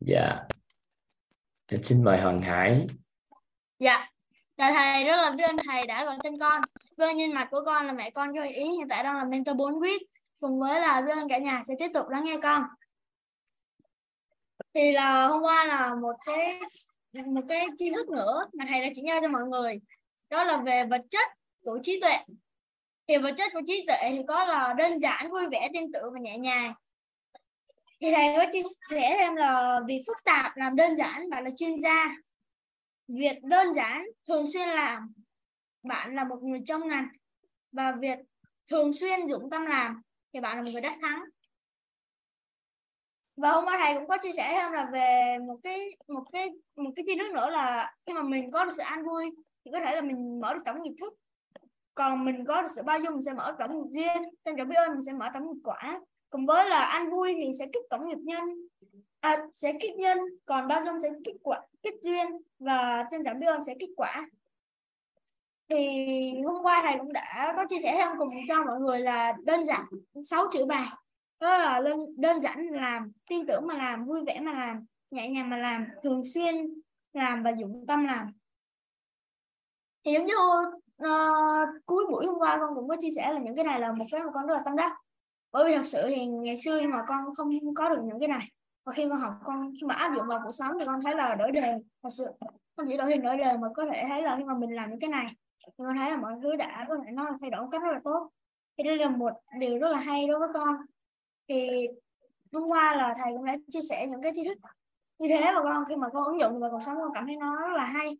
Dạ. dạ xin mời hoàng hải dạ Chào thầy, rất là biết ơn thầy đã gọi tên con. Vâng, nhân mặt của con là mẹ con cho ý hiện tại đang là mentor 4 quýt. Cùng với là biết ơn cả nhà sẽ tiếp tục lắng nghe con. Thì là hôm qua là một cái một cái tri thức nữa mà thầy đã chuyển giao cho mọi người. Đó là về vật chất của trí tuệ. Thì vật chất của trí tuệ thì có là đơn giản, vui vẻ, tin tưởng và nhẹ nhàng. Thì thầy có chia sẻ thêm là vì phức tạp làm đơn giản, bạn là chuyên gia. Việc đơn giản thường xuyên làm, bạn là một người trong ngành. Và việc thường xuyên dụng tâm làm thì bạn là một người đắc thắng. Và hôm qua thầy cũng có chia sẻ thêm là về một cái một cái một cái chi thức nữa là khi mà mình có được sự an vui thì có thể là mình mở được tổng nghiệp thức. Còn mình có được sự bao dung, mình sẽ mở tổng nghiệp duyên trong cảm biết ơn, mình sẽ mở tổng nghiệp quả cùng với là an vui thì sẽ kích tổng nghiệp nhân. À, sẽ kích nhân còn bao dung sẽ kích quả kích duyên và chân cảm biết ơn sẽ kích quả. Thì hôm qua thầy cũng đã có chia sẻ thêm cùng cho mọi người là đơn giản sáu chữ bài. Đó là đơn, đơn giản làm tin tưởng mà làm vui vẻ mà làm nhẹ nhàng mà làm thường xuyên làm và dụng tâm làm. Thì giống như uh, cuối buổi hôm qua con cũng có chia sẻ là những cái này là một cái mà con rất là tâm đắc bởi vì thật sự thì ngày xưa mà con không có được những cái này, và khi con học con khi mà áp dụng vào cuộc sống thì con thấy là đổi đời, thật sự không chỉ đổi hình đổi đời mà có thể thấy là khi mà mình làm những cái này, thì con thấy là mọi thứ đã có thể, nó là thay đổi một cách rất là tốt. Thì đây là một điều rất là hay đối với con. Thì hôm qua là thầy cũng đã chia sẻ những cái tri thức như thế mà con, khi mà con ứng dụng vào cuộc sống con cảm thấy nó rất là hay.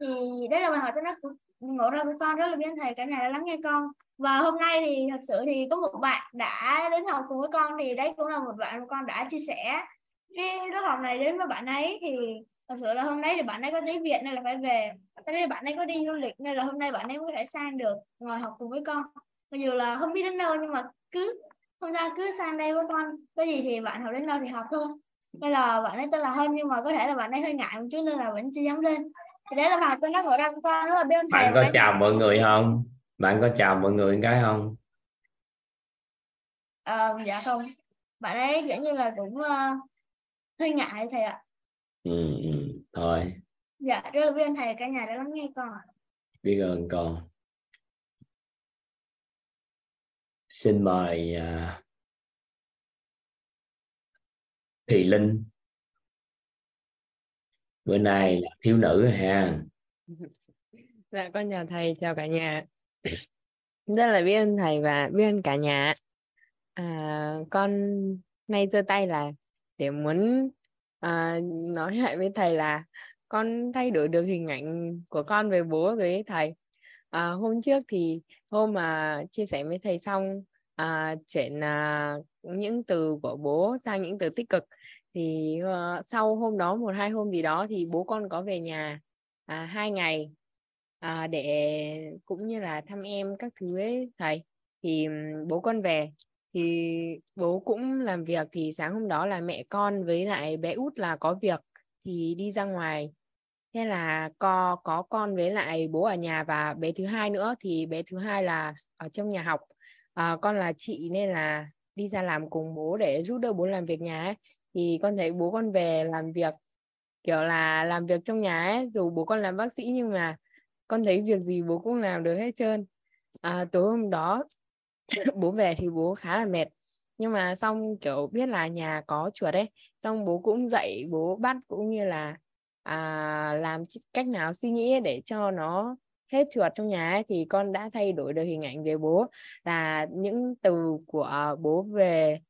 Thì đây là bài hỏi cho nó ngộ ra của con, rất là biết thầy cả nhà đã lắng nghe con và hôm nay thì thật sự thì có một bạn đã đến học cùng với con thì đấy cũng là một bạn mà con đã chia sẻ cái lớp học này đến với bạn ấy. Thì thật sự là hôm nay thì bạn ấy có tiếng Việt nên là phải về. Cho nên bạn ấy có đi du lịch nên là hôm nay bạn ấy mới có thể sang được ngồi học cùng với con. Mặc dù là không biết đến đâu nhưng mà cứ không sao cứ sang đây với con. Có gì thì bạn học đến đâu thì học thôi. Nên là bạn ấy tên là hơn nhưng mà có thể là bạn ấy hơi ngại một chút nên là vẫn chưa dám lên. Thì đấy là bài tôi nó ngồi ra con rất là bên bạn có chào mọi người không bạn có chào mọi người cái không? À, dạ không. Bạn ấy kiểu như là cũng uh, hơi ngại thầy ạ. Ừ, ừ, thôi. Dạ rất là biết ơn thầy cả nhà đã lắng nghe con biết ơn con. Xin mời uh, Thùy Linh. Bữa nay là thiếu nữ ha dạ con chào thầy chào cả nhà rất là biết ơn thầy và biết ơn cả nhà à, con nay giơ tay là để muốn à, nói lại với thầy là con thay đổi được hình ảnh của con về bố với thầy. À, hôm trước thì hôm mà chia sẻ với thầy xong à, chuyển à, những từ của bố sang những từ tích cực thì à, sau hôm đó một hai hôm gì đó thì bố con có về nhà à, hai ngày à, để cũng như là thăm em các thứ ấy thầy. Thì bố con về. Thì bố cũng làm việc thì sáng hôm đó là mẹ con với lại bé út là có việc thì đi ra ngoài. Thế là có có con với lại bố ở nhà và bé thứ hai nữa. Thì bé thứ hai là ở trong nhà học. À, con là chị nên là đi ra làm cùng bố để giúp đỡ bố làm việc nhà ấy. thì con thấy bố con về làm việc kiểu là làm việc trong nhà ấy. Dù bố con làm bác sĩ nhưng mà con thấy việc gì bố cũng làm được hết trơn. À, tối hôm đó bố về thì bố khá là mệt. Nhưng mà xong kiểu biết là nhà có chuột đấy xong bố cũng dạy bố bắt cũng như là à, làm cách nào suy nghĩ để cho nó hết chuột trong nhà ấy, thì con đã thay đổi được hình ảnh về bố. Là những từ của bố về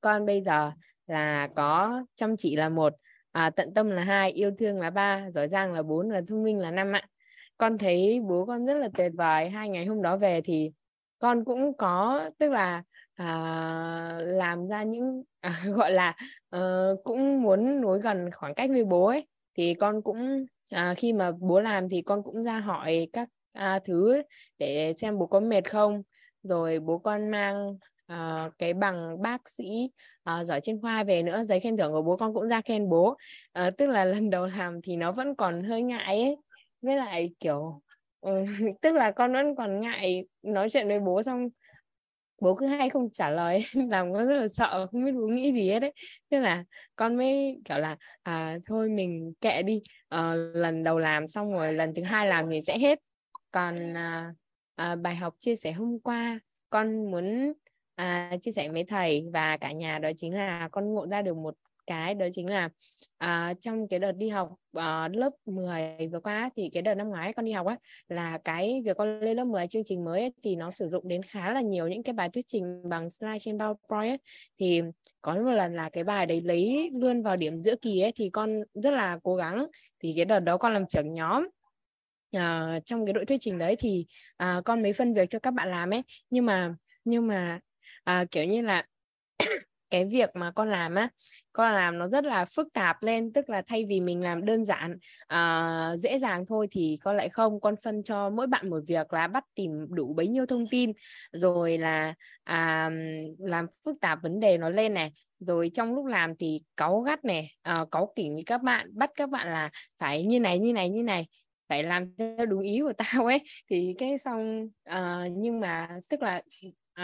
con bây giờ là có chăm chỉ là một à, tận tâm là hai yêu thương là ba giỏi giang là bốn và thông minh là năm ạ con thấy bố con rất là tuyệt vời. Hai ngày hôm đó về thì con cũng có tức là à, làm ra những à, gọi là à, cũng muốn nối gần khoảng cách với bố ấy. Thì con cũng à, khi mà bố làm thì con cũng ra hỏi các à, thứ để xem bố có mệt không. Rồi bố con mang à, cái bằng bác sĩ à, giỏi chuyên khoa về nữa giấy khen thưởng của bố con cũng ra khen bố. À, tức là lần đầu làm thì nó vẫn còn hơi ngại ấy với lại kiểu ừ, tức là con vẫn còn ngại nói chuyện với bố xong bố cứ hay không trả lời làm con rất là sợ không biết bố nghĩ gì hết đấy. Thế là con mới kiểu là à, thôi mình kệ đi à, lần đầu làm xong rồi lần thứ hai làm thì sẽ hết. Còn à, à, bài học chia sẻ hôm qua con muốn à, chia sẻ với thầy và cả nhà đó chính là con ngộ ra được một cái đó chính là uh, trong cái đợt đi học uh, lớp 10 vừa qua thì cái đợt năm ngoái con đi học á là cái việc con lên lớp 10 chương trình mới ấy, thì nó sử dụng đến khá là nhiều những cái bài thuyết trình bằng slide trên PowerPoint ấy. thì có một lần là cái bài đấy lấy luôn vào điểm giữa kỳ ấy thì con rất là cố gắng thì cái đợt đó con làm trưởng nhóm à, trong cái đội thuyết trình đấy thì à, con mới phân việc cho các bạn làm ấy nhưng mà nhưng mà à, kiểu như là cái việc mà con làm á con làm nó rất là phức tạp lên tức là thay vì mình làm đơn giản uh, dễ dàng thôi thì con lại không. Con phân cho mỗi bạn một việc là bắt tìm đủ bấy nhiêu thông tin rồi là uh, làm phức tạp vấn đề nó lên này. Rồi trong lúc làm thì cáu gắt này uh, cáu kỉnh với các bạn bắt các bạn là phải như này như này như này phải làm theo đúng ý của tao ấy. Thì cái xong uh, nhưng mà tức là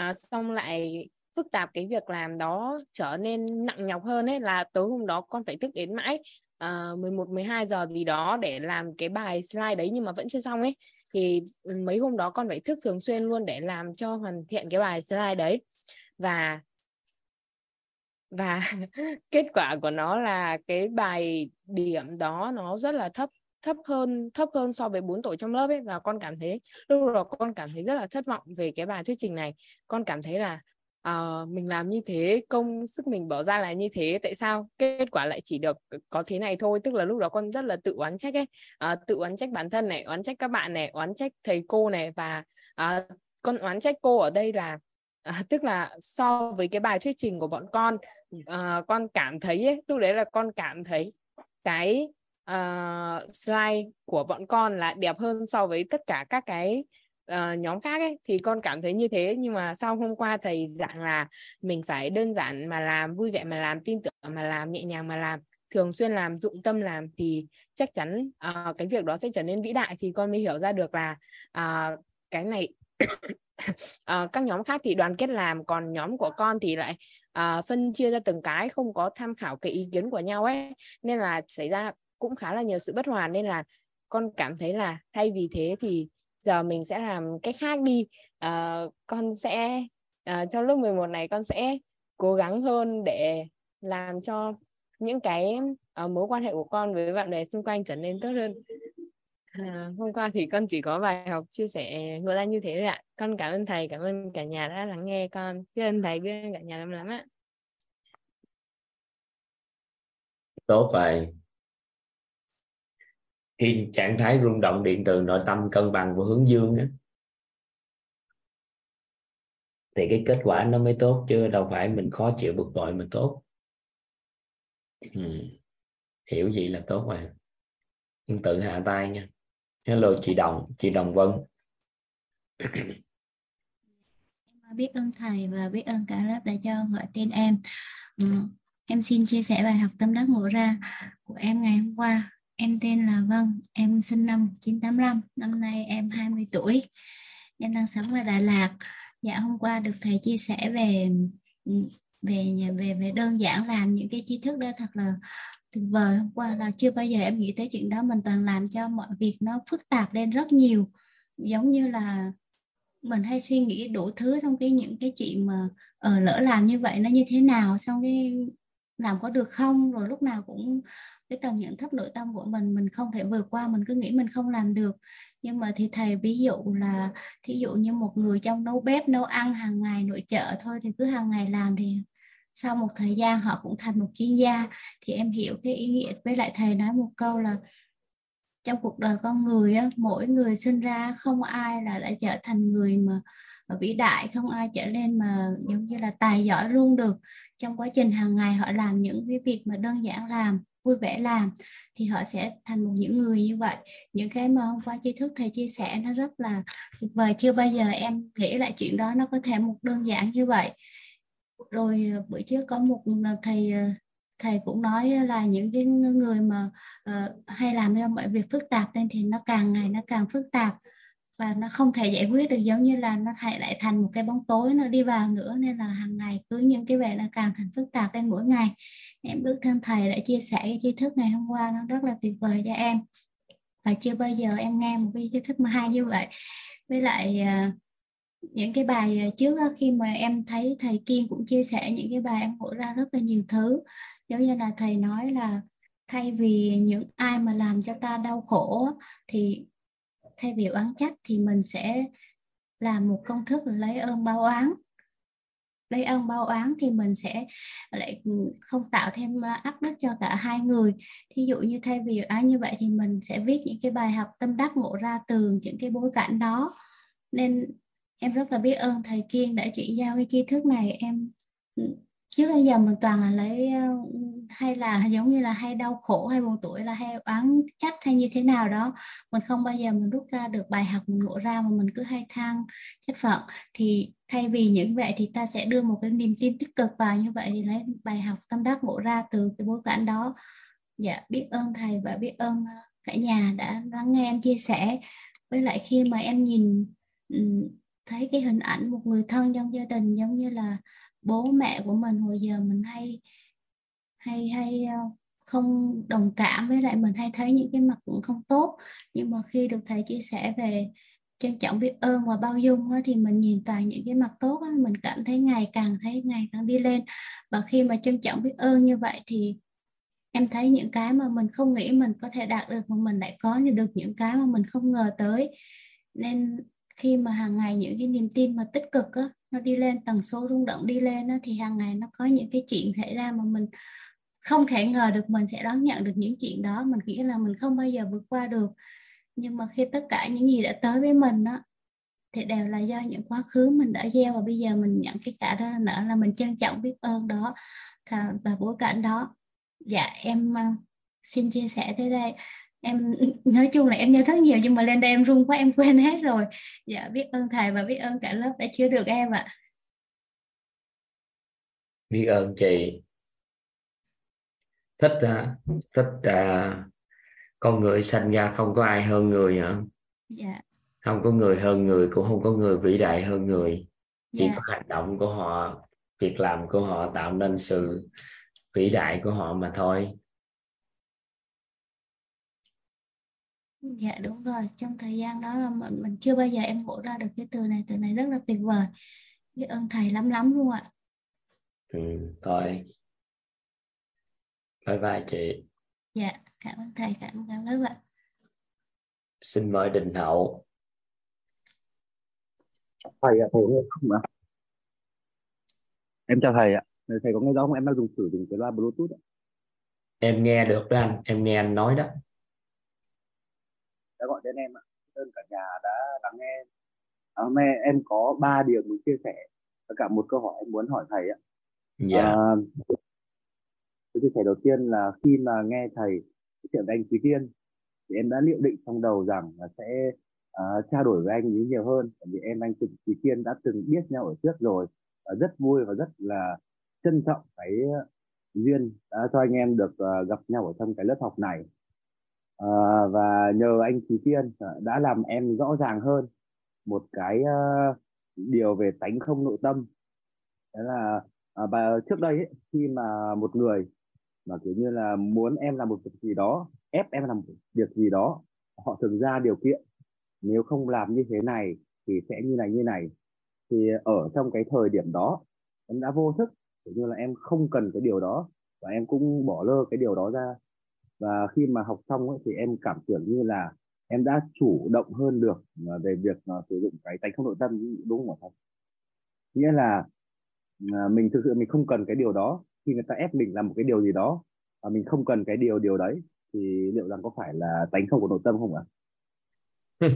uh, xong lại phức tạp cái việc làm đó trở nên nặng nhọc hơn ấy là tối hôm đó con phải thức đến mãi uh, 11 12 giờ gì đó để làm cái bài slide đấy nhưng mà vẫn chưa xong ấy. Thì mấy hôm đó con phải thức thường xuyên luôn để làm cho hoàn thiện cái bài slide đấy. Và và kết quả của nó là cái bài điểm đó nó rất là thấp thấp hơn thấp hơn so với bốn tổ trong lớp ấy. Và con cảm thấy lúc đó con cảm thấy rất là thất vọng về cái bài thuyết trình này. Con cảm thấy là uh, mình làm như thế công sức mình bỏ ra là như thế tại sao? Kết quả lại chỉ được có thế này thôi tức là lúc đó con rất là tự oán trách ấy. Uh, tự oán trách bản thân này oán trách các bạn này oán trách thầy cô này và uh, con oán trách cô ở đây là à, tức là so với cái bài thuyết trình của bọn con uh, con cảm thấy ấy, lúc đấy là con cảm thấy cái uh, slide của bọn con là đẹp hơn so với tất cả các cái uh, nhóm khác ấy thì con cảm thấy như thế. Nhưng mà sau hôm qua thầy giảng là mình phải đơn giản mà làm vui vẻ mà làm tin tưởng mà làm nhẹ nhàng mà làm thường xuyên làm dụng tâm làm thì chắc chắn uh, cái việc đó sẽ trở nên vĩ đại. Thì con mới hiểu ra được là uh, cái này uh, các nhóm khác thì đoàn kết làm còn nhóm của con thì lại uh, phân chia ra từng cái không có tham khảo cái ý kiến của nhau ấy. Nên là xảy ra cũng khá là nhiều sự bất hòa. Nên là con cảm thấy là thay vì thế thì giờ mình sẽ làm cách khác đi. Uh, con sẽ uh, trong lớp 11 này con sẽ cố gắng hơn để làm cho những cái uh, mối quan hệ của con với bạn bè xung quanh trở nên tốt hơn. À, hôm qua thì con chỉ có bài học chia sẻ ngựa ra như thế rồi ạ. Con cảm ơn thầy cảm ơn cả nhà đã lắng nghe con. Biết ơn thầy biết ơn cả nhà lắm lắm ạ. Tốt vậy khi trạng thái rung động điện từ nội tâm cân bằng và hướng dương đó, thì cái kết quả nó mới tốt chứ đâu phải mình khó chịu bực bội mà tốt ừ. hiểu gì là tốt rồi mà tự hạ tay nha hello chị đồng chị đồng vân em biết ơn thầy và biết ơn cả lớp đã cho gọi tên em ừ. em xin chia sẻ bài học tâm đắc ngộ ra của em ngày hôm qua Em tên là Vân, em sinh năm 1985, năm nay em 20 tuổi. Em đang sống ở Đà Lạt. Dạ hôm qua được thầy chia sẻ về ừ, về về về đơn giản làm những cái tri thức đó thật là tuyệt vời. Hôm qua là chưa bao giờ em nghĩ tới chuyện đó, mình toàn làm cho mọi việc nó phức tạp lên rất nhiều. Giống như là mình hay suy nghĩ đủ thứ trong cái những cái chuyện mà ở lỡ làm như vậy nó như thế nào xong cái làm có được không? Rồi lúc nào cũng cái tầng nhận thức nội tâm của mình mình không thể vượt qua mình cứ nghĩ mình không làm được. Nhưng mà thì thầy ví dụ là thí dụ như một người trong nấu bếp nấu ăn hàng ngày nội trợ thôi thì cứ hàng ngày làm thì sau một thời gian họ cũng thành một chuyên gia. Thì em hiểu cái ý nghĩa. Với lại thầy nói một câu là trong cuộc đời con người á, mỗi người sinh ra không ai là đã trở thành người mà vĩ đại không ai trở lên mà giống như là tài giỏi luôn được. Trong quá trình hàng ngày họ làm những cái việc mà đơn giản làm vui vẻ làm thì họ sẽ thành một những người như vậy. Những cái mà hôm qua tri thức thầy chia sẻ nó rất là tuyệt vời chưa bao giờ em nghĩ lại chuyện đó nó có thể một đơn giản như vậy. Rồi ờ, bữa trước có một ờ, thầy ờ, thầy cũng nói là những cái người mà uh, hay làm cho mọi việc phức tạp nên thì nó càng ngày nó càng phức tạp và nó không thể giải quyết được giống như là nó lại lại thành một cái bóng tối nó đi vào nữa nên là hàng ngày cứ những cái vậy nó càng thành phức tạp lên mỗi ngày. Em bước thân thầy đã chia sẻ cái tri thức ngày hôm qua nó rất là tuyệt vời cho em. Và chưa bao giờ em nghe một cái tri thức mà hay như vậy. Với lại à, những cái bài trước đó, khi mà em thấy thầy Kiên cũng chia sẻ những cái bài em ngộ ra rất là nhiều thứ. Giống như là thầy nói là thay vì những ai mà làm cho ta đau khổ thì thay vì oán trách thì mình sẽ làm một công thức là lấy ơn báo oán. Lấy ơn báo oán thì mình sẽ lại không tạo thêm áp lực cho cả hai người. Thí dụ như thay vì oán như vậy thì mình sẽ viết những cái bài học tâm đắc ngộ ra từ những cái bối cảnh đó. Nên em rất là biết ơn thầy Kiên đã chuyển giao cái tri thức này. Em trước bây giờ mình toàn là lấy ờ, hay là giống như là hay đau khổ hay buồn tuổi là hay oán trách hay như thế nào đó. Mình không bao giờ mình rút ra được bài học, mình ngộ ra mà mình cứ hay than trách phận. Thì thay vì những vậy thì ta sẽ đưa một cái niềm tin tích cực vào như vậy thì lấy bài học tâm đắc ngộ ra từ cái bối cảnh đó. Dạ biết ơn thầy và biết ơn ờ, cả nhà đã lắng nghe em chia sẻ. Với lại khi mà em nhìn thấy cái hình ảnh một người thân trong gia đình giống như là bố mẹ của mình hồi giờ mình hay hay hay ờ, không đồng cảm với lại mình hay thấy những cái mặt cũng không tốt. Nhưng mà khi được thầy chia sẻ về trân trọng biết ơn và bao dung thì mình nhìn toàn những cái mặt tốt mình cảm thấy ngày càng thấy ngày càng đi lên. Và khi mà trân trọng biết ơn như vậy thì em thấy những cái mà mình không nghĩ mình có thể đạt được mà mình lại có được những cái mà mình không ngờ tới. Nên khi mà hàng ngày những cái niềm tin mà tích cực á, nó đi lên tần số rung động đi lên đó, thì hàng ngày nó có những cái chuyện xảy ra mà mình không thể ngờ được mình sẽ đón nhận được những chuyện đó. Mình nghĩ là mình không bao giờ vượt qua được. Nhưng mà khi tất cả những gì đã tới với mình đó thì đều là do những quá khứ mình đã gieo và bây giờ mình nhận cái cả đó nữa là mình trân trọng biết ơn đó và bối cảnh đó. Dạ em ờ, xin chia sẻ tới đây em nói chung là em nhớ rất nhiều nhưng mà lên đây em run quá em quên hết rồi. Dạ biết ơn thầy và biết ơn cả lớp đã chứa được em ạ. Biết ơn chị. Thích ra thích à, con người sinh ra không có ai hơn người hả? Dạ. không có người hơn người cũng không có người vĩ đại hơn người. Chỉ dạ. có hành động của họ việc làm của họ tạo nên sự vĩ đại của họ mà thôi dạ đúng rồi. Trong thời gian đó là mình, mình chưa bao giờ em ngộ ra được cái từ này. Từ này rất là tuyệt vời. Biết ơn thầy lắm lắm luôn ạ. Ừ, thôi. Bye bye chị. Dạ cảm ơn thầy cảm ơn cảm lớp ạ. Xin mời đình hậu. Thầy ạ thầy không ạ? Em chào thầy ạ. Thầy có nghe rõ không? Em đang dùng sử dụng cái loa bluetooth ạ. em nghe được đó anh. Em nghe anh nói đó đã gọi đến em ạ. Ơn cả nhà đã lắng nghe. À, hôm nay em có ba điều muốn chia sẻ và cả một câu hỏi em muốn hỏi thầy ạ. Dạ. À, chia sẻ đầu tiên là khi mà nghe thầy chuyện anh Quý Tiên thì em đã liệu định trong đầu rằng là sẽ uh, trao đổi với anh ấy nhiều hơn. Bởi vì em anh Quý Tiên đã từng biết nhau ở trước rồi và rất vui và rất là trân trọng cái duyên đã cho anh em được uh, gặp nhau ở trong cái lớp học này à, và nhờ anh Trí Tiên ờ, đã làm em rõ ràng hơn một cái uh, điều về tánh không nội tâm. Đó là à, và trước đây ấy, khi mà một người mà kiểu như là muốn em làm một việc gì đó ép em làm một việc gì đó họ thường ra điều kiện nếu không làm như thế này thì sẽ như này như này. Thì ở trong cái thời điểm đó em đã vô thức kiểu như là em không cần cái điều đó và em cũng bỏ lơ cái điều đó ra và khi mà học xong ấy, thì em cảm tưởng như là em đã chủ động hơn được về việc uh, sử dụng cái tánh không nội tâm đúng không ạ? Nghĩa là uh, mình thực sự mình không cần cái điều đó. Khi người ta ép mình làm một cái điều gì đó và mình không cần cái điều điều đấy thì liệu rằng có phải là tánh không của nội tâm không ạ?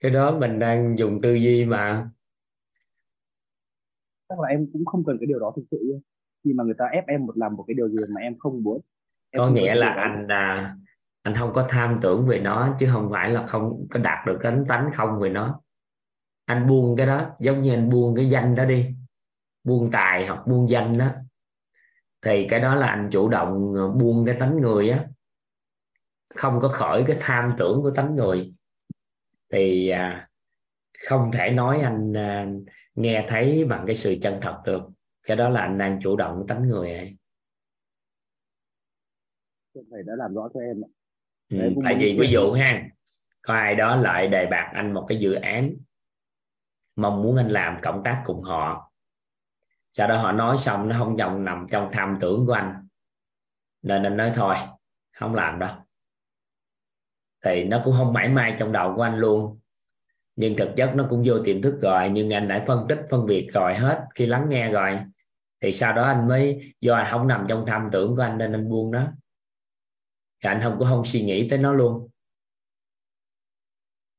Cái đó mình đang dùng tư duy mà. Chắc là em cũng không cần cái điều đó thực sự khi mà người ta ép em một làm một cái điều gì mà em không muốn em có nghĩa là anh à, anh không có tham tưởng về nó chứ không phải là không có đạt được đánh tánh không về nó. Anh buông cái đó giống như anh buông cái danh đó đi. Buông tài hoặc buông danh đó. Thì cái đó là anh chủ động buông cái tánh người á. Không có khởi cái tham tưởng của tánh người. Thì à, không thể nói anh à, nghe thấy bằng cái sự chân thật được cái đó là anh đang chủ động tánh người ấy. Thầy đã làm rõ cho em ạ. Ừ, tại vì ví dụ ha có ai đó lại đề bạt anh một cái dự án mong muốn anh làm cộng tác cùng họ. Sau đó họ nói xong nó không vòng nằm trong tham tưởng của anh. Nên anh nói thôi không làm đâu. Thì nó cũng không mãi mai trong đầu của anh luôn. Nhưng thực chất nó cũng vô tiềm thức rồi nhưng anh đã phân tích phân biệt rồi hết. Khi lắng nghe rồi thì sau đó anh mới do anh không nằm trong tham tưởng của anh nên anh buông nó. Thì anh không có không suy nghĩ tới nó luôn.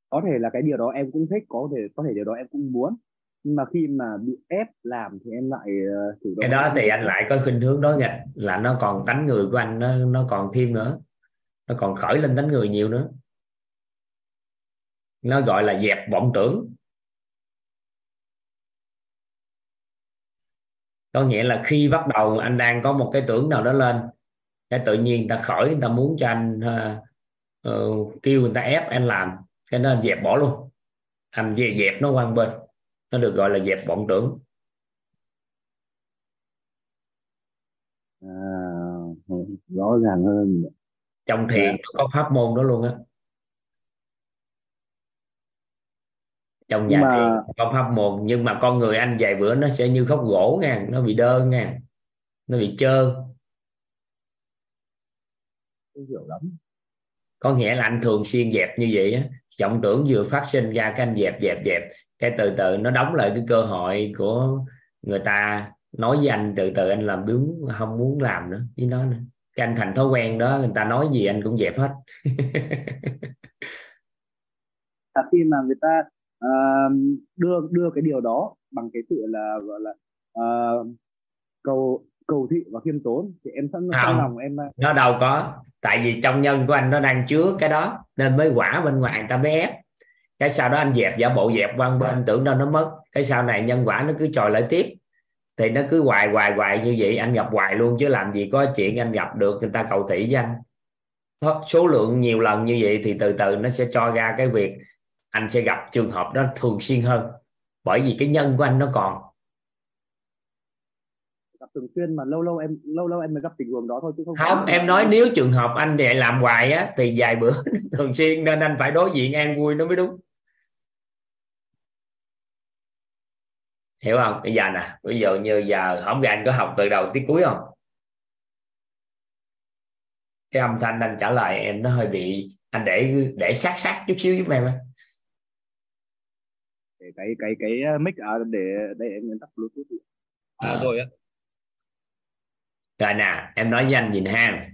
Có thể là cái điều đó em cũng thích có thể có thể điều đó em cũng muốn. Nhưng mà khi mà bị ép làm thì em lại uh, chủ động cái đó thì anh lại có khuynh hướng đối nghịch là nó còn tánh người của anh nó nó còn thêm nữa. Nó còn khởi lên tánh người nhiều nữa. Nó gọi là dẹp vọng tưởng có nghĩa là khi bắt đầu anh đang có một cái tưởng nào đó lên cái tự nhiên người ta khởi người ta muốn cho anh uh, uh, kêu người ta ép anh làm cái nên dẹp bỏ luôn. Anh dẹp, dẹp nó qua bên nó được gọi là dẹp vọng tưởng. À, rõ ràng hơn. Trong thiền nó có pháp môn đó luôn á trong nhà mà... thiền có pháp môn nhưng mà con người anh vài bữa nó sẽ như khóc gỗ nha nó bị đơ nha nó bị trơ. Không hiểu lắm. Có nghĩa là anh thường xuyên dẹp như vậy á vọng tưởng vừa phát sinh ra cái anh dẹp dẹp dẹp cái từ từ nó đóng lại cái cơ hội của người ta nói với anh từ từ anh làm đúng không muốn làm nữa với nó nữa. Cái anh thành thói quen đó người ta nói gì anh cũng dẹp hết. Khi mà người ta uh, đưa đưa cái điều đó bằng cái sự là gọi là uh, cầu cầu thị và khiêm tốn thì em sẵn trong lòng em nó đâu có. Tại vì trong nhân của anh nó đang chứa cái đó nên mới quả bên ngoài người ta mới ép. Cái sau đó anh dẹp giả bộ dẹp qua bên tưởng đâu nó mất. Cái sau này nhân quả nó cứ trồi lại tiếp. Thì nó cứ hoài hoài hoài như vậy anh gặp hoài luôn chứ làm gì có chuyện anh gặp được người ta cầu thị với anh. Số lượng nhiều lần như vậy thì từ từ nó sẽ cho ra cái việc anh sẽ gặp trường hợp đó thường xuyên hơn bởi vì cái nhân của anh nó còn. Gặp thường xuyên mà lâu lâu em lâu lâu em mới gặp tình huống đó thôi chứ không không em nói nếu trường hợp anh để làm hoài á thì vài bữa thường xuyên nên anh phải đối diện an vui nó mới đúng. Hiểu không? Bây giờ nè bây giờ như giờ không gà anh có học từ đầu tới cuối không? Cái âm thanh anh trả lời em nó hơi bị anh để để sát sát chút xíu giúp em để cái cái cái mic à, để để em tắt bluetooth à, à. rồi á. Rồi nè em nói với anh nhìn ha.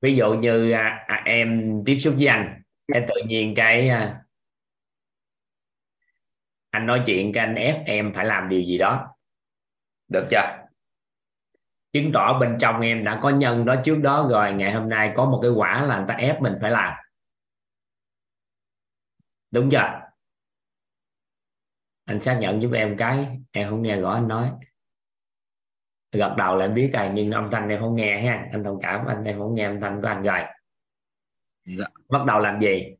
Ví dụ như à, à, em tiếp xúc với anh em tự nhiên cái à, anh nói chuyện cái anh ép em phải làm điều gì đó. Được chưa? Chứng tỏ bên trong em đã có nhân đó trước đó rồi ngày hôm nay có một cái quả là người ta ép mình phải làm. Đúng chưa anh xác nhận giúp em cái em không nghe rõ anh nói. Gật đầu là em biết rồi nhưng âm thanh em không nghe ha. Anh thông cảm anh em không nghe âm thanh của anh rồi. Dạ. bắt đầu làm gì?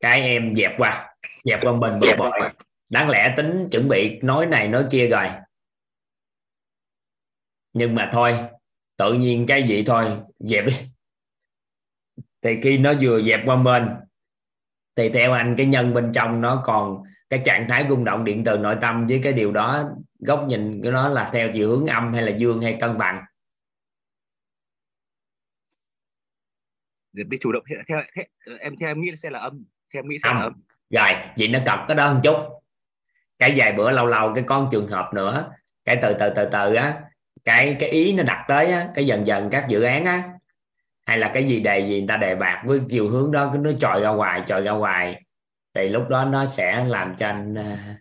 Cái em dẹp qua dẹp qua bình bực bội. Đáng lẽ tính chuẩn bị nói này nói kia rồi. Nhưng mà thôi tự nhiên cái gì thôi dẹp đi. Thì khi nó vừa dẹp qua bên thì theo anh cái nhân bên trong nó còn cái trạng thái rung động điện từ nội tâm với cái điều đó góc nhìn của nó là theo chiều hướng âm hay là dương hay cân bằng? Để chủ động theo, theo, em theo em nghĩ sẽ là âm theo em nghĩ sẽ âm. là âm. rồi vậy nó cọc cái đó một chút. Cái vài bữa lâu lâu cái con trường hợp nữa cái từ từ từ từ á cái cái ý nó đặt tới á, cái dần dần các dự án á hay là cái gì đề gì người ta đề bạc với chiều hướng đó cứ nó trồi ra ngoài trồi ra ngoài thì lúc đó nó sẽ làm cho anh à,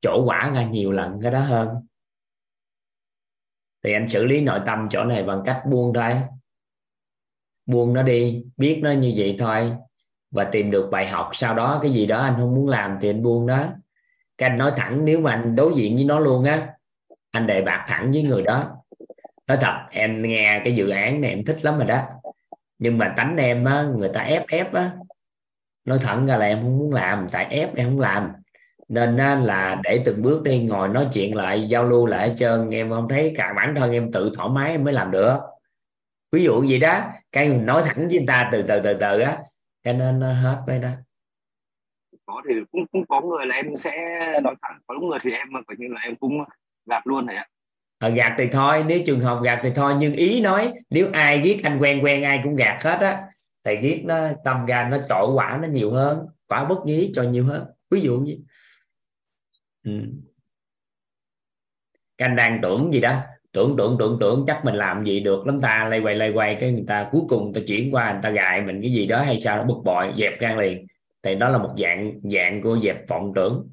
chỗ quả ra nhiều lần cái đó hơn. Thì anh xử lý nội tâm chỗ này bằng cách buông thôi buông nó đi, biết nó như vậy thôi. Và tìm được bài học, sau đó cái gì đó anh không muốn làm thì anh buông đó cái anh nói thẳng, nếu mà anh đối diện với nó luôn á, anh đề bạc thẳng với người đó. Nói thật, em nghe cái dự án này em thích lắm rồi đó. Nhưng mà tánh em á, người ta ép ép á nói thẳng ra là em không muốn làm tại ép em không làm. Nên là để từng bước đi ngồi nói chuyện lại giao lưu lại hết trơn. Em không thấy cả bản thân em tự thoải mái em mới làm được. Ví dụ gì đó cái nói thẳng với người ta từ từ từ từ á cho nên hết với đó. Có thì cũng cũng có người là em sẽ nói thẳng có người thì em coi như là em cũng gạt luôn này ạ. À, gạt thì thôi nếu trường hợp gạt thì thôi nhưng ý nói nếu ai ghét anh quen quen ai cũng gạt hết á thầy ghét nó, tâm ra nó trội quả nó nhiều hơn, quả bất nhí cho nhiều hơn. Ví dụ như ừ. anh đang tưởng gì đó. Tưởng tưởng tưởng tưởng, chắc mình làm gì được lắm ta. Lay quay lay quay cái người ta cuối cùng người ta chuyển qua, người ta gài mình cái gì đó hay sao nó bực bội, dẹp gan liền. Thì đó là một dạng dạng của dẹp vọng tưởng.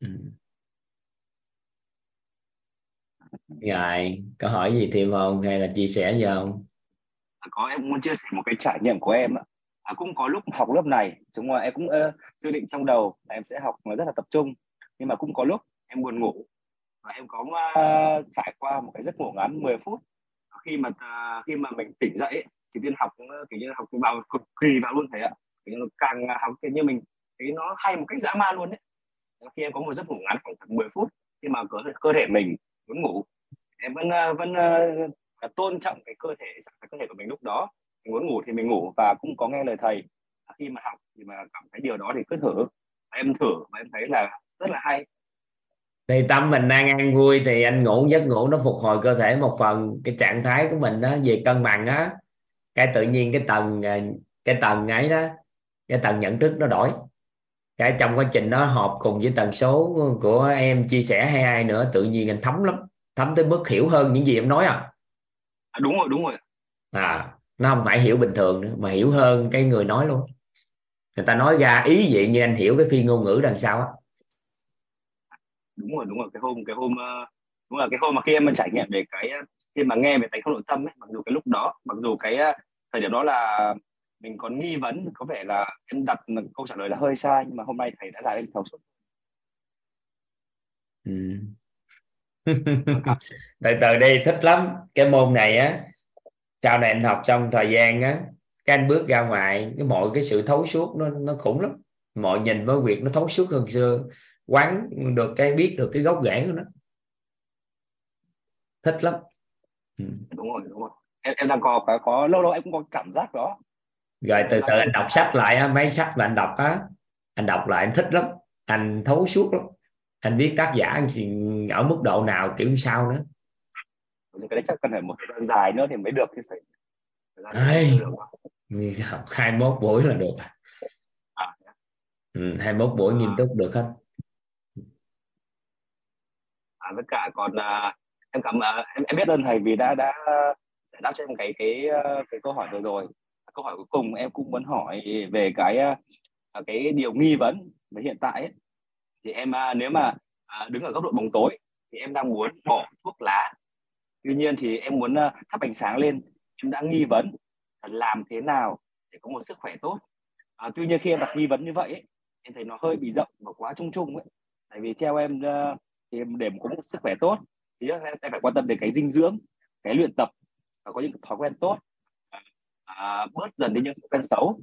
Ừ. rồi, có hỏi gì thêm không? Hay là chia sẻ gì không có em muốn chia sẻ một cái trải nghiệm của em à, cũng có lúc học lớp này chúng em cũng uh, dự định trong đầu là em sẽ học rất là tập trung. Nhưng mà cũng có lúc em buồn ngủ và em có uh, trải qua một cái giấc ngủ ngắn 10 phút. Khi mà uh, khi mà mình tỉnh dậy thì tiên học kiểu như học vào cực kỳ vào luôn thầy ạ. Kiểu như càng học kiểu như mình thấy nó hay một cách dã man luôn đấy. Khi em có một giấc ngủ ngắn khoảng 10 phút khi mà cơ, cơ thể mình muốn ngủ em vẫn vẫn là tôn trọng cái cơ thể cái cơ thể của mình lúc đó. Mình muốn ngủ thì mình ngủ và cũng có nghe lời thầy. À, khi mà học thì mà cảm thấy điều đó thì cứ thử. Em thử và em thấy là rất là hay. Thì tâm mình đang ăn vui thì anh ngủ giấc ngủ nó phục hồi cơ thể một phần. Cái trạng thái của mình đó về cân bằng á cái tự nhiên cái tầng à, cái tầng ấy đó cái tầng nhận thức nó đổi. Cái trong quá trình nó hợp cùng với tần số của em chia sẻ hay ai nữa tự nhiên anh thấm lắm thấm tới mức hiểu hơn những gì em nói à, à đúng rồi đúng rồi. À nó không phải hiểu bình thường nữa mà hiểu hơn cái người nói luôn. Người ta nói ra ý vậy như anh hiểu cái phi ngôn ngữ đằng sau á. Đúng rồi đúng rồi. Cái hôm cái hôm ờ, đúng là cái hôm mà khi em trải nghiệm về cái khi mà nghe về tánh không nội tâm ấy mặc dù cái lúc đó mặc dù cái ờ, thời điểm đó là mình còn nghi vấn có vẻ là em đặt câu trả lời là hơi sai nhưng mà hôm nay thầy đã giải lên thấu suốt. Ừ. từ từ đi thích lắm. Cái môn này á sau này anh học trong thời gian á cái anh bước ra ngoài cái mọi cái sự thấu suốt nó nó khủng lắm. Mọi nhìn với việc nó thấu suốt hơn xưa. Quán được cái biết được cái gốc rễ của nó. Thích lắm. Ừ. đúng rồi đúng rồi. Em, em đang có, có có lâu lâu em cũng có cảm giác đó. Rồi từ từ anh đọc sách lại á mấy sách mà anh đọc á anh đọc lại anh thích lắm. Anh thấu suốt lắm anh biết tác giả ở mức độ nào kiểu sao nữa? Cái đấy chắc cần phải một thời gian dài nữa thì mới được thì phải Ê, học 21 buổi là được à, ừ, 21 buổi nghiêm túc được hết. À, tất cả còn uh, em cảm uh, em, em biết ơn thầy vì đã đã giải đáp cho em cái cái cái câu hỏi vừa rồi. Câu hỏi cuối cùng em cũng muốn hỏi về cái cái điều nghi vấn về hiện tại ấy. Thì em nếu mà đứng ở góc độ bóng tối thì em đang muốn bỏ thuốc lá. Tuy nhiên thì em muốn thắp ánh sáng lên. Em đã nghi vấn làm thế nào để có một sức khỏe tốt. À, tuy nhiên khi em đặt nghi vấn như vậy ấy, em thấy nó hơi bị rộng và quá chung chung ấy. Tại vì theo em thì để có một sức khỏe tốt thì em phải quan tâm đến cái dinh dưỡng cái luyện tập và có những thói quen tốt. À, bớt dần đi những thói quen xấu.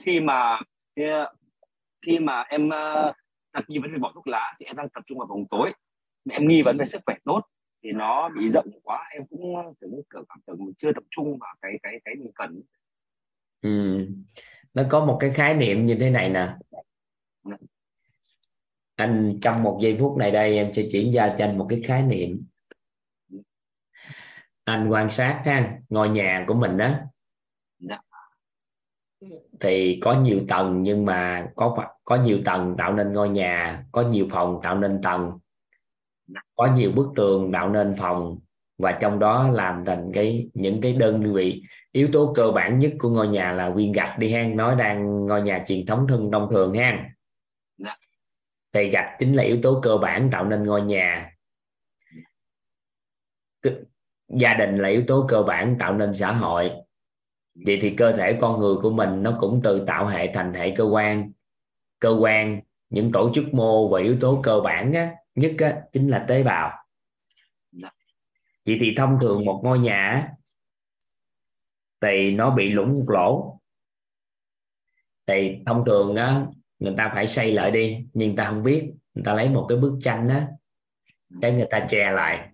Khi mà khi, mà em đặt nghi vấn về bỏ thuốc lá thì em đang tập trung vào vòng tối em nghi vấn về sức khỏe tốt thì nó bị rộng quá em cũng tưởng cảm tưởng mình chưa tập trung vào cái cái cái mình cần ừ. nó có một cái khái niệm như thế này nè dạ. anh trong một giây phút này đây em sẽ chuyển ra cho anh một cái khái niệm anh quan sát ha ngôi nhà của mình đó dạ. Thì có nhiều tầng nhưng mà có có nhiều tầng tạo nên ngôi nhà có nhiều phòng tạo nên tầng có nhiều bức tường tạo nên phòng và trong đó làm thành cái những cái đơn vị. Yếu tố cơ bản nhất của ngôi nhà là viên gạch đi hang nói đang ngôi nhà truyền thống thân thông thường ha dạ. thì gạch chính là yếu tố cơ bản tạo nên ngôi nhà. Gia đình là yếu tố cơ bản tạo nên xã hội vậy thì cơ thể con người của mình nó cũng từ tạo hệ thành hệ cơ quan. Cơ quan những tổ chức mô và yếu tố cơ bản á, nhất á, chính là tế bào. Vậy thì thông thường một ngôi nhà thì nó bị lũng một lỗ. Thì thông thường á người ta phải xây lại đi nhưng ta không biết. Người ta lấy một cái bức tranh á cái người ta che lại.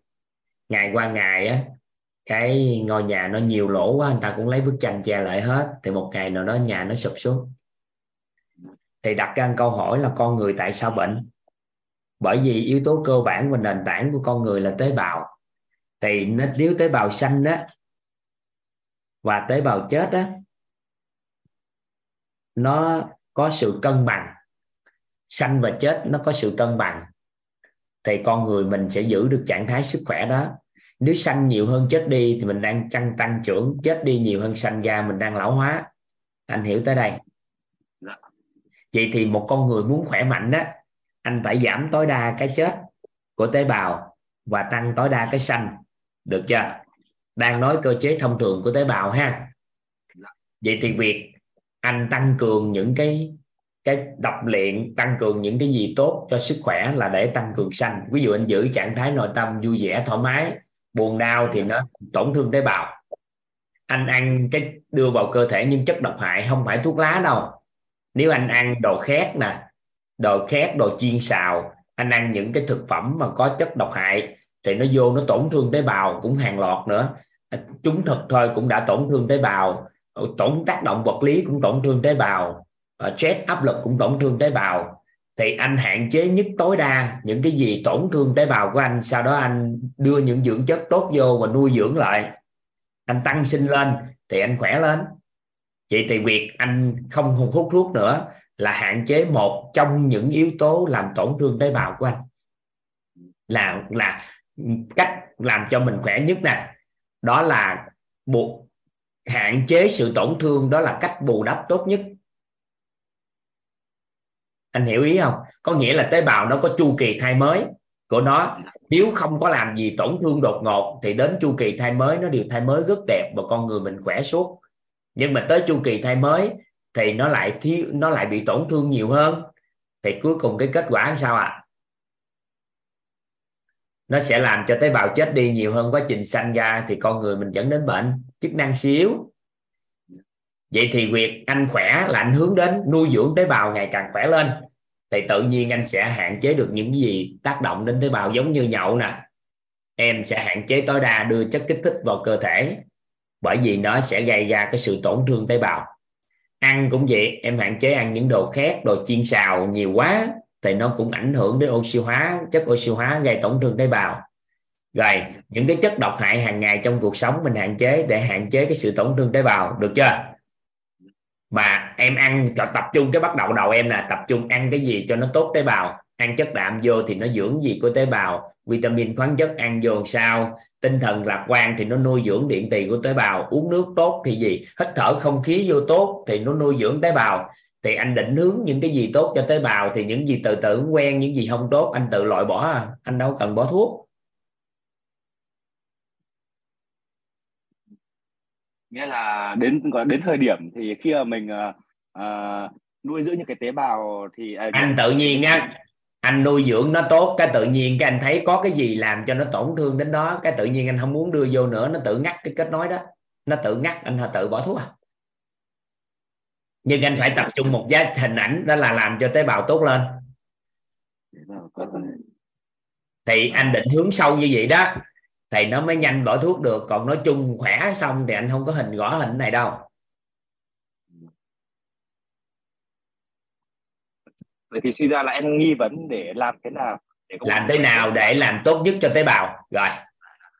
Ngày qua ngày á cái ngôi nhà nó nhiều lỗ quá anh ta cũng lấy bức tranh che lại hết. Thì một ngày nào đó nhà nó sụp xuống. Thì đặt ra câu hỏi là con người tại sao bệnh? Bởi vì yếu tố cơ bản và nền tảng của con người là tế bào. Thì nó, nếu tế bào xanh đó và tế bào chết đó nó có sự cân bằng. Xanh và chết nó có sự cân bằng. Thì con người mình sẽ giữ được trạng thái sức khỏe đó nếu xanh nhiều hơn chết đi thì mình đang tăng tăng trưởng chết đi nhiều hơn xanh ra mình đang lão hóa. Anh hiểu tới đây? Dạ. vậy thì một con người muốn khỏe mạnh đó anh phải giảm tối đa cái chết của tế bào và tăng tối đa cái xanh. Được chưa? Đang nói cơ chế thông thường của tế bào ha. Vậy thì việc anh tăng cường những cái cái tập luyện tăng cường những cái gì tốt cho sức khỏe là để tăng cường xanh. Ví dụ anh giữ trạng thái nội tâm vui vẻ thoải mái buồn đau thì nó tổn thương tế bào. Anh ăn cái đưa vào cơ thể những chất độc hại không phải thuốc lá đâu. Nếu anh ăn đồ khét nè đồ khét đồ chiên xào anh ăn những cái thực phẩm mà có chất độc hại thì nó vô nó tổn thương tế bào cũng hàng loạt nữa. Chúng thực thôi cũng đã tổn thương tế bào. Tổn tác động vật lý cũng tổn thương tế bào. Stress áp lực cũng tổn thương tế bào thì anh hạn chế nhất tối đa những cái gì tổn thương tế bào của anh, sau đó anh đưa những dưỡng chất tốt vô và nuôi dưỡng lại. Anh tăng sinh lên thì anh khỏe lên. Vậy thì việc anh không hút thuốc nữa là hạn chế một trong những yếu tố làm tổn thương tế bào của anh. Là là cách làm cho mình khỏe nhất nè. Đó là buộc hạn chế sự tổn thương, đó là cách bù đắp tốt nhất anh hiểu ý không? Có nghĩa là tế bào nó có chu kỳ thai mới của nó. Nếu không có làm gì tổn thương đột ngột thì đến chu kỳ thai mới, nó đều thai mới rất đẹp và con người mình khỏe suốt. Nhưng mà tới chu kỳ thai mới thì nó lại thiếu, nó lại bị tổn thương nhiều hơn. Thì cuối cùng cái kết quả sao ạ? À? nó sẽ làm cho tế bào chết đi nhiều hơn quá, trình sanh ra thì con người mình dẫn đến bệnh. Chức năng suy vậy thì việc anh khỏe là anh hướng đến nuôi dưỡng tế bào ngày càng khỏe lên. Thì tự nhiên anh sẽ hạn chế được những gì tác động đến tế bào giống như nhậu nè. Em sẽ hạn chế tối đa đưa chất kích thích vào cơ thể, bởi vì nó sẽ gây ra cái sự tổn thương tế bào. Ăn cũng vậy, em hạn chế ăn những đồ khét, đồ chiên xào nhiều quá, thì nó cũng ảnh hưởng đến oxy hóa, chất oxy hóa gây tổn thương tế bào. Rồi, những cái chất độc hại hàng ngày trong cuộc sống mình hạn chế để hạn chế cái sự tổn thương tế bào, được chưa? Mà em ăn cho tập trung cái bắt đầu đầu em là tập trung ăn cái gì cho nó tốt tế bào. Ăn chất đạm vô thì nó dưỡng gì của tế bào. Vitamin khoáng chất ăn vô sao. Tinh thần lạc quan thì nó nuôi dưỡng điện tiền của tế bào. Uống nước tốt thì gì? Hít thở không khí vô tốt thì nó nuôi dưỡng tế bào. Thì anh định hướng những cái gì tốt cho tế bào thì những gì từ từ quen, những gì không tốt anh tự loại bỏ à. anh đâu cần bỏ thuốc. Nghĩa là đến đến thời điểm thì khi mà mình uh, uh, nuôi dưỡng những cái tế bào thì uh, anh tự nhiên á anh nuôi dưỡng nó tốt cái tự nhiên cái anh thấy có cái gì làm cho nó tổn thương đến đó cái tự nhiên anh không muốn đưa vô nữa nó tự ngắt cái kết nối đó. Nó tự ngắt anh tự bỏ thuốc à? Nhưng anh phải tập trung một giá hình ảnh đó là làm cho tế bào tốt lên. Thì anh định hướng sâu như vậy đó thì nó mới nhanh bỏ thuốc được. Còn nói chung khỏe xong thì anh không có hình gõ hình này đâu. Vậy thì suy ra là em nghi vấn để làm thế nào để làm thế nào để làm tốt nhất cho tế bào? Rồi.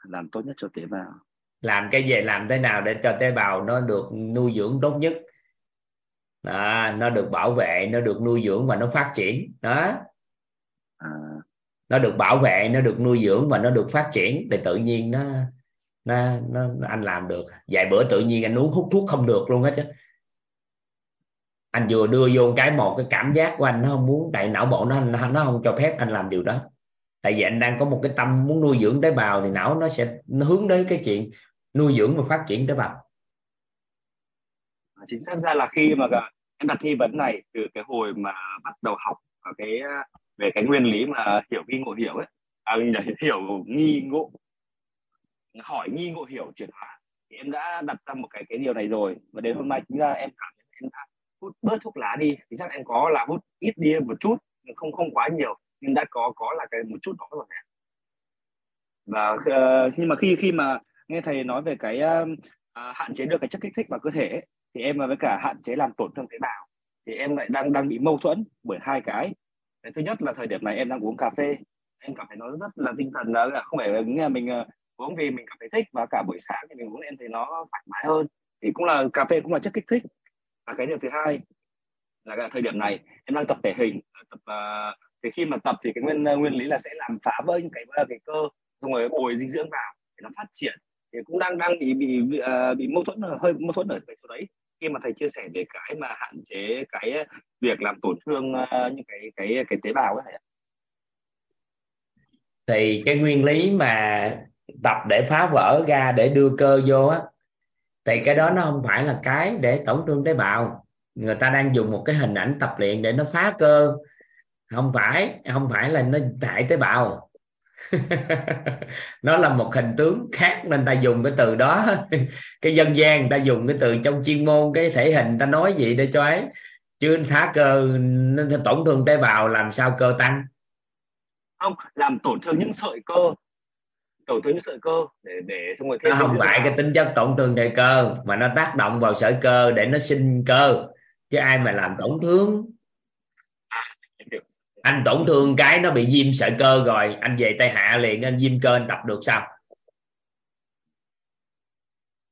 Làm tốt nhất cho tế bào. Làm cái gì làm thế nào để cho tế bào nó được nuôi dưỡng tốt nhất? Đó, nó được bảo vệ nó được nuôi dưỡng và nó phát triển. Đó. À nó được bảo vệ nó được nuôi dưỡng và nó được phát triển thì tự nhiên nó nó, nó, nó anh làm được. Vài bữa tự nhiên anh uống hút thuốc không được luôn hết chứ. Anh vừa đưa vô cái một cái cảm giác của anh nó không muốn tại não bộ nó nó không cho phép anh làm điều đó. Tại vì anh đang có một cái tâm muốn nuôi dưỡng tế bào thì não nó sẽ nó hướng đến cái chuyện nuôi dưỡng và phát triển tế bào. Chính xác ra là khi mà em đặt nghi vấn này từ cái hồi mà bắt đầu học ở cái về cái nguyên lý mà hiểu nghi ngộ hiểu ấy. À, hiểu nghi ngộ hỏi nghi ngộ hiểu chuyển hóa. Thì em đã đặt ra một cái cái điều này rồi. Và đến hôm nay chính ra em cảm nhận em đã hút bớt thuốc lá đi. Thì chắc em có là hút ít đi một chút không không quá nhiều. Nhưng đã có có là cái một chút đó rồi và uh, nhưng mà khi khi mà nghe thầy nói về cái uh, hạn chế được cái chất kích thích vào cơ thể ấy, thì em với cả hạn chế làm tổn thương tế bào. Thì em lại đang đang bị mâu thuẫn bởi hai cái cái thứ nhất là thời điểm này em đang uống cà phê. Em cảm thấy nó rất là tinh thần đó là không phải là mình uh, uống vì mình cảm thấy thích và cả buổi sáng thì mình uống em thấy nó thoải mái hơn. Thì cũng là cà phê cũng là chất kích thích. Và cái điều thứ hai là cái thời điểm này em đang tập thể hình ờ, tập uh, thì khi mà tập thì cái nguyên nguyên lý là sẽ làm phá vỡ những cái cái cơ xong rồi bồi dinh dưỡng vào để nó phát triển. Thì cũng đang đang bị bị bị, uh, bị mâu thuẫn hơi mâu thuẫn ở cái chỗ đấy khi mà thầy chia sẻ về cái mà hạn chế cái ờ, việc làm tổn thương ờ, những cái cái cái tế bào ấy thì cái nguyên lý mà tập để phá vỡ ra để đưa cơ vô á, thì cái đó nó không phải là cái để tổn thương tế bào. Người ta đang dùng một cái hình ảnh tập luyện để nó phá cơ. Không phải không phải là nó hại tế bào. nó là một hình tướng khác nên ta dùng cái từ đó. Cái dân gian người ta dùng cái từ trong chuyên môn cái thể hình ta nói gì để cho ấy. Chứ phá cơ nên tổn thương tế bào làm sao cơ tăng? Không làm tổn thương những sợi cơ. Tổn thương những sợi cơ để để xong rồi thêm không phải cái tính chất tổn thương đời cơ mà nó tác động vào sợi cơ để nó sinh cơ. Chứ ai mà làm tổn thương anh tổn thương cái nó bị viêm sợi cơ rồi, anh về tay hạ liền, anh viêm cơ, anh tập được sao?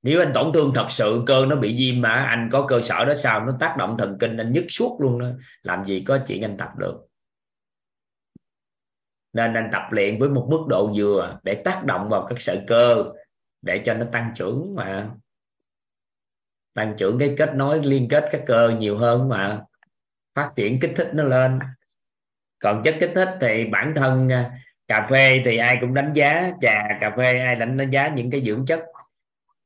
Nếu anh tổn thương thật sự, cơ nó bị viêm mà, anh có cơ sở đó sao? Nó tác động thần kinh, anh nhức suốt luôn đó. Làm gì có chuyện anh tập được? Nên anh tập luyện với một mức độ vừa để tác động vào các sợi cơ, để cho nó tăng trưởng mà. Tăng trưởng cái kết nối liên kết các cơ nhiều hơn mà. Phát triển kích thích nó lên còn chất kích thích thì bản thân à, cà phê thì ai cũng đánh giá. Trà, cà phê ai đánh đánh giá những cái dưỡng chất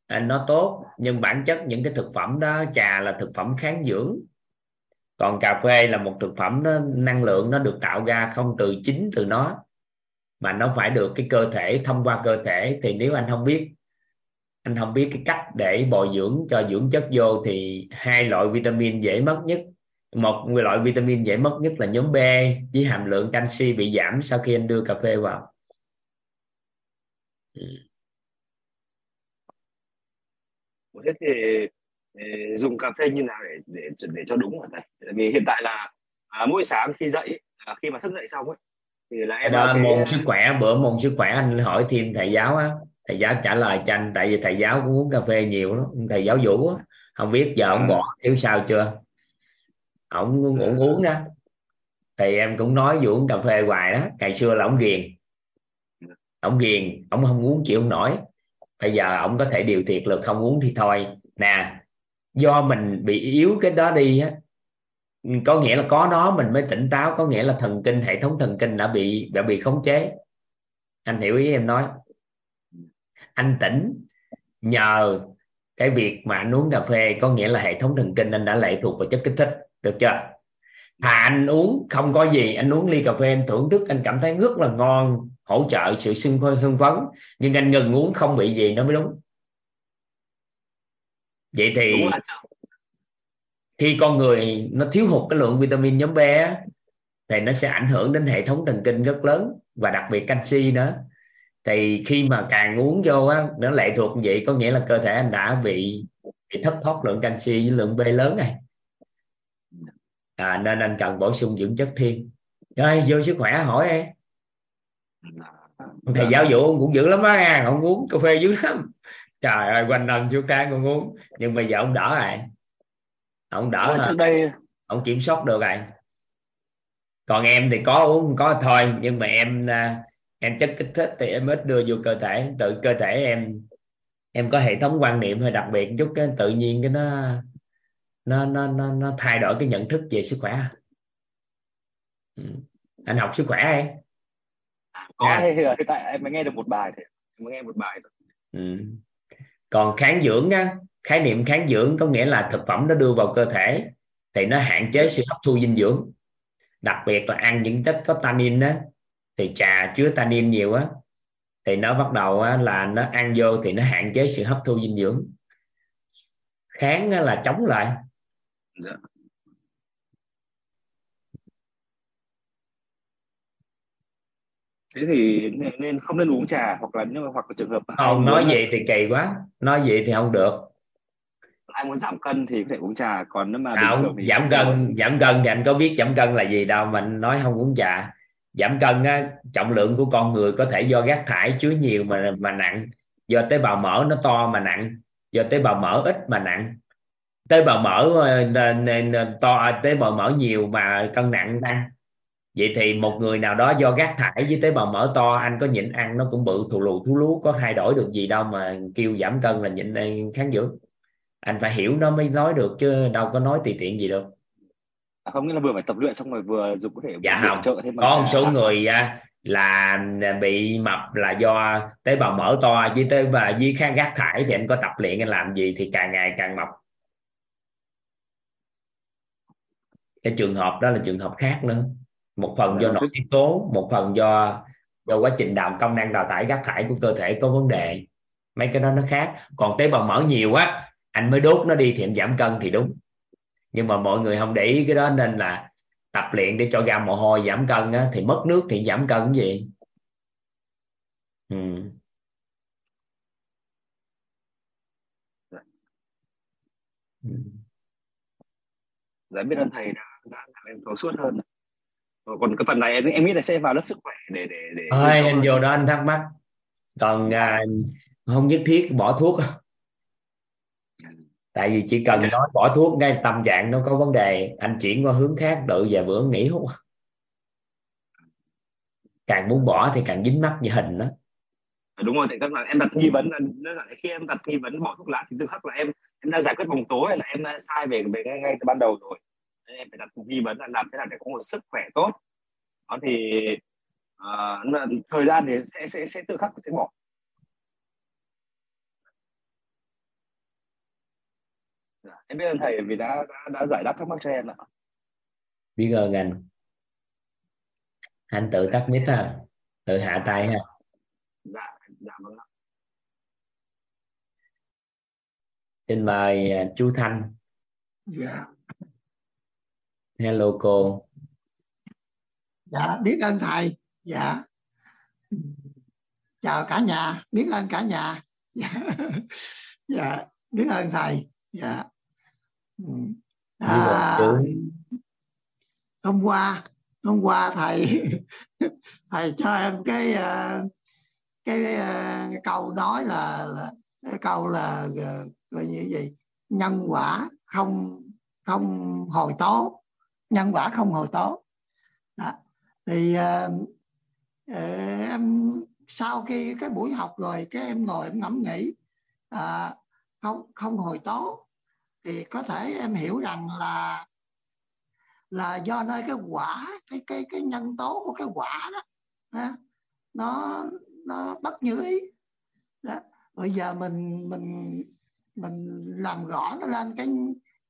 à, nó tốt. Nhưng bản chất những cái thực phẩm đó, trà là thực phẩm kháng dưỡng. Còn cà phê là một thực phẩm nó, năng lượng nó được tạo ra không từ chính từ nó, mà nó phải được cái cơ thể, thông qua cơ thể. Thì nếu anh không biết, anh không biết cái cách để bồi dưỡng cho dưỡng chất vô thì hai loại vitamin dễ mất nhất một loại vitamin dễ mất nhất là nhóm B với hàm lượng canxi bị giảm sau khi anh đưa cà phê vào. Ừ. thế thì dùng cà phê như nào để để để cho đúng ở đây vì hiện tại là à, mỗi sáng khi dậy à, khi mà thức dậy xong ấy thì là em đó, môn cái... sức khỏe bữa môn sức khỏe anh hỏi thêm thầy giáo á. Thầy giáo trả lời cho anh tại vì thầy giáo cũng uống cà phê nhiều lắm thầy giáo vũ á. Không biết giờ ông à. bỏ thiếu sao chưa ông cũng à. uống đó. Thì em cũng nói vụ uống cà phê hoài đó ngày xưa là ông ghiền. Ông ghiền ông không uống chịu không nổi. Bây giờ ông có thể điều tiết được không uống thì thôi. Nè do mình bị yếu cái đó đi á có nghĩa là có đó mình mới tỉnh táo có nghĩa là thần kinh hệ thống thần kinh đã bị đã bị khống chế. Anh hiểu ý em nói. Anh tỉnh nhờ cái việc mà anh uống cà phê có nghĩa là hệ thống thần kinh anh đã lệ thuộc vào chất kích thích được chưa? Thà anh uống không có gì anh uống ly cà phê anh thưởng thức anh cảm thấy rất là ngon hỗ trợ sự sưng hưng phấn. Nhưng anh ngừng uống không bị gì nó mới đúng. Vậy thì khi con người nó thiếu hụt cái lượng vitamin nhóm B thì nó sẽ ảnh hưởng đến hệ thống thần kinh rất lớn và đặc biệt canxi nữa. Thì khi mà càng uống vô á nó lệ thuộc vậy có nghĩa là cơ thể anh đã bị bị thất thoát lượng canxi với lượng B lớn này à, nên anh cần bổ sung dưỡng chất thêm. Rồi vô sức khỏe hỏi em. Thầy giáo vụ cũng dữ lắm á ông uống cà phê dữ lắm. Trời ơi quanh năm chú cá con uống nhưng bây giờ ông đỡ rồi ông đỡ trước đây ông kiểm soát được rồi. Còn em thì có uống có thôi nhưng mà em à, em chất kích thích thì em ít đưa vô cơ thể. Tự cơ thể em em có hệ thống quan niệm hơi đặc biệt chút cái tự nhiên cái nó nó nó nó, nó thay đổi cái nhận thức về sức khỏe ừ. anh học sức khỏe hay có à. hiện tại em mới nghe được một bài thì em mới nghe một bài thôi. Ừ. còn kháng dưỡng á khái niệm kháng dưỡng có nghĩa là thực phẩm nó đưa vào cơ thể thì nó hạn chế sự hấp thu dinh dưỡng đặc biệt là ăn những chất có tannin đó thì trà chứa tannin nhiều á thì nó bắt đầu á, là nó ăn vô thì nó hạn chế sự hấp thu dinh dưỡng kháng là chống lại dạ. Thế thì nên không nên uống trà hoặc là nếu mà hoặc là trường hợp không nói uống... vậy thì kỳ quá. Nói vậy thì không được. Ai muốn giảm cân thì có thể uống trà còn nếu mà không, thì giảm cân không... giảm cân thì anh có biết giảm cân là gì đâu mình nói không uống trà. Giảm cân á, trọng lượng của con người có thể do rác thải chứa nhiều mà mà nặng. Do tế bào mỡ nó to mà nặng do tế bào mỡ ít mà nặng tế bào mỡ ờ, to tế bào mỡ nhiều mà cân nặng tăng vậy thì một người nào đó do rác thải với tế bào mỡ to anh có nhịn ăn nó cũng bự thù lù thú lú có thay đổi được gì đâu mà kêu giảm cân là nhịn kháng dưỡng anh phải hiểu nó mới nói được chứ đâu có nói tùy tiện gì đâu à, không nghĩa là vừa phải tập luyện xong rồi vừa dùng có thể dạ không. trợ thêm có một số người là bị mập là do tế bào mỡ to với tế bào với kháng rác thải thì anh có tập luyện anh làm gì thì càng ngày càng mập cái trường hợp đó là trường hợp khác nữa. Một phần do nội tiết tố một phần do do quá trình đào công năng đào thải rác thải của cơ thể có vấn đề. Mấy cái đó nó khác. Còn tế bào mỡ nhiều á anh mới đốt nó đi thì anh giảm cân thì đúng. Nhưng mà mọi người không để ý cái đó nên là tập luyện để cho ra mồ hôi giảm cân á, thì mất nước thì giảm cân cái gì? Ừ. ừ. Dạ biết ơn thầy đã, em thấu suốt hơn. Còn cái phần này em em nghĩ là sẽ vào lớp sức khỏe để để để Thôi, anh vô đó anh thắc mắc. Còn à, không nhất thiết bỏ thuốc. Tại vì chỉ cần nói bỏ thuốc ngay tâm trạng nó có vấn đề. Anh chuyển qua hướng khác đợi vài bữa nghỉ hút. Càng muốn bỏ thì càng dính mắt như hình đó. Đúng rồi thì các bạn em đặt nghi vấn. là khi em đặt nghi vấn bỏ thuốc lá thì tự khắc là em em đã giải quyết vòng tối hay là em đã sai về về ngay, ngay từ ban đầu rồi em phải đặt nghi vấn là làm thế nào để có một sức khỏe tốt. Đó thì uh, thời gian thì sẽ sẽ sẽ tự khắc sẽ bỏ. Dạ, em biết ơn thầy vì đã, đã đã giải đáp thắc mắc cho em ạ. Biết ơn anh. Anh tự tắt mic ha. Tự hạ tay ha. Dạ dạ vâng ạ. Xin mời à, chú thanh. Dạ hello cô. Dạ biết ơn thầy. Dạ. Chào cả nhà biết ơn cả nhà. Dạ, dạ biết ơn thầy. Dạ. À, hôm qua hôm qua thầy thầy cho em cái ờ, cái, cái ờ, câu nói là, là cái câu là gọi như gì? Nhân quả không không hồi tố nhân quả không hồi tố đó. thì uh, uh, em sau khi cái buổi học rồi cái em ngồi em ngẫm nghĩ uh, không không hồi tố thì có thể em hiểu rằng là là do nơi cái quả cái cái cái nhân tố của cái quả đó, ha, nó nó bất như ý đó. bây giờ mình mình mình làm rõ nó lên cái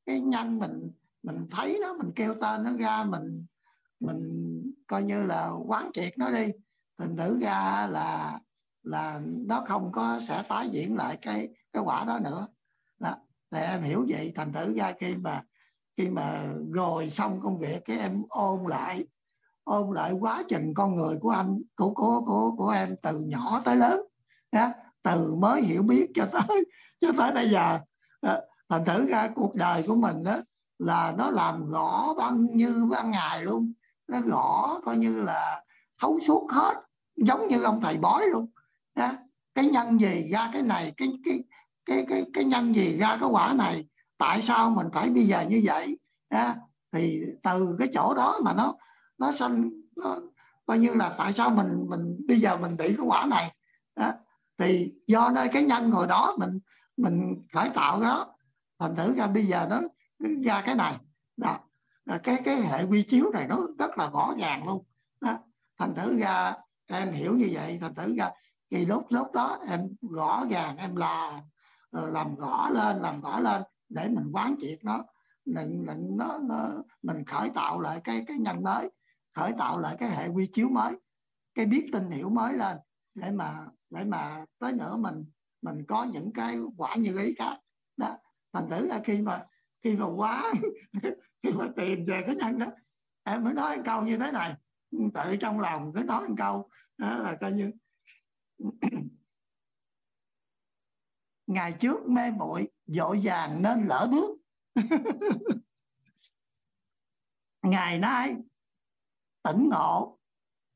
cái nhân mình mình thấy nó, mình kêu tên nó ra, mình mình coi như là quán triệt nó đi thành thử ra là là nó không có sẽ tái diễn lại cái cái quả đó nữa đó. thì em hiểu vậy thành thử ra khi mà khi mà rồi xong công việc cái em ôn lại ôn lại quá trình con người của anh, của của của của em từ nhỏ tới lớn đó. từ mới hiểu biết cho tới cho tới bây giờ đó. thành thử ra cuộc đời của mình đó là nó làm gõ ban như ban ngày luôn nó gõ coi như là thấu suốt hết, giống như ông thầy bói luôn đó. cái nhân gì ra cái này, cái cái cái cái cái nhân gì ra cái quả này, tại sao mình phải bây giờ như vậy đó. thì từ cái chỗ đó mà nó nó sanh, nó coi như là tại sao mình mình bây giờ mình bị cái quả này đó. thì do nơi cái nhân hồi đó mình mình phải tạo đó thành thử ra bây giờ nó ra cái này đó. Cái cái hệ quy chiếu này nó rất là rõ ràng luôn. Đó. thành thử ra em hiểu như vậy thành thử ra thì lúc lúc đó em rõ ràng em là ờ, làm rõ lên làm rõ lên để mình quán triệt nó. Định định nó, nó mình khởi tạo lại cái cái nhân mới khởi tạo lại cái hệ quy chiếu mới cái biết tin hiểu mới lên để mà để mà tới nữa mình mình có những cái quả như ý khác. Đó. Thành thử ra khi mà khi mà quá, khi mà tìm về cái nhân đó, em mới nói câu như thế này. Tự trong lòng cứ nói một câu, đó là coi như, ngày trước mê muội dội vàng nên lỡ bước. Ngày nay, tỉnh ngộ,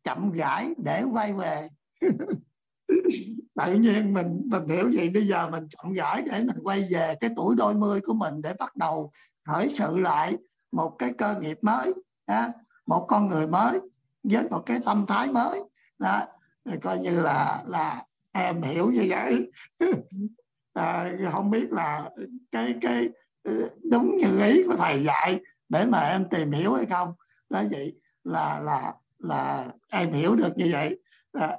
chậm rãi để quay về. tự nhiên mình mình hiểu gì bây giờ mình chậm rãi để mình quay về cái tuổi đôi mươi của mình để bắt đầu khởi sự lại một cái cơ nghiệp mới ha? một con người mới với một cái tâm thái mới đó. Coi như là là em hiểu như vậy. À, không biết là cái cái ừ, đúng như ý của thầy dạy để mà em tìm hiểu hay không. Đó vậy là là là em hiểu được như vậy. À,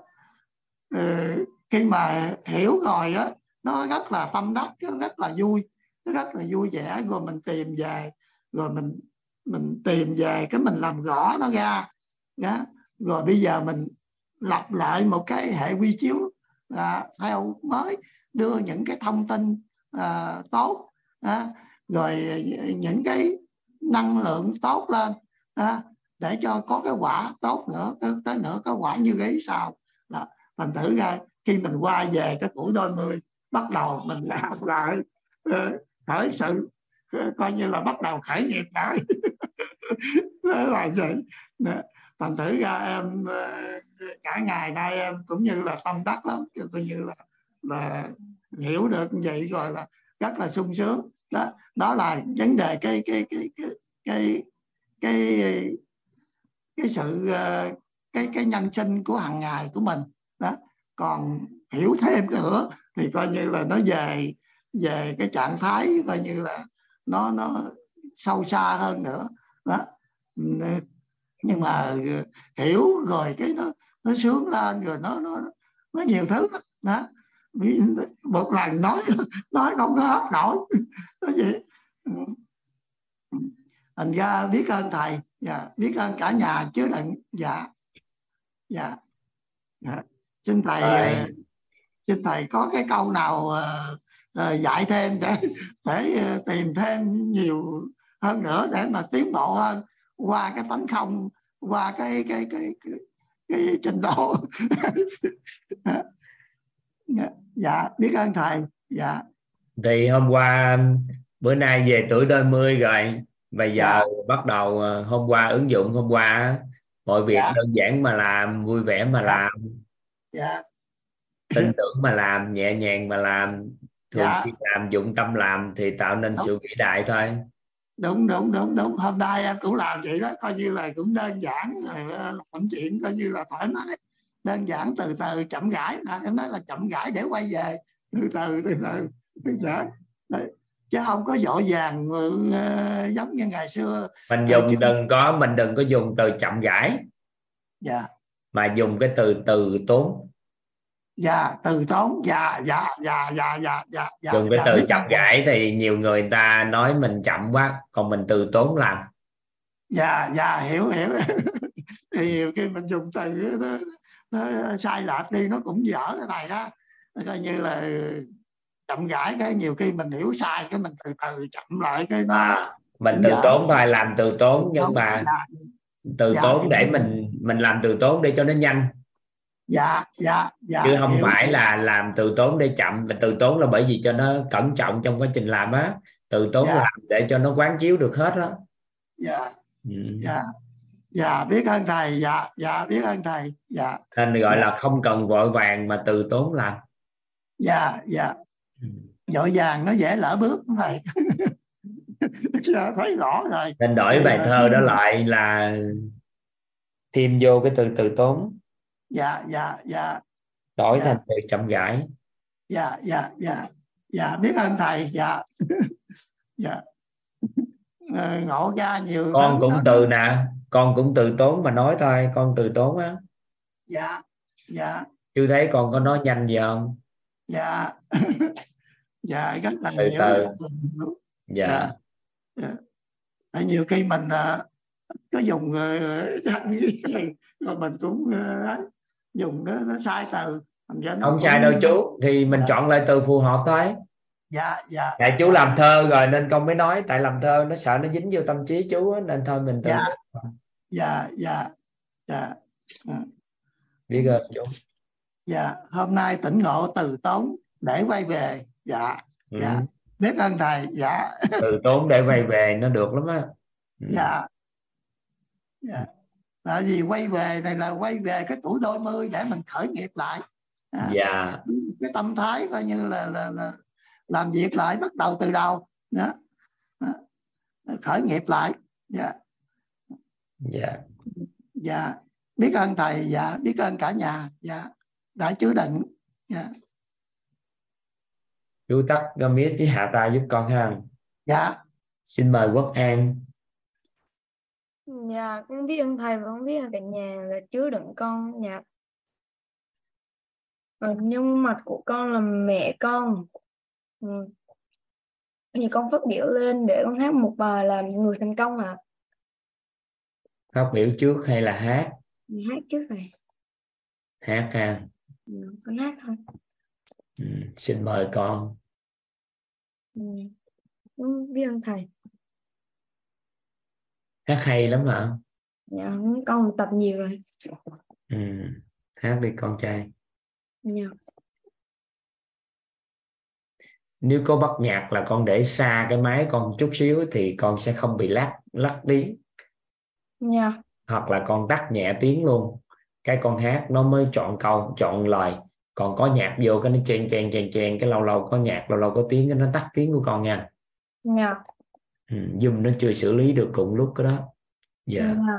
ừ, khi mà hiểu rồi á nó rất là tâm đắc nó rất là vui nó rất là vui vẻ. Rồi mình tìm về rồi mình mình tìm về cái mình làm rõ nó ra đó. rồi bây giờ mình lập lại một cái hệ quy chiếu à, theo mới đưa những cái thông tin à, tốt à, rồi những cái năng lượng tốt lên à, để cho có cái quả tốt nữa tới nữa có quả như ý sao. Là thành thử ra khi mình qua về cái tuổi đôi mươi bắt đầu mình làm lại ờ, khởi sự coi như là bắt đầu khởi nghiệp lại. Thế là vậy. Thành thử ra em ờ, cả ngày nay em cũng như là tâm đắc lắm coi như là là hiểu được vậy rồi là rất là sung sướng. Đó đó là vấn đề cái cái cái cái cái cái cái sự ờ, cái cái nhân sinh của hàng ngày của mình. Đó còn hiểu thêm nữa thì coi như là nó về về cái trạng thái coi như là nó nó sâu xa hơn nữa. Đó. Nhưng mà hiểu rồi cái nó nó sướng lên rồi nó nó nó nhiều thứ đó. Một lần nói nói không có hết nổi. Nó vậy. Thành ra biết ơn thầy. Dạ biết ơn cả nhà chứ đừng dạ. Dạ, dạ xin thầy à. xin thầy có cái câu nào uh, dạy thêm để để tìm thêm nhiều hơn nữa để mà tiến bộ hơn qua cái tánh không qua cái cái cái cái, cái trình độ dạ, dạ biết ơn thầy dạ thì hôm qua bữa nay về tuổi đôi mươi rồi bây giờ dạ. bắt đầu hôm qua ứng dụng hôm qua mọi việc dạ. đơn giản mà làm vui vẻ mà dạ. làm dạ. tin tưởng mà làm nhẹ nhàng mà làm. Thường dạ. xuyên làm dụng tâm làm thì tạo nên đúng. sự vĩ đại thôi. Đúng đúng đúng đúng. Hôm nay em cũng làm vậy đó coi như là cũng đơn giản làm chuyện coi như là thoải mái. Đơn giản từ từ chậm rãi. À, em nói là chậm rãi để quay về. Từ từ từ từ từ từ. Chứ không có dội vàng uh, giống như ngày xưa. Mình dùng chứ... đừng có mình đừng có dùng từ chậm rãi. Dạ mà dùng cái từ từ tốn. Dạ từ tốn. Dạ dạ dạ dạ dạ dạ, dạ. Dùng cái dạ, từ chậm rãi thì nhiều người ta nói mình chậm quá còn mình từ tốn làm. Dạ dạ hiểu hiểu. Thì khi mình dùng từ nó, nó sai lệch đi nó cũng dở cái này đó. Coi như là chậm rãi cái nhiều khi mình hiểu sai cái mình từ từ chậm lại cái nó à, mình từ tốn thôi làm từ tốn nhưng mà dạ, từ dạ, tốn để mình mình làm từ tốn để cho nó nhanh dạ dạ dạ chứ không hiểu. phải là làm từ tốn để chậm mà từ tốn là bởi vì cho nó cẩn trọng trong quá trình làm á từ tốn dạ. làm để cho nó quán chiếu được hết đó dạ ừ. dạ dạ biết ơn thầy dạ dạ biết ơn thầy dạ nên gọi dạ. là không cần vội vàng mà từ tốn làm dạ dạ ừ. vội vàng nó dễ lỡ bước thầy giờ thấy rõ rồi. Nên đổi bài thơ đó lại là thêm vô cái từ từ tốn. Dạ dạ dạ. Đổi dạ. thành từ chậm rãi. Dạ dạ dạ. Dạ biết ơn thầy. Dạ. Dạ. Ờ, ngộ ra nhiều con cũng đó. từ nè. Con cũng từ tốn mà nói thôi. Con từ tốn á. Dạ dạ. Chưa thấy con có nói nhanh gì không? Dạ. Dạ rất là từ nhiều từ. Dạ, dạ yeah. nhiều khi mình uh, có dùng uh, rồi mình cũng uh, dùng nó, nó sai từ không sai đâu chú. Thì mình dạ. chọn lại từ phù hợp thôi. Dạ dạ. Tại chú dạ. làm thơ rồi nên con mới nói. Tại làm thơ nó sợ nó dính vô tâm trí chú nên thôi mình tự dạ. dạ dạ dạ. Biết ơn chú. Dạ hôm nay tỉnh ngộ từ tốn để quay về. Dạ. Ừ. biết ơn thầy dạ. Từ tốn để quay về nó được lắm á. Ừ. dạ. Dạ. Là vì quay về này là quay về cái tuổi đôi mươi để mình khởi nghiệp lại. À, dạ. cái tâm thái coi như là, là, là làm việc lại bắt đầu từ đầu. Đó. đó. khởi nghiệp lại. Dạ. Dạ. Dạ. Biết ơn thầy dạ. Biết ơn cả nhà dạ. Đã chứa đựng. Dạ chú tắt mic với hạ tay giúp con ha dạ xin mời quốc an Dạ, con biết ơn thầy và con biết ơn cả nhà là chứa đựng con. Dạ. Ở nhưng mặt của con là mẹ con. Ừ. Thì con phát biểu lên để con hát một bài làm người thành công à. phát biểu trước hay là hát Hát trước thầy. hát ha Ừ, con hát thôi. ừ. xin mời con Ừ. Con biết ơn thầy. hát hay lắm hả Dạ, con tập nhiều rồi. ừ. hát đi con trai Dạ. nếu có bắt nhạc là con để xa cái máy con chút xíu thì con sẽ không bị lắc lắc tiếng Dạ. hoặc là con tắt nhẹ tiếng luôn cái con hát nó mới chọn câu chọn lời còn có nhạc vô cái nó chen chen chen chen cái lâu lâu có nhạc lâu lâu có tiếng cái nó tắt tiếng của con nha Dạ. ừ. Zoom nó chưa xử lý được cùng lúc cái đó dạ Dạ.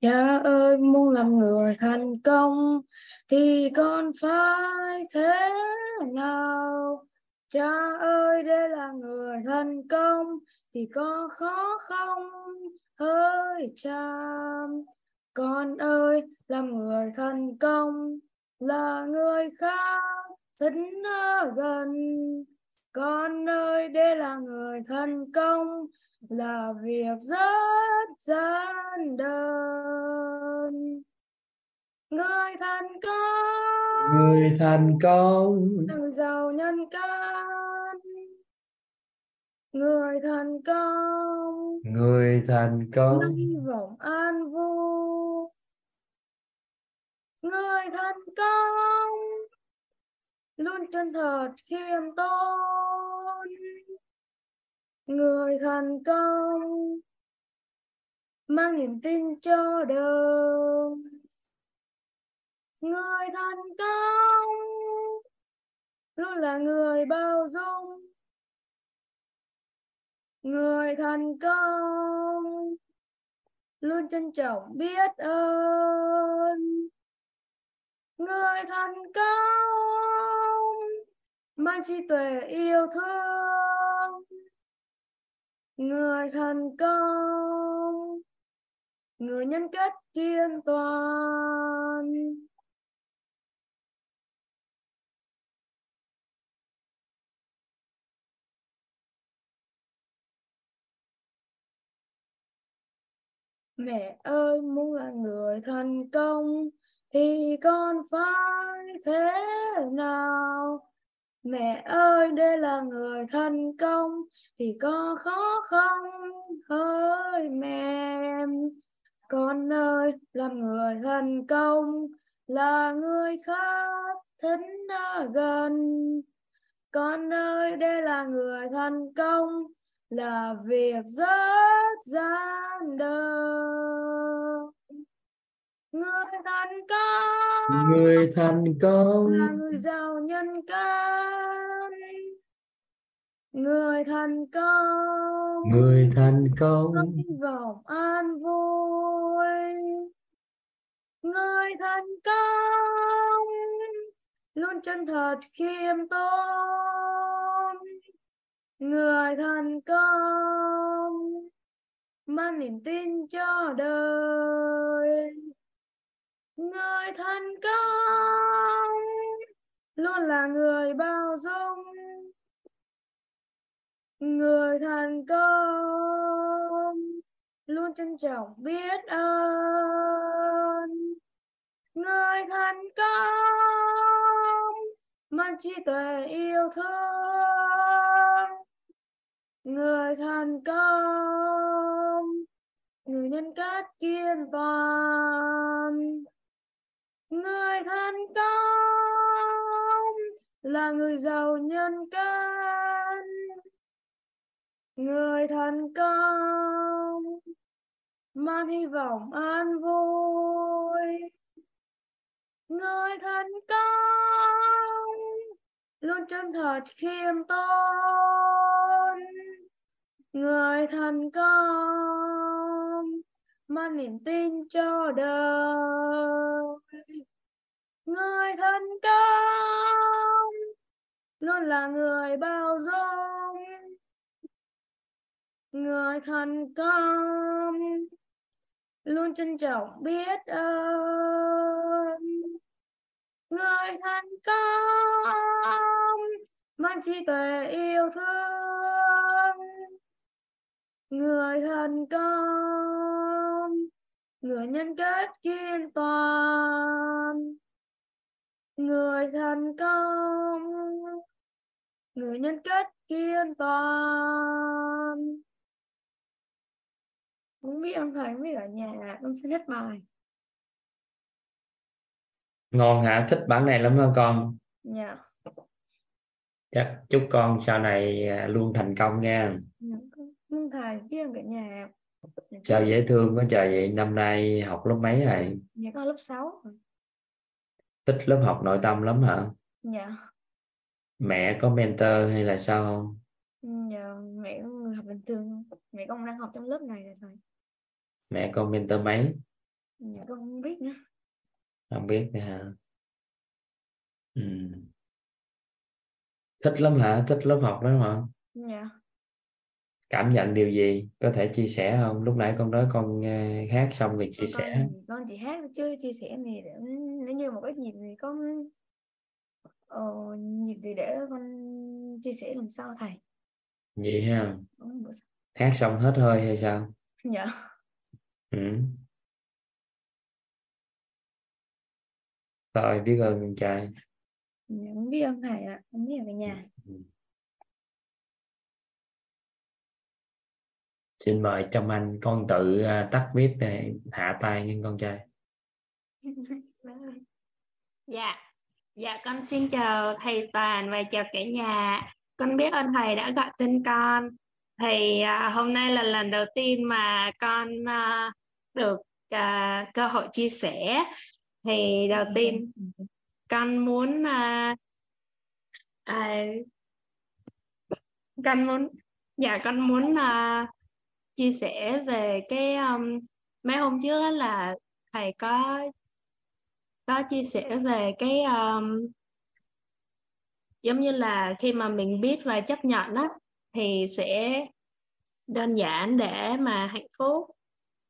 Cha ơi muốn làm người thành công thì con phải thế nào? Cha ơi, để là người thành công thì có khó không ơi cha? Con ơi, làm người thành công là người khác, tính ở gần. Con ơi, để là người thành công là việc rất gian đơn người thành công người thành công. người giàu nhân căn. Người thành công người thành công. hy vọng an vui người thành công luôn chân thật khiêm tốn. Người thành công mang niềm tin cho đời người thành công. Luôn là người bao dung. Người thành công. Luôn trân trọng biết ơn. Người thành công. Mang trí tuệ yêu thương. Người thành công. Người nhân cách kiên toàn. Mẹ ơi muốn là người thành công thì con phải thế nào Mẹ ơi, đây là người thành công thì có khó không hỡi mẹ. Con ơi, làm người thành công là người khác thính gần. Con ơi, đây là người thành công là việc rất gian đơn. Người thành công người thành công là người giàu nhân căn người thành công người thành công hy vọng an vui. Người thành công luôn chân thật khiêm tốn người thành công, mang niềm tin cho đời. Người thành công, luôn là người bao dung. Người thành công, luôn trân trọng biết ơn. Người thành công mang mang trí tuệ yêu thương người thành công, người nhân cách kiên toàn. Người thành công là người giàu nhân cách người thành công mang hy vọng an vui. Người thành công luôn chân thật, khiêm tốn người thành công, mang niềm tin cho đời. Người thành công, luôn là người bao dung. Người thành công, luôn trân trọng biết ơn. Người thành công, mang trí tuệ yêu thương người thành công người nhân cách kiên toàn. Người thành công người nhân cách kiên toàn. Không biết ông thầy biết ở nhà con sẽ hết bài. Ngon hả? Thích bản này lắm đó con? Dạ. Chắc chúc con sau này à, luôn thành công nha. Dạ ông thầy ông cả nhà. Dạ, sao dễ thương quá trời vậy. Năm nay học lớp mấy rồi? Dạ con lớp 6 thích lớp học nội tâm lắm hả? Dạ. Mẹ có mentor hay là sao không? Dạ mẹ người học bình thường. Mẹ con đang học trong lớp này rồi thầy mẹ con mentor mấy? Dạ con không biết nữa. Không biết nữa hả? Ừ. thích lắm hả? Thích lớp học đó hả? Dạ cảm nhận điều gì? Có thể chia sẻ không? Lúc nãy con nói con ờ, hát xong rồi chia con, sẻ. con, con chỉ hát chứ chia sẻ thì để nếu như một cái dịp thì có ờ, dịp thì để con chia sẻ lần sau thầy. Vậy ha. Hát xong hết hơi hay sao? Dạ. Ừ. rồi biết ơn con trai. Dạ biết ơn thầy ạ. Không biết ở nhà. Ừ. xin mời Trâm Anh con tự à, tắt viết để hạ tay nhưng con trai Dạ, dạ con xin chào thầy Toàn và chào cả nhà. Con biết ơn thầy đã gọi tên con. Thì à, hôm nay là lần đầu tiên mà con à, được cơ hội chia sẻ. Thì đầu tiên con muốn uh, uh, con muốn dạ con muốn uh, chia sẻ về cái um, mấy hôm trước á là thầy có có chia sẻ về cái um, giống như là khi mà mình biết và chấp nhận đó thì sẽ đơn giản để mà hạnh phúc.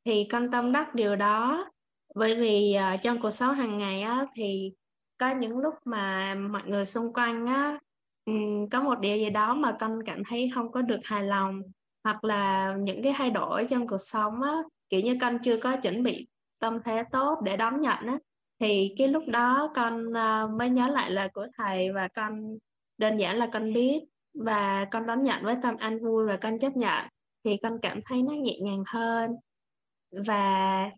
Thì con tâm đắc điều đó. Bởi vì uh, trong cuộc sống hàng ngày á thì có những lúc mà mọi người xung quanh á um, có một điều gì đó mà con cảm thấy không có được hài lòng hoặc là những cái thay đổi trong cuộc sống á kiểu như con chưa có chuẩn bị tâm thế tốt để đón nhận á thì cái lúc đó con à, mới nhớ lại lời của thầy và con đơn giản là con biết và con đón nhận với tâm an vui và con chấp nhận thì con cảm thấy nó nhẹ nhàng hơn. Và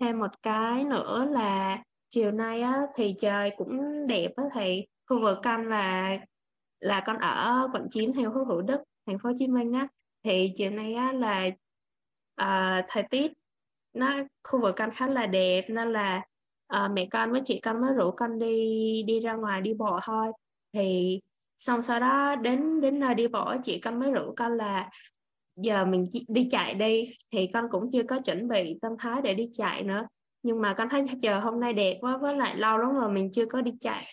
thêm một cái nữa là chiều nay á, thì trời cũng đẹp á thầy. Khu vực con là là con ở quận 9 theo phố Thủ Đức thành phố Hồ Chí Minh á thì chiều nay á, là uh, thời tiết nó khu vực con khá là đẹp nên là uh, mẹ con với chị con mới rủ con đi đi ra ngoài đi bộ thôi. Thì xong sau đó đến đến nơi đi bộ chị con mới rủ con là giờ mình đi chạy đi. Thì con cũng chưa có chuẩn bị tâm thái để đi chạy nữa. Nhưng mà con thấy chờ hôm nay đẹp quá với lại lâu lắm rồi mình chưa có đi chạy.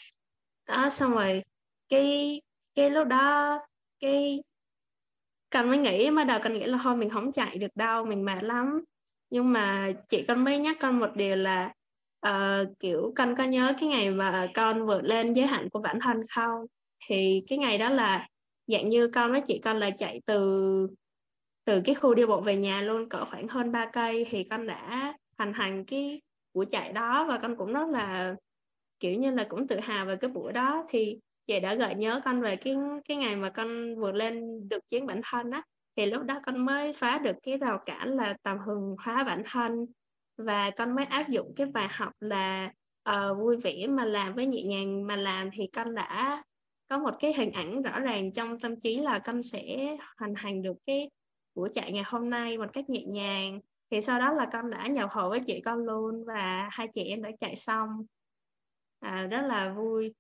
Đó xong rồi cái cái lúc đó cái con mới nghĩ bắt đầu con nghĩ là thôi mình không chạy được đâu mình mệt lắm. Nhưng mà chị con mới nhắc con một điều là uh, kiểu con có nhớ cái ngày mà con vượt lên giới hạn của bản thân không? Thì cái ngày đó là dạng như con với chị con là chạy từ từ cái khu đi bộ về nhà luôn cỡ khoảng hơn 3 cây thì con đã hành hành cái buổi chạy đó và con cũng rất là kiểu như là cũng tự hào về cái buổi đó. Thì chị đã gợi nhớ con về cái cái ngày mà con vượt lên được chiến bản thân á thì lúc đó con mới phá được cái rào cản là tầm hừng hóa bản thân. Và con mới áp dụng cái bài học là uh, vui vẻ mà làm với nhẹ nhàng mà làm thì con đã có một cái hình ảnh rõ ràng trong tâm trí là con sẽ hoàn thành được cái buổi chạy ngày hôm nay một cách nhẹ nhàng. Thì sau đó là con đã nhập hội với chị con luôn và hai chị em đã chạy xong. À, rất là vui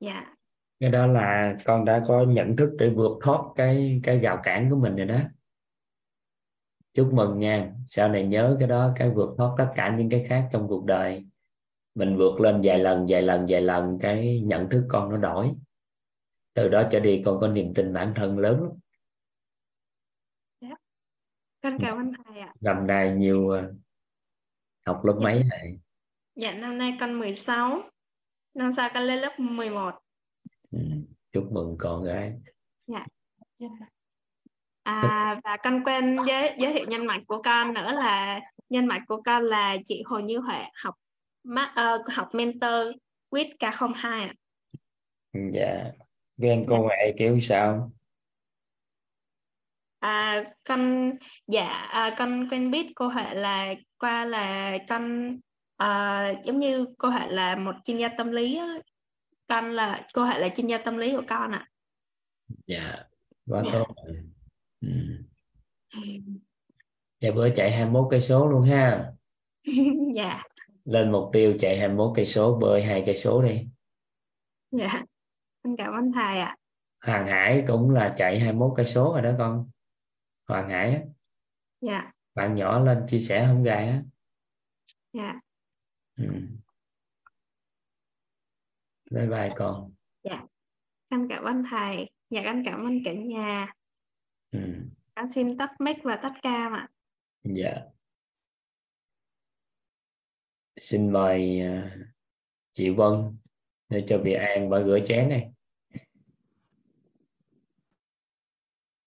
dạ. Yeah. cái đó là con đã có nhận thức để vượt thoát cái cái rào cản của mình rồi đó. Chúc mừng nha. Sau này nhớ cái đó cái vượt thoát tất cả những cái khác trong cuộc đời. Mình vượt lên vài lần vài lần vài lần cái nhận thức con nó đổi. Từ đó trở đi con có niềm tin bản thân lớn lắm. Dạ. con cảm ơn thầy ạ. Năm nay nhiều ờ, học lớp dạ. mấy này dạ năm nay con 16 năm sau con lên lớp 11 ừ. chúc mừng con gái dạ à và con quên giới giới thiệu nhân mạch của con nữa là nhân mạch của con là chị Hồ Như Huệ học uh, học mentor with K02 ạ. Dạ. Ghen cô dạ. mẹ kiểu sao? À, con dạ à, con quen biết cô Huệ là qua là con à, giống như cô Huệ là một chuyên gia tâm lý con là cô Huệ là chuyên gia tâm lý của con ạ. Dạ, quá dạ. tốt. Ừ. Dạ bữa chạy 21 cây số luôn ha. dạ lên mục tiêu chạy 21 cây số bơi hai cây số đi dạ anh cảm ơn thầy ạ Hoàng Hải cũng là chạy 21 cây số rồi đó con Hoàng Hải á dạ bạn nhỏ lên chia sẻ không gài á dạ ừ. bye bye con. Dạ. Anh cảm ơn thầy. Dạ anh cảm ơn cả nhà. Ừ. anh xin tắt mic và tắt cam ạ. Dạ. Xin mời à, chị Vân để cho bị An bà rửa chén này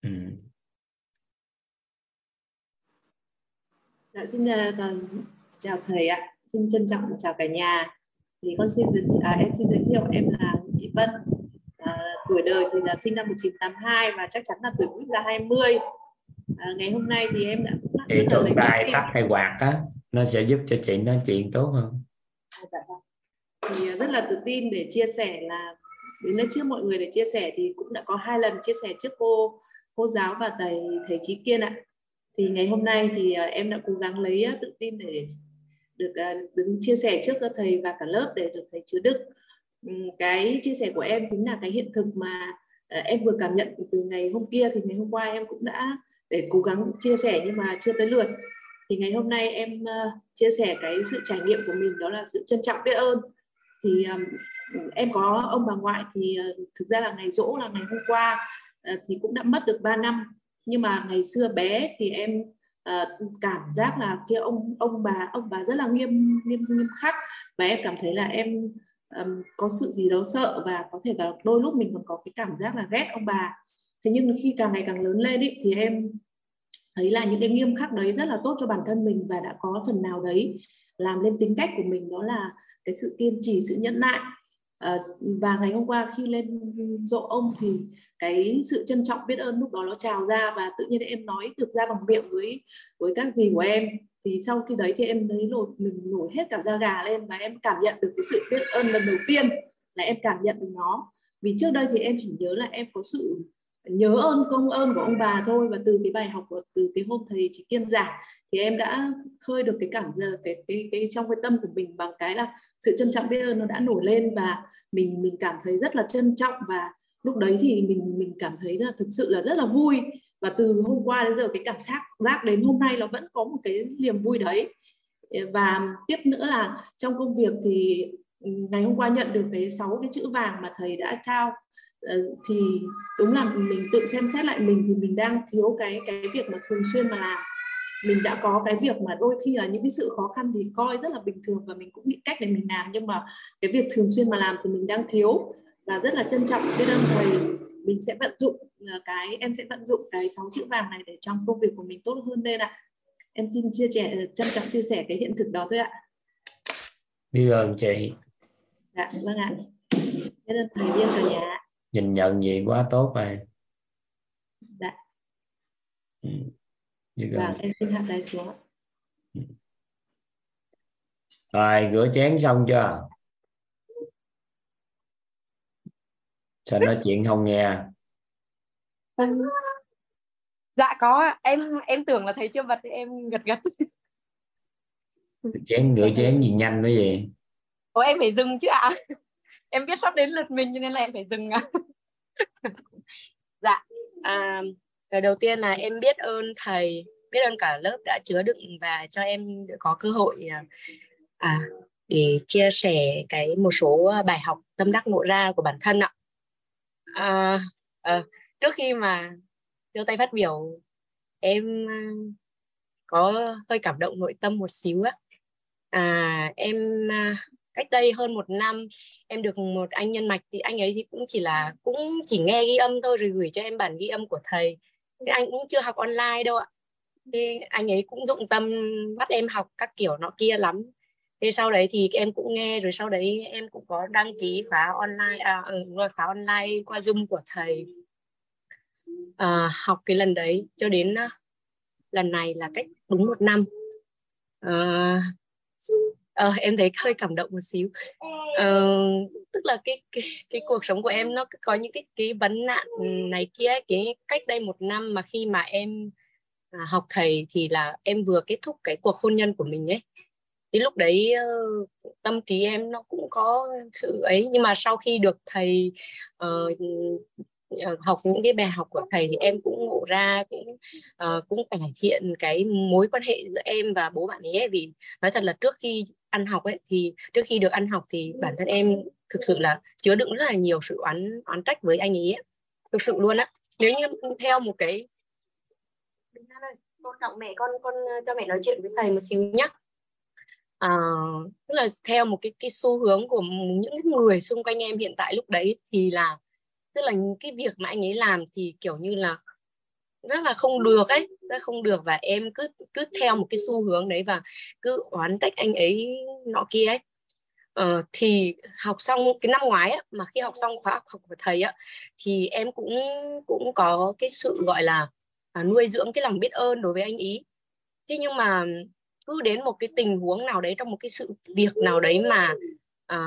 ừ. Dạ, xin uh, chào thầy ạ xin trân trọng chào cả nhà. Thì con xin à, em xin giới thiệu em là chị Vân. À, tuổi đời thì là sinh năm 1982 và chắc chắn là tuổi cũng là 20 à, ngày hôm nay thì em đã thì tượng đài tắt hay quạt á nó sẽ giúp cho chị nói chuyện tốt hơn. À, dạ vâng. thì rất là tự tin để chia sẻ là đến đây trước mọi người để chia sẻ thì cũng đã có hai lần chia sẻ trước cô cô giáo và thầy thầy trí kiên ạ. Thì ngày hôm nay thì à, em đã cố gắng lấy à, tự tin để được ờ, đứng chia sẻ trước các thầy và cả lớp để được thầy chứa đức ừ, cái chia sẻ của em chính là cái hiện thực mà ờ, em vừa cảm nhận từ ngày hôm kia thì ngày hôm qua em cũng đã để cố gắng chia sẻ nhưng mà chưa tới lượt. Thì ngày hôm nay em ờ, chia sẻ cái sự trải nghiệm của mình đó là sự trân trọng biết ơn. Thì em có ông bà ngoại thì thực ra là ngày dỗ là ngày hôm qua thì cũng đã mất được 3 năm. Nhưng mà ngày xưa bé thì em uh, cảm giác là kia ông ông bà ông bà rất là nghiêm nghiêm nghiêm khắc. Và em cảm thấy là em um, có sự gì đó sợ và có thể là đôi lúc mình còn có cái cảm giác là ghét ông bà. Thế nhưng khi càng ngày càng lớn lên ý, thì em thấy là những cái nghiêm khắc đấy rất là tốt cho bản thân mình và đã có phần nào đấy làm lên tính cách của mình. Đó là cái sự kiên trì sự nhẫn nại à, và ngày hôm qua khi lên dỗ ông thì cái sự trân trọng biết ơn lúc đó nó trào ra và tự nhiên em nói được ra bằng miệng với với các gì của em. Thì sau khi đấy thì em thấy nổi mình nổi hết cả da gà lên và em cảm nhận được cái sự biết ơn lần đầu tiên là em cảm nhận được nó. Vì trước đây thì em chỉ nhớ là em có sự nhớ ơn công ơn của ông bà thôi và từ cái bài học của từ cái hôm thầy chị kiên giảng thì em đã khơi được cái cảm giờ cái, cái cái trong cái tâm của mình bằng cái là sự trân trọng biết ơn nó đã nổi lên và mình mình cảm thấy rất là trân trọng và lúc đấy thì mình mình cảm thấy là thực sự là rất là vui. Và từ hôm qua đến giờ cái cảm giác giác đến hôm nay nó vẫn có một cái niềm vui đấy. Và tiếp nữa là trong công việc thì ừ, ngày hôm qua nhận được cái sáu cái chữ vàng mà thầy đã trao thì đúng là mình tự xem xét lại mình thì mình đang thiếu cái cái việc mà thường xuyên mà làm. Mình đã có cái việc mà đôi khi là những cái sự khó khăn thì coi rất là bình thường và mình cũng nghĩ cách để mình làm nhưng mà cái việc thường xuyên mà làm thì mình đang thiếu và rất là trân trọng. Biết ơn thầy mình sẽ vận dụng ờ, cái em sẽ vận dụng cái sáu chữ vàng này để trong công việc của mình tốt hơn lên ạ. Em xin chia sẻ trân trọng chia sẻ cái hiện thực đó thôi ạ. Biết ơn chị. Dạ vâng ạ. Biết ơn thầy biết ơn cả nhà nhìn nhận gì quá tốt rồi dạ. Ừ. Vâng em xin hạ tay xuống ừ. rồi rửa chén xong chưa? Sao nói chuyện không nghe? Dạ có em em tưởng là thầy chưa bật em gật gật. Chén rửa chén gì nhanh cái gì Ủa em phải dừng chứ ạ? à? Em biết sắp đến lượt mình cho nên là em phải dừng dạ à, cái đầu tiên là em biết ơn thầy biết ơn cả lớp đã chứa đựng và cho em có cơ hội à, à để chia sẻ cái một số bài học tâm đắc ngộ ra của bản thân ạ. À, à, trước khi mà giơ tay phát biểu em có hơi cảm động nội tâm một xíu á. À, em cách đây hơn một năm em được một anh nhân mạch thì anh ấy thì cũng chỉ là cũng chỉ nghe ghi âm thôi rồi gửi cho em bản ghi âm của thầy. Thì anh cũng chưa học online đâu ạ. Thì anh ấy cũng dụng tâm bắt em học các kiểu nọ kia lắm. Thế sau đấy thì em cũng nghe rồi sau đấy em cũng có đăng ký khóa online à, ừ, rồi khóa online qua zoom của thầy. À, học cái lần đấy cho đến à, lần này là cách đúng một năm. À, uh, em thấy hơi cảm động một xíu. Uh, tức là cái, cái cái cuộc sống của em nó có những cái cái vấn nạn này kia cái cách đây một năm mà khi mà em à, học thầy thì là em vừa kết thúc cái cuộc hôn nhân của mình ấy. Thì lúc đấy uh, tâm trí em nó cũng có sự ấy nhưng mà sau khi được thầy uh, học những cái bài học của thầy thì em cũng ngộ ra cũng uh, cũng cải thiện cái mối quan hệ giữa em và bố bạn ấy vì nói thật là trước khi ăn học ấy thì trước khi được ăn học thì bản thân em thực sự là chứa đựng rất là nhiều sự oán oán trách với anh ấy thực sự luôn á. Nếu như theo một cái con trọng mẹ con con cho mẹ nói chuyện với thầy một xíu nhé à, tức là theo một cái cái xu hướng của những người xung quanh em hiện tại lúc đấy thì là tức là cái việc mà anh ấy làm thì kiểu như là rất là không được ấy rất không được và em cứ cứ theo một cái xu hướng đấy và cứ oán trách anh ấy nọ kia ấy. Ờ, thì học xong cái năm ngoái ấy, mà khi học xong khóa học của thầy á thì em cũng cũng có cái sự gọi là à, nuôi dưỡng cái lòng biết ơn đối với anh ý thế nhưng mà cứ đến một cái tình huống nào đấy trong một cái sự việc nào đấy mà à,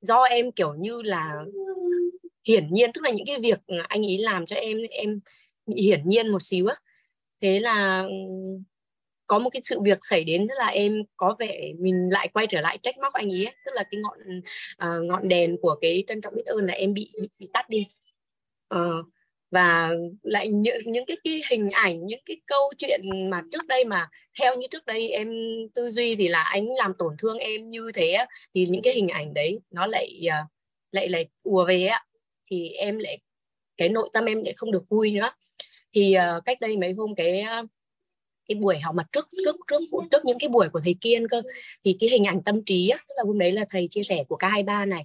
do em kiểu như là hiển nhiên tức là những cái việc anh ấy làm cho em em bị hiển nhiên một xíu á. Thế là ừ, có một cái sự việc xảy đến tức là em có vẻ mình lại quay trở lại trách móc anh ấy tức là cái ngọn uh, ngọn đèn của cái trân trọng biết ơn là em bị bị, bị tắt đi. Uh, và lại những những cái, cái hình ảnh những cái câu chuyện mà trước đây mà theo như trước đây em tư duy thì là anh làm tổn thương em như thế thì những cái hình ảnh đấy nó lại uh, lại lại ùa về á thì em lại cái nội tâm em lại không được vui nữa. Thì uh, cách đây mấy hôm cái ờ, cái buổi học mặt trước trước trước trước những cái buổi của thầy Kiên cơ thì cái hình ảnh tâm trí á, tức là hôm đấy là thầy chia sẻ của K23 này.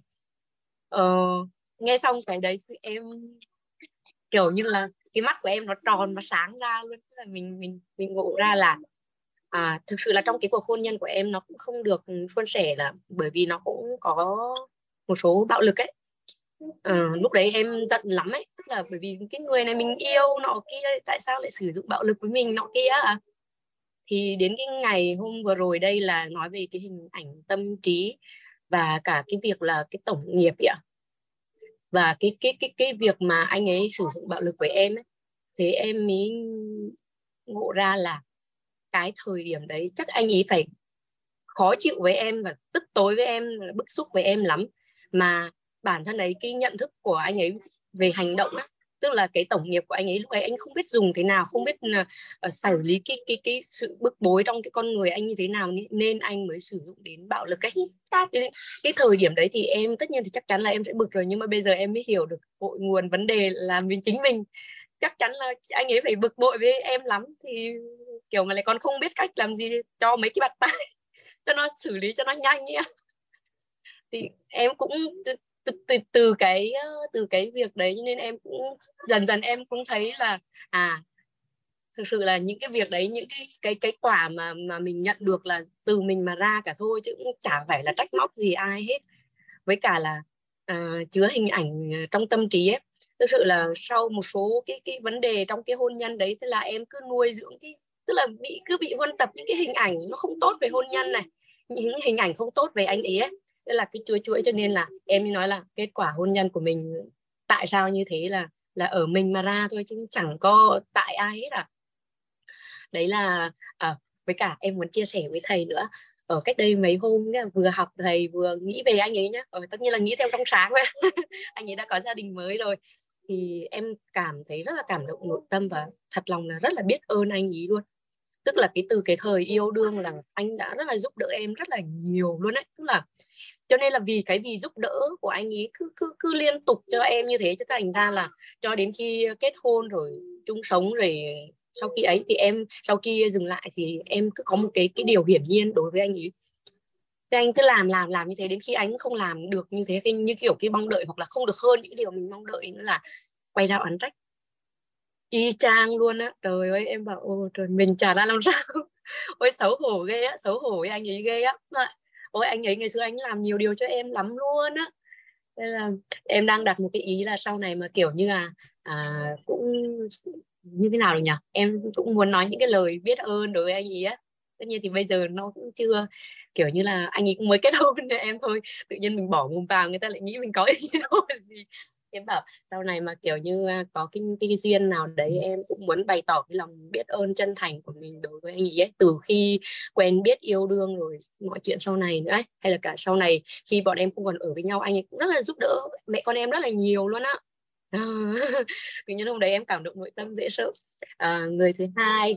Uh, nghe xong cái đấy em kiểu như là cái mắt của em nó tròn và sáng ra luôn. Tức là mình mình mình ngộ ra là à, thực sự là trong cái cuộc hôn nhân của em nó cũng không được suôn sẻ là bởi vì nó cũng có một số bạo lực ấy à, lúc đấy em giận lắm ấy tức là bởi vì cái người này mình yêu nọ kia tại sao lại sử dụng bạo lực với mình nọ kia à? thì đến cái ngày hôm vừa rồi đây là nói về cái hình ảnh tâm trí và cả cái việc là cái tổng nghiệp ạ và cái cái cái cái việc mà anh ấy sử dụng bạo lực với em ấy thế em mới ngộ ra là cái thời điểm đấy chắc anh ấy phải khó chịu với em và tức tối với em bức xúc với em lắm mà bản thân ấy cái nhận thức của anh ấy về hành động á tức là cái tổng nghiệp của anh ấy lúc ấy anh không biết dùng thế nào không biết uh, xử lý cái cái cái sự bức bối trong cái con người anh như thế nào nên anh mới sử dụng đến bạo lực ấy. Cái, cái thời điểm đấy thì em tất nhiên thì chắc chắn là em sẽ bực rồi nhưng mà bây giờ em mới hiểu được cội nguồn vấn đề là mình chính mình. Chắc chắn là anh ấy phải bực bội với em lắm thì kiểu mà lại còn không biết cách làm gì cho mấy cái bạt tay cho nó xử lý cho nó nhanh nhá thì em cũng từ, từ từ cái từ cái việc đấy nên em cũng dần dần em cũng thấy là à thực sự là những cái việc đấy những cái cái cái quả mà mà mình nhận được là từ mình mà ra cả thôi chứ cũng chả phải là trách móc gì ai hết. Với cả là uh, chứa hình ảnh ờ, trong tâm trí ấy. Thực sự là sau một số cái cái vấn đề trong cái hôn nhân đấy tức là em cứ nuôi dưỡng cái tức là bị cứ bị huân tập những cái hình ảnh nó không tốt về hôn nhân này những hình ảnh không tốt về anh ấy ấy tức là cái chuỗi chuỗi cho nên là em mới nói là kết quả hôn nhân của mình tại sao như thế là là ở mình mà ra thôi chứ chẳng có tại ai hết à. Đấy là à, với cả em muốn chia sẻ với thầy nữa. Ở cách đây mấy hôm vừa học thầy vừa nghĩ về anh ấy nhá. Ở tất nhiên là nghĩ theo trong sáng mà. Anh ấy đã có gia đình mới rồi. Thì em cảm thấy rất là cảm động nội tâm và thật lòng là rất là biết ơn anh ấy luôn tức là cái từ cái thời yêu đương là anh đã rất là giúp đỡ em rất là nhiều luôn đấy tức là, cho nên là vì cái vì giúp đỡ của anh ấy cứ cứ cứ liên tục cho em như thế cho thành ra là cho đến khi kết hôn rồi chung sống rồi sau khi ấy thì em, sau khi dừng lại thì em cứ có một cái cái điều hiển nhiên đối với anh ấy. Thì anh cứ làm làm làm như thế đến khi anh không làm được như thế như kiểu cái mong đợi hoặc là không được hơn những điều mình mong đợi nữa là quay ra oán trách y chang luôn á. Trời ơi em bảo ôi trời mình chả ra làm sao. Ôi xấu hổ ghê á xấu hổ với anh ấy ghê á. Ôi anh ấy ngày xưa anh làm nhiều điều cho em lắm luôn á. Nên là em đang đặt một cái ý là sau này mà kiểu như là à, cũng như thế nào được nhỉ? Em cũng muốn nói những cái lời biết ơn đối với anh ấy á. Tất nhiên thì bây giờ nó cũng chưa kiểu như là anh ấy cũng mới kết hôn với em thôi tự nhiên mình bỏ mồm vào người ta lại nghĩ mình có ý đồ gì em bảo sau này mà kiểu như à, có cái, cái duyên nào đấy em cũng muốn bày tỏ cái lòng biết ơn chân thành của mình đối với anh ấy, ấy. từ khi quen biết yêu đương rồi mọi chuyện sau này nữa ấy. hay là cả sau này khi bọn em không còn ở với nhau anh ấy cũng rất là giúp đỡ mẹ con em rất là nhiều luôn á tự nhiên hôm đấy em cảm động nội tâm dễ sợ à, người thứ hai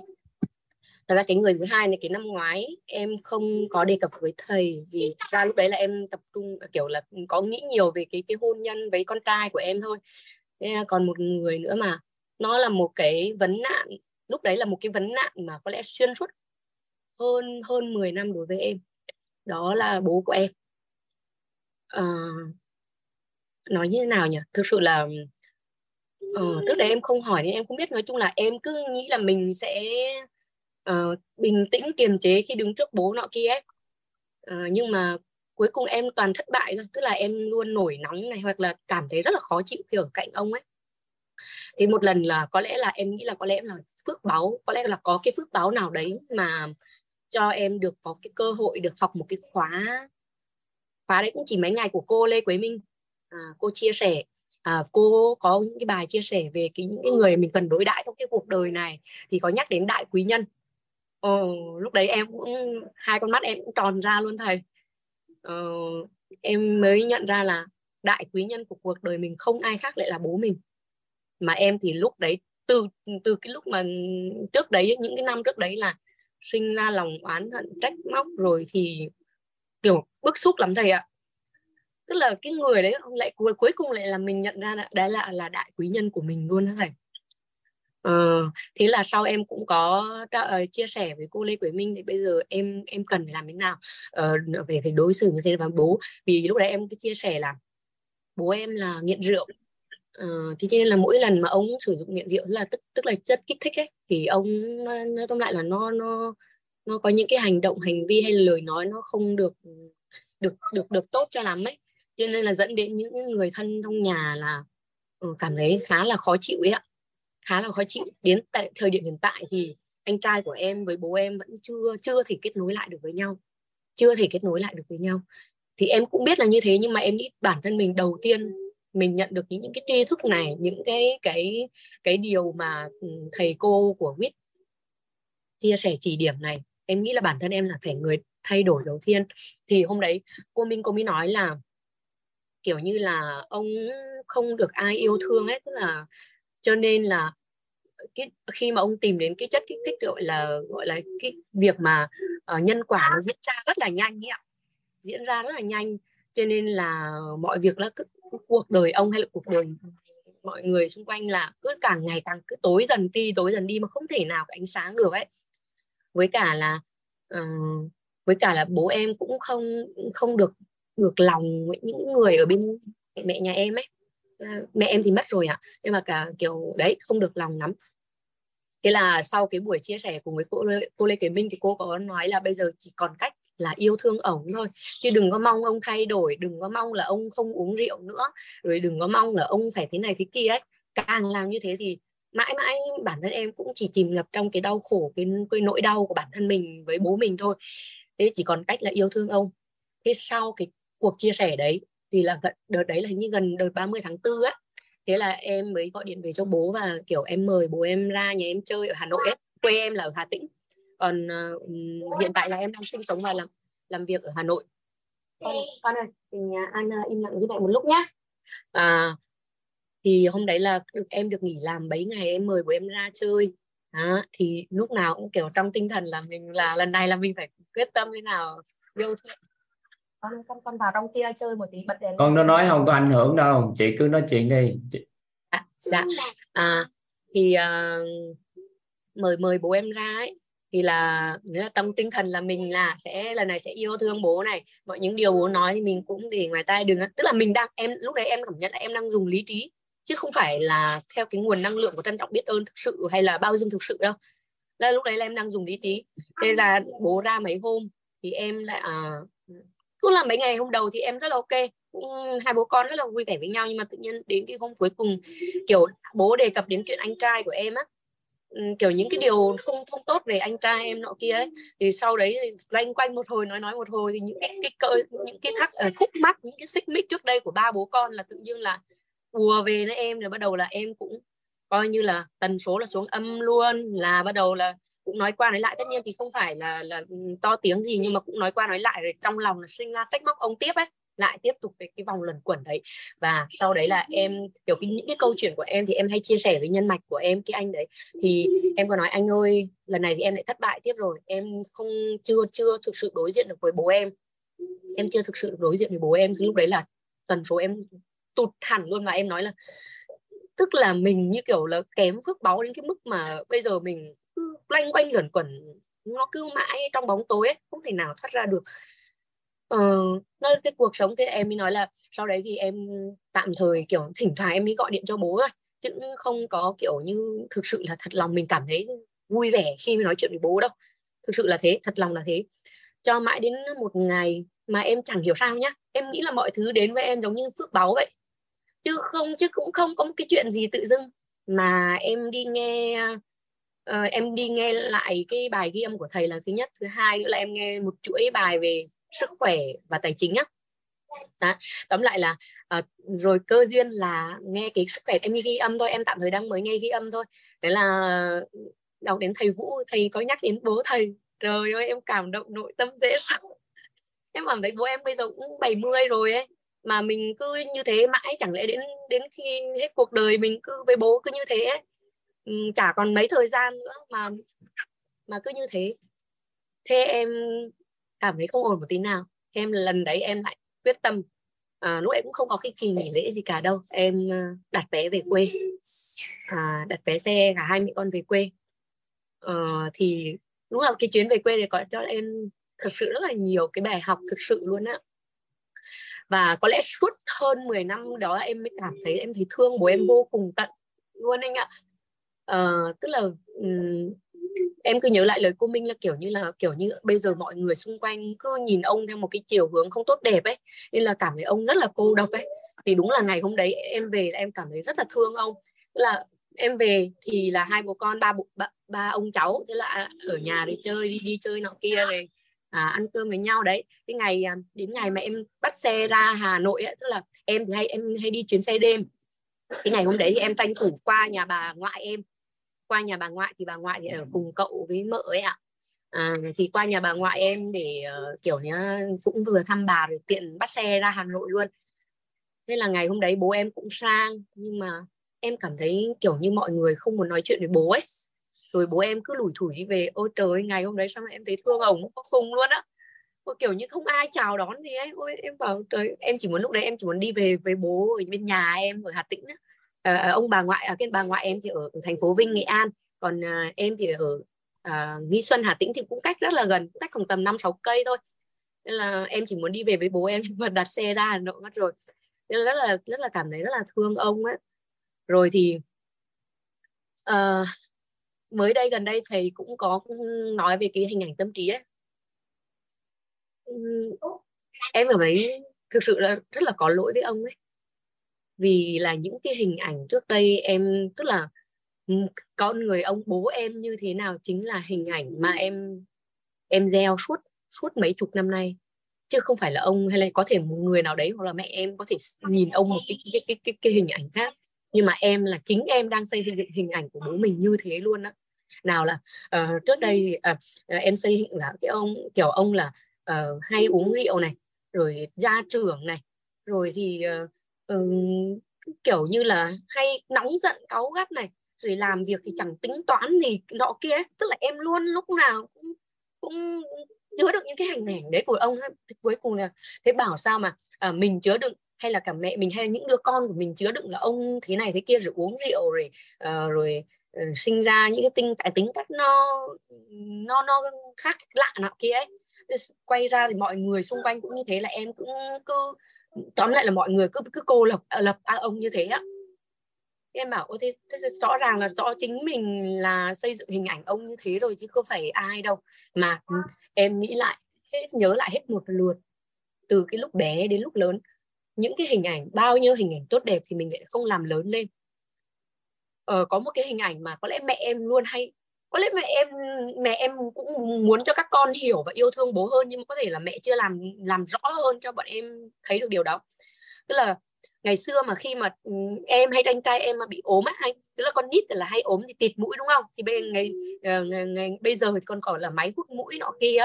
thật ra cái người thứ hai này cái năm ngoái em không có đề cập với thầy vì ra lúc đấy là em tập trung kiểu là ừ, có nghĩ nhiều về cái cái hôn nhân với con trai của em thôi. Còn một người nữa mà nó là một cái vấn nạn lúc đấy là một cái vấn nạn mà có lẽ xuyên suốt hơn hơn 10 năm đối với em. Đó là bố của em. À, nói như thế nào nhỉ? Thực sự là uh, trước đấy em không hỏi nên em không biết. Nói chung là em cứ nghĩ là mình sẽ uh, bình tĩnh kiềm chế khi đứng trước bố nọ kia ấy. Uh, nhưng mà cuối cùng em toàn thất bại thôi tức là em luôn nổi nóng này hoặc là cảm thấy rất là khó chịu khi ở cạnh ông ấy. Thì một lần là có lẽ là em nghĩ là có lẽ là phước báo có lẽ là có cái phước báo nào đấy mà cho em được có cái cơ hội được học một cái khóa khóa đấy cũng chỉ mấy ngày của cô Lê Quế Minh. À, cô chia sẻ à, cô có những cái bài chia sẻ về cái những cái người mình cần đối đãi trong cái cuộc đời này. Thì có nhắc đến đại quý nhân. Ồ, lúc đấy em cũng hai con mắt em cũng tròn ra luôn thầy. Ờ, em mới nhận ra là đại quý nhân của cuộc đời mình không ai khác lại là bố mình. Mà em thì lúc đấy từ từ cái lúc mà trước đấy những cái năm trước đấy là sinh ra lòng oán hận trách móc rồi thì kiểu bức xúc lắm thầy ạ. Tức là cái người đấy lại cuối cuối cùng lại là mình nhận ra là đấy là là đại quý nhân của mình luôn đó thầy. Ờ, thế là sau em cũng có uh, chia sẻ với cô Lê Quế Minh thì bây giờ em em cần phải làm thế nào? Ờ, uh, về phải đối xử như thế với bố vì lúc đấy em cứ chia sẻ là bố em là nghiện rượu. Ờ, uh, thì cho nên là mỗi lần mà ông sử dụng nghiện rượu là tức tức là chất kích thích ấy thì ông nói tóm lại là nó nó nó có những cái hành động hành vi hay lời nói nó không được được được được tốt cho lắm ấy. Cho nên là dẫn đến những người thân trong nhà là uh, cảm thấy khá là khó chịu ấy ạ khá là khó chịu. Đến tại thời điểm hiện tại thì anh trai của em với bố em vẫn chưa chưa thể kết nối lại được với nhau. Chưa thể kết nối lại được với nhau. Thì em cũng biết là như thế nhưng mà em nghĩ bản thân mình đầu tiên mình nhận được những, những cái tri thức này những cái cái cái điều mà ừ, thầy cô của WIT chia sẻ chỉ điểm này em nghĩ là bản thân em là phải người thay đổi đầu tiên. Thì hôm đấy cô Minh cô mới nói là kiểu như là ông không được ai yêu thương ấy tức là cho nên là cái khi mà ông tìm đến cái chất kích thích gọi là gọi là cái việc mà uh, nhân quả nó diễn ra rất là nhanh ấy ạ. Diễn ra rất là nhanh. Cho nên là mọi việc là cứ, cứ cuộc đời ông hay là cuộc đời mọi người xung quanh là cứ càng ngày càng cứ tối dần đi tối dần đi mà không thể nào có ánh sáng được ấy. Với cả là uh, với cả là bố em cũng không không được được lòng những người ở bên mẹ nhà em ấy mẹ em thì mất rồi ạ. À. nhưng mà cả kiểu đấy không được lòng lắm. Thế là sau cái buổi chia sẻ cùng với cô cô Lê Kế Minh thì cô có nói là bây giờ chỉ còn cách là yêu thương ổng thôi. Chứ đừng có mong ông thay đổi đừng có mong là ông không uống rượu nữa rồi đừng có mong là ông phải thế này thế kia ấy. Càng làm như thế thì mãi mãi bản thân em cũng chỉ chìm ngập trong cái đau khổ cái, cái nỗi đau của bản thân mình với bố mình thôi. Thế chỉ còn cách là yêu thương ông. Thế sau cái cuộc chia sẻ đấy thì là đợt đấy là như gần đợt 30 tháng 4 á. Thế là em mới gọi điện về cho bố và kiểu em mời bố em ra nhà em chơi ở Hà Nội ấy. Quê em là ở Hà Tĩnh. Còn uh, hiện tại là em đang sinh sống và làm làm việc ở Hà Nội. Con con ơi mình à, An à, im lặng như vậy một lúc nhá. À, thì hôm đấy là được em được nghỉ làm mấy ngày em mời bố em ra chơi. À, thì lúc nào cũng kiểu trong tinh thần là mình là lần này là mình phải quyết tâm thế nào yêu thương con con con vào trong kia chơi một tí bật đèn con nó nói không có ảnh hưởng đâu chị cứ nói chuyện đi. À, dạ. À, thì uh, mời mời bố em ra ấy. Thì là nghĩa là tâm tinh thần là mình là sẽ lần này sẽ yêu thương bố này. Mọi những điều bố nói thì mình cũng để ngoài tai đừng tức là mình đang em lúc đấy em cảm nhận là em đang dùng lý trí chứ không phải là theo cái nguồn năng lượng của trân trọng biết ơn thực sự hay là bao dung thực sự đâu. Là lúc đấy là em đang dùng lý trí. Thế là bố ra mấy hôm thì em lại à, cứ là mấy ngày hôm đầu thì em rất là ok. Cũng hai bố con rất là vui vẻ với nhau nhưng mà tự nhiên đến cái hôm cuối cùng kiểu bố đề cập đến chuyện anh trai của em á. Ừ, kiểu những cái điều không không tốt về anh trai em nọ kia ấy. Thì sau đấy loanh quanh một hồi nói nói một hồi thì những cái, cái cỡ những cái thắc uh, khúc mắc những cái xích mích trước đây của ba bố con là tự nhiên là ùa về với em rồi bắt đầu là em cũng coi như là tần số là xuống âm luôn là bắt đầu là cũng nói qua nói lại. Tất nhiên thì không phải là là to tiếng gì nhưng mà cũng nói qua nói lại rồi trong lòng là sinh ra trách móc ông tiếp ấy lại tiếp tục cái, cái vòng luẩn quẩn đấy. Và sau đấy là em kiểu cái, những cái câu chuyện của em thì em hay chia sẻ với nhân mạch của em cái anh đấy. Thì em có nói anh ơi lần này thì em lại thất bại tiếp rồi. Em không chưa chưa thực sự đối diện được với bố em. Em chưa thực sự đối diện với bố em. Thì lúc đấy là tần số em tụt hẳn luôn và em nói là tức là mình như kiểu là kém phước báu đến cái mức mà bây giờ mình cứ loanh quanh luẩn quẩn nó cứ mãi trong bóng tối ấy, không thể nào thoát ra được. Ờ, nó cái cuộc sống thế em mới nói là sau đấy thì em tạm thời kiểu thỉnh thoảng em mới gọi điện cho bố thôi chứ không có kiểu như thực sự là thật lòng mình cảm thấy vui vẻ khi nói chuyện với bố đâu. Thực sự là thế thật lòng là thế. Cho mãi đến một ngày mà em chẳng hiểu sao nhá em nghĩ là mọi thứ đến với em giống như phước báu vậy. Chứ không chứ cũng không có một cái chuyện gì tự dưng mà em đi nghe uh, em đi nghe lại cái bài ghi âm của thầy là thứ nhất thứ hai nữa là em nghe một chuỗi bài về sức khỏe và tài chính á đó. tóm lại là uh, rồi cơ duyên là nghe cái sức khỏe em đi ghi âm thôi em tạm thời đang mới nghe ghi âm thôi đấy là đọc đến thầy vũ thầy có nhắc đến bố thầy trời ơi em cảm động nội tâm dễ sợ em cảm thấy bố em bây giờ cũng 70 rồi ấy mà mình cứ như thế mãi chẳng lẽ đến đến khi hết cuộc đời mình cứ với bố cứ như thế ấy. Ừ, chả còn mấy thời gian nữa mà mà cứ như thế. Thế em cảm thấy không ổn một tí nào. Em lần đấy em lại quyết tâm à, lúc ấy cũng không có cái kỳ nghỉ lễ gì cả đâu. Em à, đặt vé về quê. À, đặt vé xe cả hai mẹ con về quê. À, thì lúc nào cái chuyến về quê thì có cho em thật sự rất là nhiều cái bài học thực sự luôn á. Và có lẽ suốt hơn 10 năm đó em mới cảm thấy em thấy thương bố em vô cùng tận luôn anh ạ uh, tức là um, em cứ nhớ lại lời cô Minh là kiểu như là kiểu như bây giờ mọi người xung quanh cứ nhìn ông theo một cái chiều hướng không tốt đẹp ấy nên là cảm thấy ông rất là cô độc ấy. Thì đúng là ngày hôm đấy em về là em cảm thấy rất là thương ông. Là em về thì là hai bố con ba, ba ba ông cháu thế là à, ở nhà để chơi đi đi chơi nọ kia rồi à, ăn cơm với nhau đấy. Cái ngày à, đến ngày mà em bắt xe ra Hà Nội ấy, tức là em thì hay em hay đi chuyến xe đêm. Cái ngày hôm đấy thì em tranh thủ qua nhà bà ngoại em qua nhà bà ngoại thì bà ngoại thì ở cùng cậu với mợ ấy ạ. À, thì qua nhà bà ngoại em để uh, kiểu như cũng vừa thăm bà rồi tiện bắt xe ra Hà Nội luôn. Thế là ngày hôm đấy bố em cũng sang nhưng mà em cảm thấy kiểu như mọi người không muốn nói chuyện với bố ấy. Rồi bố em cứ lủi thủi đi về ôi trời ngày hôm đấy sao em thấy thương ổng có cùng luôn á. Kiểu như không ai chào đón gì ấy. Ôi em bảo trời em chỉ muốn lúc đấy em chỉ muốn đi về với bố ở bên nhà em ở Hà Tĩnh á à, ông bà ngoại ở cái bà ngoại em thì ở, ở thành phố Vinh Nghệ An. Còn à, em thì ở à, Nghi Xuân Hà Tĩnh thì cũng cách rất là gần cách khoảng tầm năm sáu cây thôi. Nên là em chỉ muốn đi về với bố em và đặt xe ra Hà Nội mất rồi. Nên là rất là rất là cảm thấy rất là thương ông ấy rồi thì uh, mới đây gần đây thầy cũng có nói về cái hình ảnh tâm trí ấy. Em cảm thấy thực sự là rất là có lỗi với ông ấy vì là những cái hình ảnh trước đây em tức là ừ, con người ông bố em như thế nào chính là hình ảnh mà em em gieo suốt suốt mấy chục năm nay. Chứ không phải là ông hay là có thể một người nào đấy hoặc là mẹ em có thể nhìn ông một cái cái cái cái, cái hình ảnh khác. Nhưng mà em là chính em đang xây dựng hình ảnh của bố mình như thế luôn á. Nào là uh, trước đây uh, em xây dựng là cái ông kiểu ông là uh, hay uống rượu này rồi gia trưởng này rồi thì uh, uh, kiểu như là hay nóng giận cáu gắt này rồi làm việc thì chẳng tính toán gì nọ kia tức là em luôn lúc nào cũng cũng chứa được những cái hình ảnh đấy của ông cuối cùng là thế bảo sao mà à, mình chứa đựng hay là cả mẹ mình hay những đứa con của mình chứa đựng là ông thế này thế kia rồi uống rượu rồi uh, rồi uh, sinh ra những cái tinh tại tính cách nó nó nó khác lạ nọ kia ấy. Quay ra thì mọi người xung quanh cũng như thế là em cũng cứ tóm lại là mọi người cứ cứ cô lập à, lập à, ông như thế á. Em bảo thế, thế rõ ràng là rõ chính mình là xây dựng hình ảnh ông như thế rồi chứ không phải ai đâu. Mà ừ, em nghĩ lại hết nhớ lại hết một lượt từ cái lúc bé đến lúc lớn những cái hình ảnh bao nhiêu hình ảnh tốt đẹp thì mình lại không làm lớn lên. Ờ, có một cái hình ảnh mà có lẽ mẹ em luôn hay có lẽ mẹ em mẹ em cũng muốn cho các con hiểu và yêu thương bố hơn nhưng mà có thể là mẹ chưa làm làm rõ hơn cho bọn em thấy được điều đó. Tức là ngày xưa mà khi mà ừ, em hay anh trai em mà bị ốm á hay tức là con nít là hay ốm thì tịt mũi đúng không? Thì bây ngày, uh, ngày, ngày bây giờ thì con còn là máy hút mũi nọ kia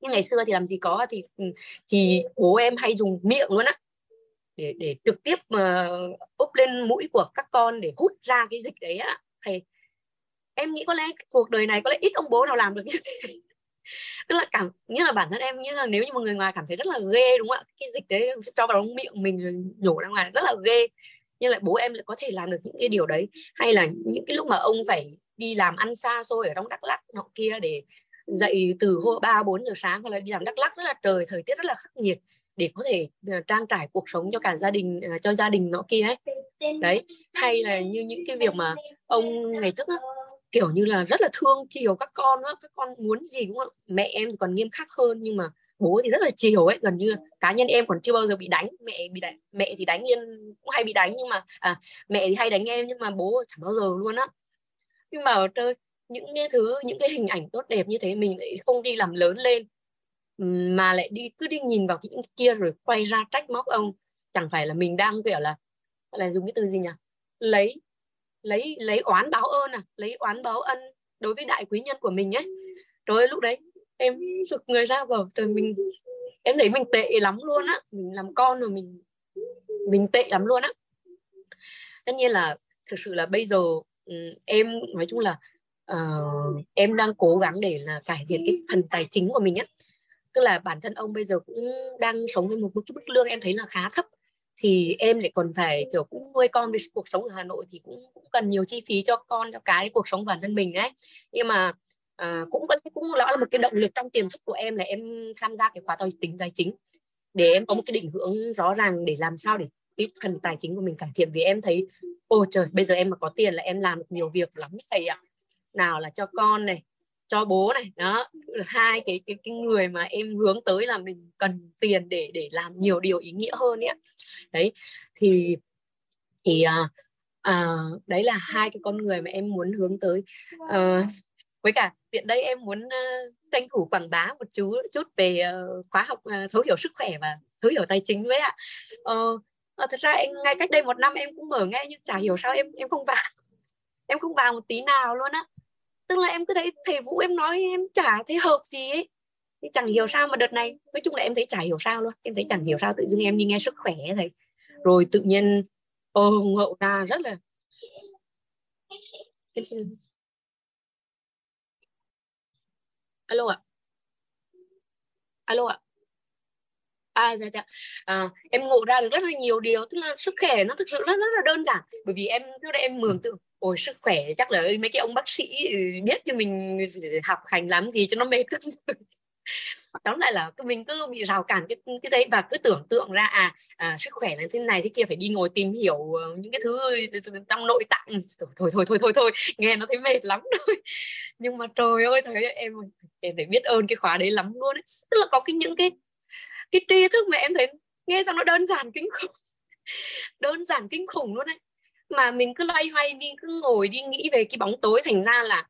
nhưng ngày xưa thì làm gì có thì ừ, thì bố em hay dùng miệng luôn á để để trực tiếp mà uh, úp lên mũi của các con để hút ra cái dịch đấy á. Thầy em nghĩ có lẽ cuộc đời này có lẽ ít ông bố nào làm được như thế. Tức là cảm như là bản thân em như là nếu như một người ngoài cảm thấy rất là ghê đúng không ạ? Cái dịch đấy cho vào trong miệng mình rồi nhổ ra ngoài rất là ghê. Nhưng lại bố em lại có thể làm được những cái điều đấy. Hay là những cái lúc mà ông phải đi làm ăn xa xôi ở trong đắk lắc nọ kia để dậy từ ba bốn giờ sáng hoặc là đi làm đắk lắc rất là trời thời tiết rất là khắc nghiệt để có thể uh, trang trải cuộc sống cho cả gia đình uh, cho gia đình nọ kia ấy. Đấy hay là như những cái việc mà ông ngày trước á, kiểu như là rất là thương chiều các con đó các con muốn gì cũng mẹ em thì còn nghiêm khắc hơn nhưng mà bố thì rất là chiều ấy gần như cá nhân em còn chưa bao giờ bị đánh. Mẹ bị đánh mẹ thì đánh liên cũng hay bị đánh nhưng mà à, mẹ thì hay đánh em nhưng mà bố chẳng bao giờ luôn á. Nhưng mà trời những cái thứ những cái hình ảnh tốt đẹp như thế mình lại không đi làm lớn lên mà lại đi cứ đi nhìn vào những kia rồi quay ra trách móc ông. Chẳng phải là mình đang kiểu là là dùng cái từ gì nhỉ? Lấy lấy lấy oán báo ơn à? Lấy oán báo ân đối với đại quý nhân của mình ấy. Rồi lúc đấy em sực người ra vào trời mình em thấy mình tệ lắm luôn á. Mình làm con rồi mình mình tệ lắm luôn á. Tất nhiên là thực sự là bây giờ em nói chung là uh, em đang cố gắng để là cải thiện cái phần tài chính của mình á. Tức là bản thân ông bây giờ cũng đang sống với một mức mức lương em thấy là khá thấp thì em lại còn phải kiểu cũng nuôi con với cuộc sống ở Hà Nội thì cũng, cũng cần nhiều chi phí cho con cho cái cuộc sống bản thân mình đấy. Nhưng mà à, cũng cũng đó là một cái động lực trong tiềm thức của em là em tham gia cái khóa tài tính tài chính. Để em có một cái định hướng rõ ràng để làm sao để cái phần tài chính của mình cải thiện. Vì em thấy ôi trời bây giờ em mà có tiền là em làm được nhiều việc lắm. Thầy ạ nào là cho con này cho bố này đó. Hai cái cái cái người mà em hướng tới là mình cần tiền để để làm nhiều điều ý nghĩa hơn ấy. Đấy thì thì à, à, đấy là hai cái con người mà em muốn hướng tới. À, với cả tiện đây em muốn uh, tranh thủ quảng bá một chú chút về uh, khóa học uh, thấu hiểu sức khỏe và thấu hiểu tài chính với ạ. Uh, uh, thật ra em, ngay cách đây một năm em cũng mở nghe nhưng chả hiểu sao em em không vào. Em không vào một tí nào luôn á tức là em cứ thấy thầy vũ em nói em chả thấy hợp gì ấy. Thì chẳng hiểu sao mà đợt này, nói chung là em thấy chả hiểu sao luôn. Em thấy chẳng hiểu sao tự dưng em đi nghe sức khỏe thầy. Rồi tự nhiên ô ngộ ra rất là em xin alo ạ. Alo ạ à dạ dạ. À, em ngộ ra được rất là nhiều điều tức là sức khỏe nó thực sự rất rất là đơn giản. Bởi vì em trước đây em mường tượng ôi sức khỏe chắc là mấy cái ông bác sĩ biết cho mình học hành làm gì cho nó mệt lắm. Tóm lại là mình cứ bị rào cản cái cái đấy và cứ tưởng tượng ra à, à sức khỏe là thế này thế kia phải đi ngồi tìm hiểu những cái thứ trong nội tạng. Thôi thôi thôi thôi thôi nghe nó thấy mệt lắm thôi. Nhưng mà trời ơi thấy em em phải biết ơn cái khóa đấy lắm luôn ấy. tức là có cái những cái cái tri thức mà em thấy nghe xong nó đơn giản kinh khủng. Đơn giản kinh khủng luôn đấy mà mình cứ loay hoay đi cứ ngồi đi nghĩ về cái bóng tối thành ra là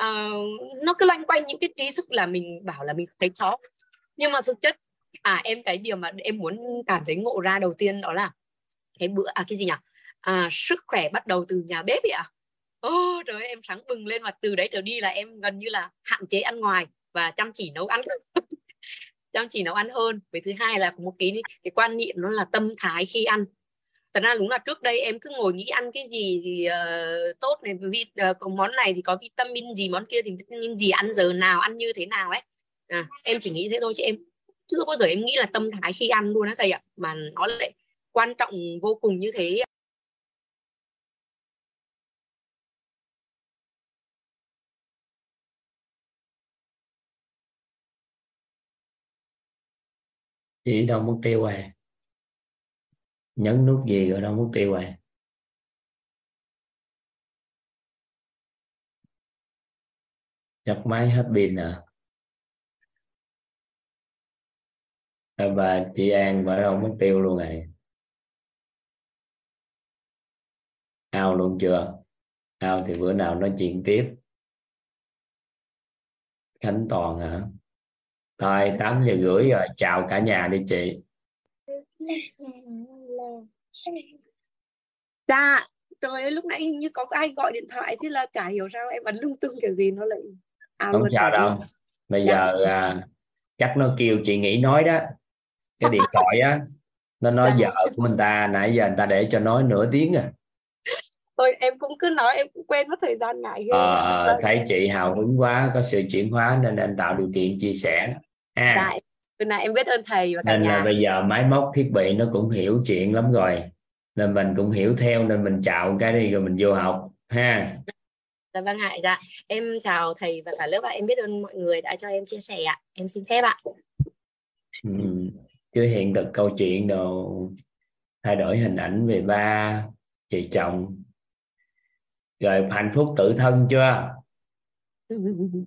uh, nó cứ loanh quanh những cái trí thức là mình bảo là mình thấy khó nhưng mà thực chất à em cái điều mà em muốn cảm thấy ngộ ra đầu tiên đó là cái bữa à cái gì nhỉ? À, sức khỏe bắt đầu từ nhà bếp ấy ạ. À? ô trời ơi, em sáng bừng lên và từ đấy trở đi là em gần như là hạn chế ăn ngoài và chăm chỉ nấu ăn. chăm chỉ nấu ăn hơn. Với thứ hai là một cái cái quan niệm nó là tâm thái khi ăn. Thật ra đúng là trước đây em cứ ngồi nghĩ ăn cái gì thì uh, tốt này vì uh, ờ, món này thì có vitamin gì món kia thì vitamin gì ăn giờ nào ăn như thế nào ấy. À, em chỉ nghĩ thế thôi chứ em chưa bao giờ em nghĩ là tâm thái khi ăn luôn á thầy ạ. Mà nó lại quan trọng vô cùng như thế. Chị đâu mất tiêu à nhấn nút gì rồi đâu mất tiêu à chập máy hết pin à. Và chị An và đâu mất tiêu luôn này ao luôn chưa? Ao thì bữa nào nói chuyện tiếp. Khánh Toàn hả? Thôi 8 giờ rưỡi rồi. Chào cả nhà đi chị. Dạ trời ơi lúc nãy hình như có ai gọi điện thoại chứ là chả hiểu sao em ấn lung tung kiểu gì nó lại à, không sao đâu. Bây dạ. giờ à, chắc nó kêu chị nghĩ nói đó. Cái điện thoại á nó nói dạ. vợ của mình ta nãy giờ người ta để cho nói nửa tiếng à. Thôi em cũng cứ nói em cũng quên mất thời gian ngại ghê. Ờ, thấy chị hào hứng quá có sự chuyển hóa nên anh tạo điều kiện chia sẻ à. dạ, Bữa nay em biết ơn thầy và cả nên nhà. là bây giờ máy móc thiết bị nó cũng hiểu chuyện lắm rồi. Nên mình cũng hiểu theo nên mình chào cái đi rồi mình vô học ha. Dạ vâng ạ dạ. Em chào thầy và cả lớp ạ. Em biết ơn mọi người đã cho em chia sẻ ạ. Em xin phép ạ. Ừ. chứ hiện thực câu chuyện đồ thay đổi hình ảnh về ba chị chồng. Rồi hạnh phúc tự thân chưa?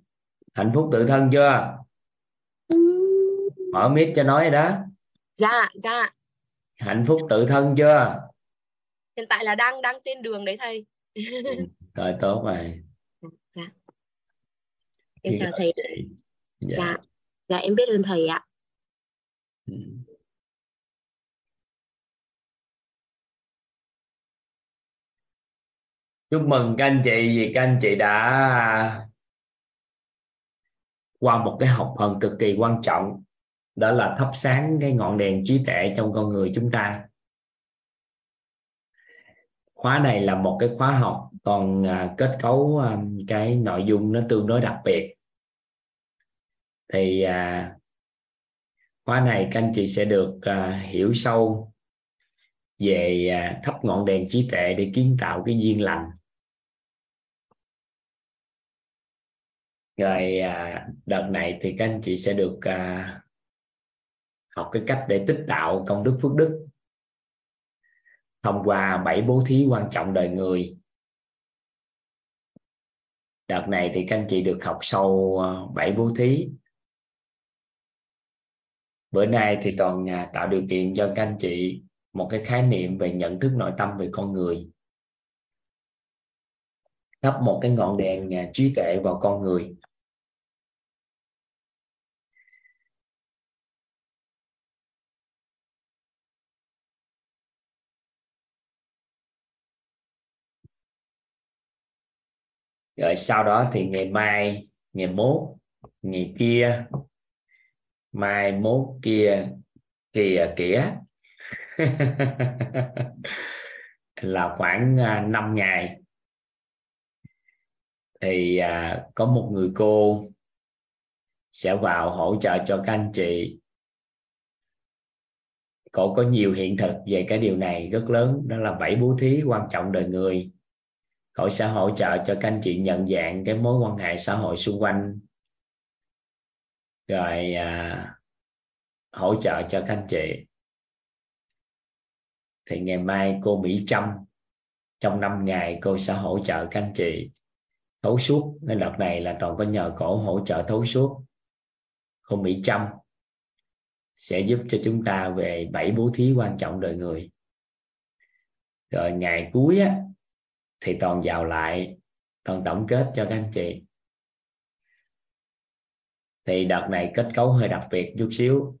Hạnh phúc tự thân chưa mở mic cho nói đó. Dạ dạ. Hạnh phúc tự thân chưa? Hiện tại là đang đang trên đường đấy thầy. Ừ, rồi tốt rồi. Dạ. Em chào thầy. Dạ. dạ. Dạ em biết ơn thầy ạ. Ừ. chúc mừng các anh chị vì các anh chị đã qua một cái học phần cực kỳ quan trọng đó là thắp sáng cái ngọn đèn trí tuệ trong con người chúng ta. Khóa này là một cái khóa học còn à, kết cấu à, cái nội dung nó tương đối đặc biệt. Thì à, khóa này các anh chị sẽ được à, hiểu sâu về à, thắp ngọn đèn trí tuệ để kiến tạo cái duyên lành. Rồi à, đợt này thì các anh chị sẽ được à, học cái cách để tích tạo công đức phước đức. Thông qua bảy bố thí quan trọng đời người. Đợt này thì các anh chị được học sâu ờ, bảy bố thí. Bữa nay thì còn à, tạo điều kiện cho các anh chị một cái khái niệm về nhận thức nội tâm về con người. Thắp một cái ngọn đèn à, trí tuệ vào con người. Rồi sau đó thì ngày mai ngày mốt ngày kia mai mốt kia kìa kìa là khoảng à, 5 ngày. Thì à, có một người cô sẽ vào hỗ trợ cho các anh chị. Cô có nhiều hiện thực về cái điều này rất lớn. Đó là bảy bố thí quan trọng đời người hội sẽ hỗ trợ cho các anh chị nhận dạng cái mối quan hệ xã hội xung quanh. Rồi à, hỗ trợ cho các anh chị. Thì ngày mai cô Mỹ Trâm trong 5 ngày cô sẽ hỗ trợ các anh chị thấu suốt. Nên đợt này là toàn có nhờ cổ hỗ trợ thấu suốt. Cô Mỹ Trâm sẽ giúp cho chúng ta về bảy bố thí quan trọng đời người. Rồi ngày cuối á, thì toàn vào lại, toàn tổng kết cho các anh chị. Thì đợt này kết cấu hơi đặc biệt chút xíu,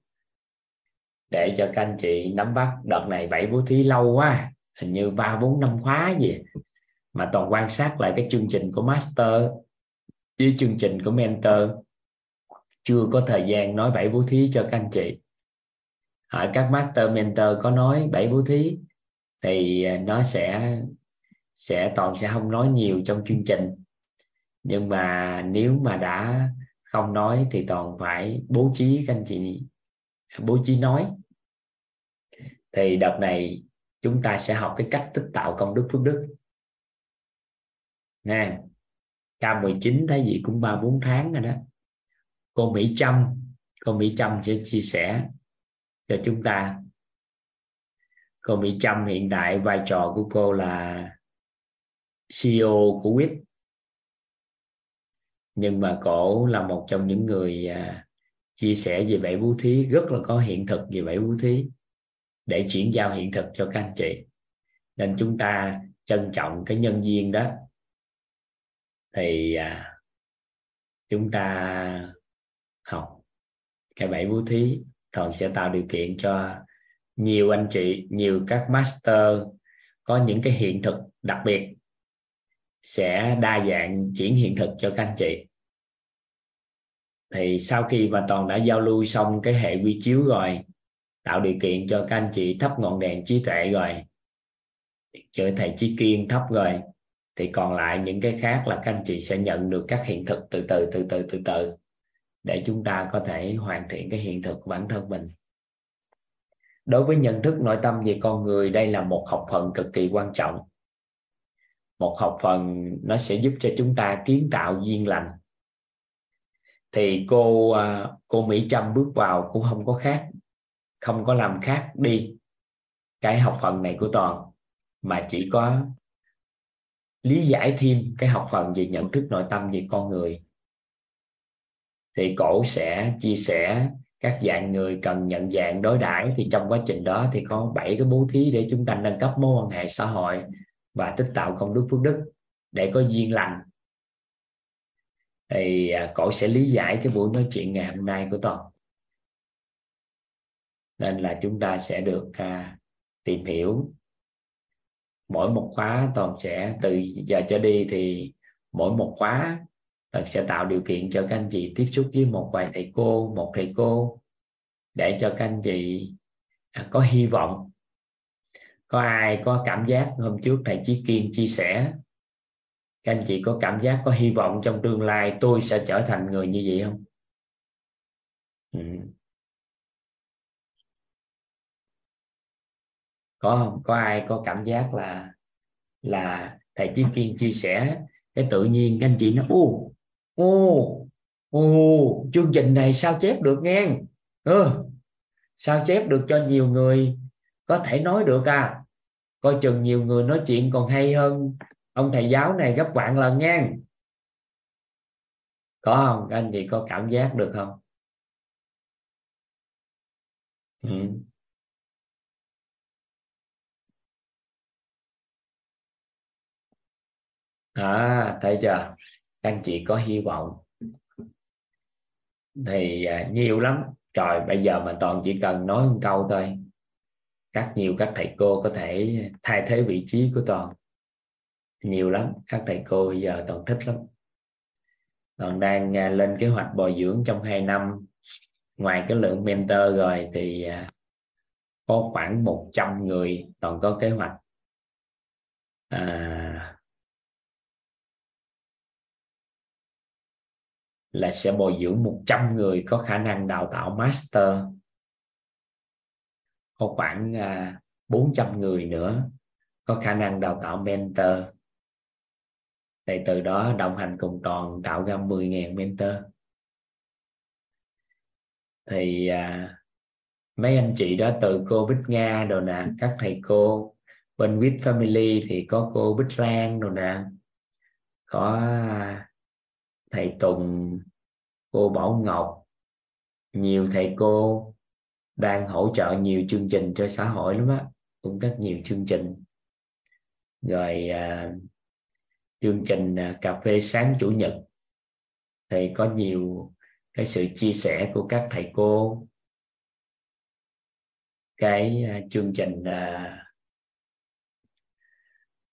để cho các anh chị nắm bắt. Đợt này bảy bố thí lâu quá, hình như ba bốn năm khóa gì. Mà toàn quan sát lại cái chương trình của master với chương trình của mentor. Chưa có thời gian nói bảy bố thí cho các anh chị. Hỏi các master mentor có nói bảy bố thí, thì à, nó sẽ sẽ, toàn sẽ không nói nhiều trong chương trình. Nhưng mà nếu mà đã không nói thì toàn phải bố trí các anh chị, bố trí nói. Thì đợt này chúng ta sẽ học cái cách tích tạo công đức phước đức. Nha K19 thấy gì cũng ba bốn tháng rồi đó. Cô Mỹ Trâm, cô Mỹ Trâm sẽ chia sẻ cho chúng ta. Cô Mỹ Trâm hiện tại vai trò của cô là CEO của WIT nhưng mà cổ là một trong những người à, chia sẻ về bảy bố thí rất là có hiện thực về bảy bố thí để chuyển giao hiện thực cho các anh chị. Nên chúng ta trân trọng cái nhân viên đó. Thì à, chúng ta học cái bảy bố thí thần sẽ tạo điều kiện cho nhiều anh chị nhiều các master có những cái hiện thực đặc biệt sẽ đa dạng chuyển hiện thực cho các anh chị. Thì sau khi mà toàn đã giao lưu xong cái hệ quy chiếu rồi, tạo điều kiện cho các anh chị thắp ngọn đèn trí tuệ rồi, trở thầy trí kiên thắp rồi, thì còn lại những cái khác là các anh chị sẽ nhận được các hiện thực từ từ từ từ từ từ, để chúng ta có thể hoàn thiện cái hiện thực của bản thân mình. Đối với nhận thức nội tâm về con người, đây là một học phần cực kỳ quan trọng một học phần nó sẽ giúp cho chúng ta kiến tạo duyên lành. Thì cô à, cô Mỹ Trâm bước vào cũng không có khác, không có làm khác đi cái học phần này của toàn, mà chỉ có lý giải thêm cái học phần về nhận thức nội tâm về con người. Thì cổ sẽ chia sẻ, các dạng người cần nhận dạng đối đãi thì trong quá trình đó thì có bảy cái bố thí để chúng ta nâng cấp mối quan hệ xã hội và tích tạo công đức phước đức để có duyên lành. Thì à, cổ sẽ lý giải cái buổi nói chuyện ngày hôm nay của toàn nên là chúng ta sẽ được à, tìm hiểu. Mỗi một khóa toàn sẽ từ giờ trở đi thì mỗi một khóa toàn sẽ tạo điều kiện cho các anh chị tiếp xúc với một vài thầy cô một thầy cô để cho các anh chị à, có hy vọng có ai có cảm giác hôm trước thầy Chí Kiên chia sẻ các anh chị có cảm giác có hy vọng trong tương lai tôi sẽ trở thành người như vậy không? Ừ. có không? Có ai có cảm giác là là thầy Chí Kiên chia sẻ cái tự nhiên các anh chị nó ô ô ô chương trình này sao chép được nghe? Ừ, sao chép được cho nhiều người có thể nói được à coi chừng nhiều người nói chuyện còn hay hơn ông thầy giáo này gấp vạn lần nha. Có không? Các anh chị có cảm giác được không? Ừ. à thấy chưa? Các anh chị có hy vọng. Thì à, nhiều lắm. Trời bây giờ mà toàn chỉ cần nói một câu thôi các nhiều các thầy cô có thể thay thế vị trí của toàn. Nhiều lắm các thầy cô bây giờ toàn thích lắm. Toàn đang à, lên kế hoạch bồi dưỡng trong 2 năm. Ngoài cái lượng mentor rồi thì à, có khoảng 100 người toàn có kế hoạch. À, là sẽ bồi dưỡng 100 người có khả năng đào tạo master có khoảng à, 400 người nữa có khả năng đào tạo mentor. Thì từ đó đồng hành cùng toàn tạo ra 10.000 mentor. Thì à, mấy anh chị đó từ cô Bích Nga đồ nè các thầy cô bên with family thì có cô Bích Lan đồ nè có à, thầy Tùng cô Bảo Ngọc nhiều thầy cô đang hỗ trợ nhiều chương trình cho xã hội lắm á cũng rất nhiều chương trình. Rồi à, chương trình à, cà phê sáng chủ nhật thì có nhiều cái sự chia sẻ của các thầy cô. Cái à, chương trình à,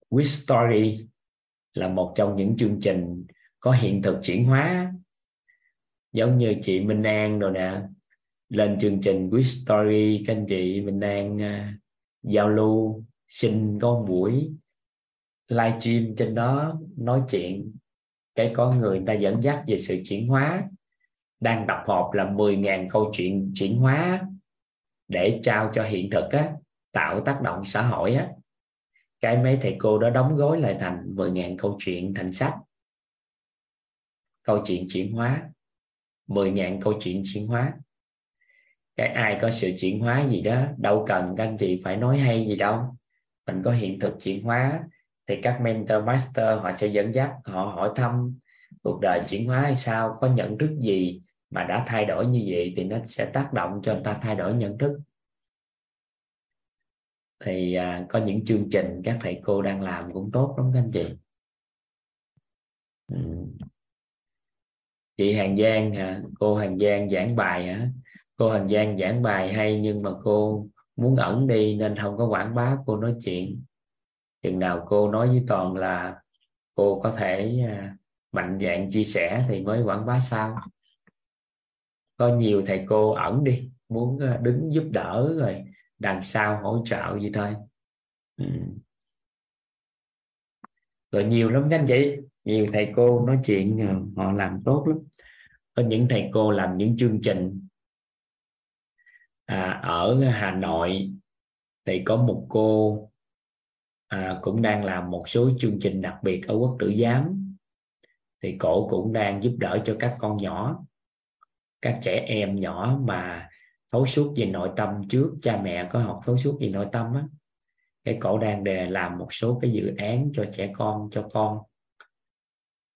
with story là một trong những chương trình có hiện thực chuyển hóa giống như chị Minh An rồi nè lên chương trình with story các anh chị mình đang uh, giao lưu xin có buổi live stream trên đó nói chuyện. Cái có người ta dẫn dắt về sự chuyển hóa đang tập hợp là 10.000 câu chuyện chuyển hóa để trao cho hiện thực á, tạo tác động xã hội á. Cái mấy thầy cô đó đóng gói lại thành 10.000 câu chuyện thành sách. Câu chuyện chuyển hóa 10.000 câu chuyện chuyển hóa cái ai có sự chuyển hóa gì đó đâu cần các anh chị phải nói hay gì đâu. Mình có hiện thực chuyển hóa thì các mentor master họ sẽ dẫn dắt họ hỏi thăm cuộc đời chuyển hóa hay sao có nhận thức gì mà đã thay đổi như vậy thì nó sẽ tác động cho người ta thay đổi nhận thức. Thì à, có những chương trình các thầy cô đang làm cũng tốt lắm các anh chị. Ừ. chị Hàng Giang hả? Cô Hàng Giang giảng bài hả? Cô hành Giang giảng bài hay nhưng mà cô muốn ẩn đi nên không có quảng bá, cô nói chuyện. Chừng nào cô nói với toàn là cô có thể à, mạnh dạng chia sẻ thì mới quảng bá sao? Có nhiều thầy cô ẩn đi, muốn à, đứng giúp đỡ rồi đằng sau hỗ trợ gì thôi. Ừ. rồi nhiều lắm các anh chị. Nhiều thầy cô nói chuyện à, họ làm tốt lắm. Có những thầy cô làm những chương trình à, ở Hà Nội thì có một cô à, cũng đang làm một số chương trình đặc biệt ở quốc tử giám. Thì cổ cũng đang giúp đỡ cho các con nhỏ các trẻ em nhỏ mà thấu suốt về nội tâm trước. Cha mẹ có học thấu suốt về nội tâm á. Cái cổ đang đề làm một số cái dự án cho trẻ con cho con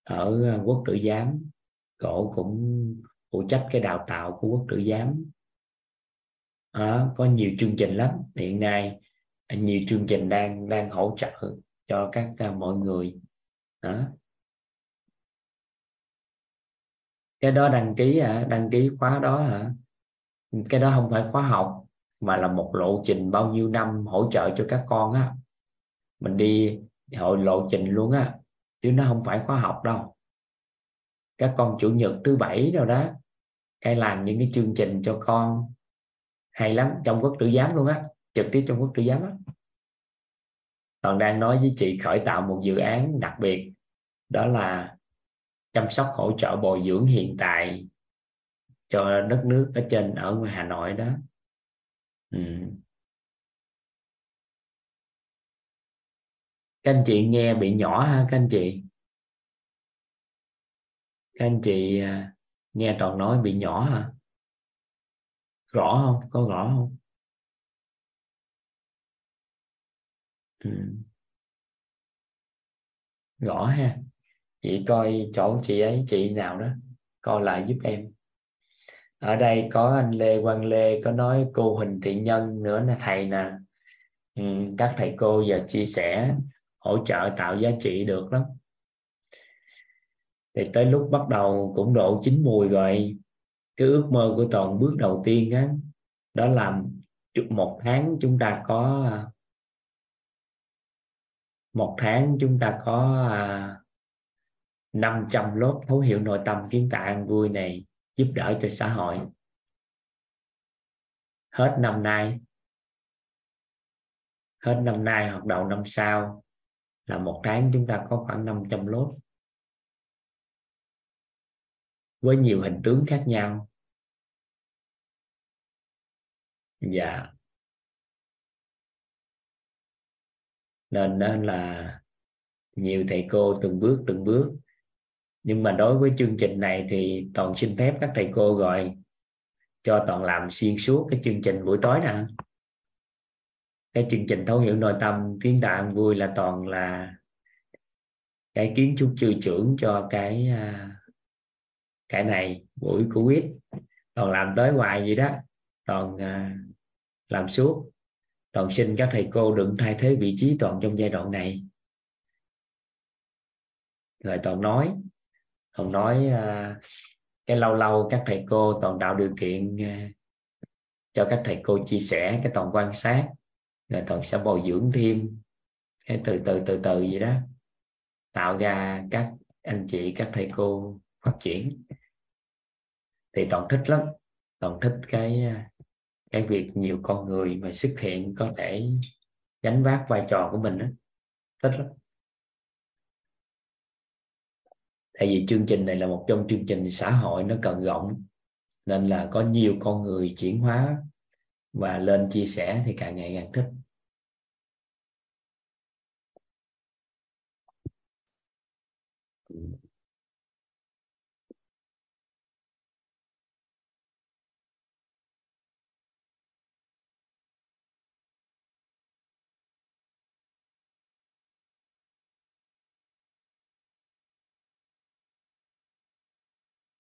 ở quốc tử giám. Cổ cũng phụ trách cái đào tạo của quốc tử giám đó, có nhiều chương trình lắm. Hiện nay ờ, nhiều chương trình đang đang hỗ trợ cho các uh, mọi người. Đó. Cái đó đăng ký hả đăng ký khóa đó hả? Cái đó không phải khóa học mà là một lộ trình bao nhiêu năm hỗ trợ cho các con á. Mình đi hội lộ trình luôn á chứ nó không phải khóa học đâu. Các con chủ nhật thứ bảy đâu đó cái làm những cái chương trình cho con hay lắm, trong quốc tử giám luôn á, trực tiếp trong quốc tử giám á. Toàn đang nói với chị khởi tạo một dự án đặc biệt, đó là chăm sóc, hỗ trợ bồi dưỡng hiện tại cho đất nước ở trên, ở Hà Nội đó. Ừ. các anh chị nghe bị nhỏ ha, các anh chị? Các anh chị à, nghe toàn nói bị nhỏ hả rõ không? Có rõ không? Ừ. rõ ha. Chị coi chỗ chị ấy chị nào đó coi lại giúp em. Ở đây có anh Lê Quang Lê có nói cô Huỳnh Thị Nhân nữa là thầy nè. Ừ, các thầy cô giờ chia sẻ hỗ trợ tạo giá trị được lắm. Thì tới lúc bắt đầu cũng độ chín mùi rồi cái ước mơ của toàn bước đầu tiên á đó là một tháng chúng ta có một tháng chúng ta có à, 500 à, lớp thấu hiểu nội tâm kiến tạo an vui này giúp đỡ cho xã hội. Hết năm nay hết năm nay hoặc đầu năm sau là một tháng chúng ta có khoảng 500 lớp với nhiều hình tướng khác nhau. Dạ. Nên nên là nhiều thầy cô từng bước từng bước. Nhưng mà đối với chương trình này thì toàn xin phép các thầy cô gọi cho toàn làm xuyên suốt cái chương trình buổi tối nè cái chương trình thấu hiểu nội tâm kiến tạo vui là toàn là cái kiến trúc tư trưởng cho cái à, cái này, buổi của quýt toàn làm tới hoài vậy đó. Toàn à, làm suốt. Toàn xin các thầy cô đừng thay thế vị trí toàn trong giai đoạn này. Rồi toàn nói toàn nói à, cái lâu lâu các thầy cô toàn tạo điều kiện à, cho các thầy cô chia sẻ, cái toàn quan sát, rồi toàn sẽ bồi dưỡng thêm, cái từ từ từ từ gì đó. Tạo ra các anh chị, các thầy cô phát triển. Thì toàn thích lắm. Toàn thích cái à, cái việc nhiều con người mà xuất hiện có thể gánh vác vai trò của mình đó. thích lắm tại vì chương trình này là một trong chương trình xã hội nó cần rộng, nên là có nhiều con người chuyển hóa và lên chia sẻ thì càng ngày càng thích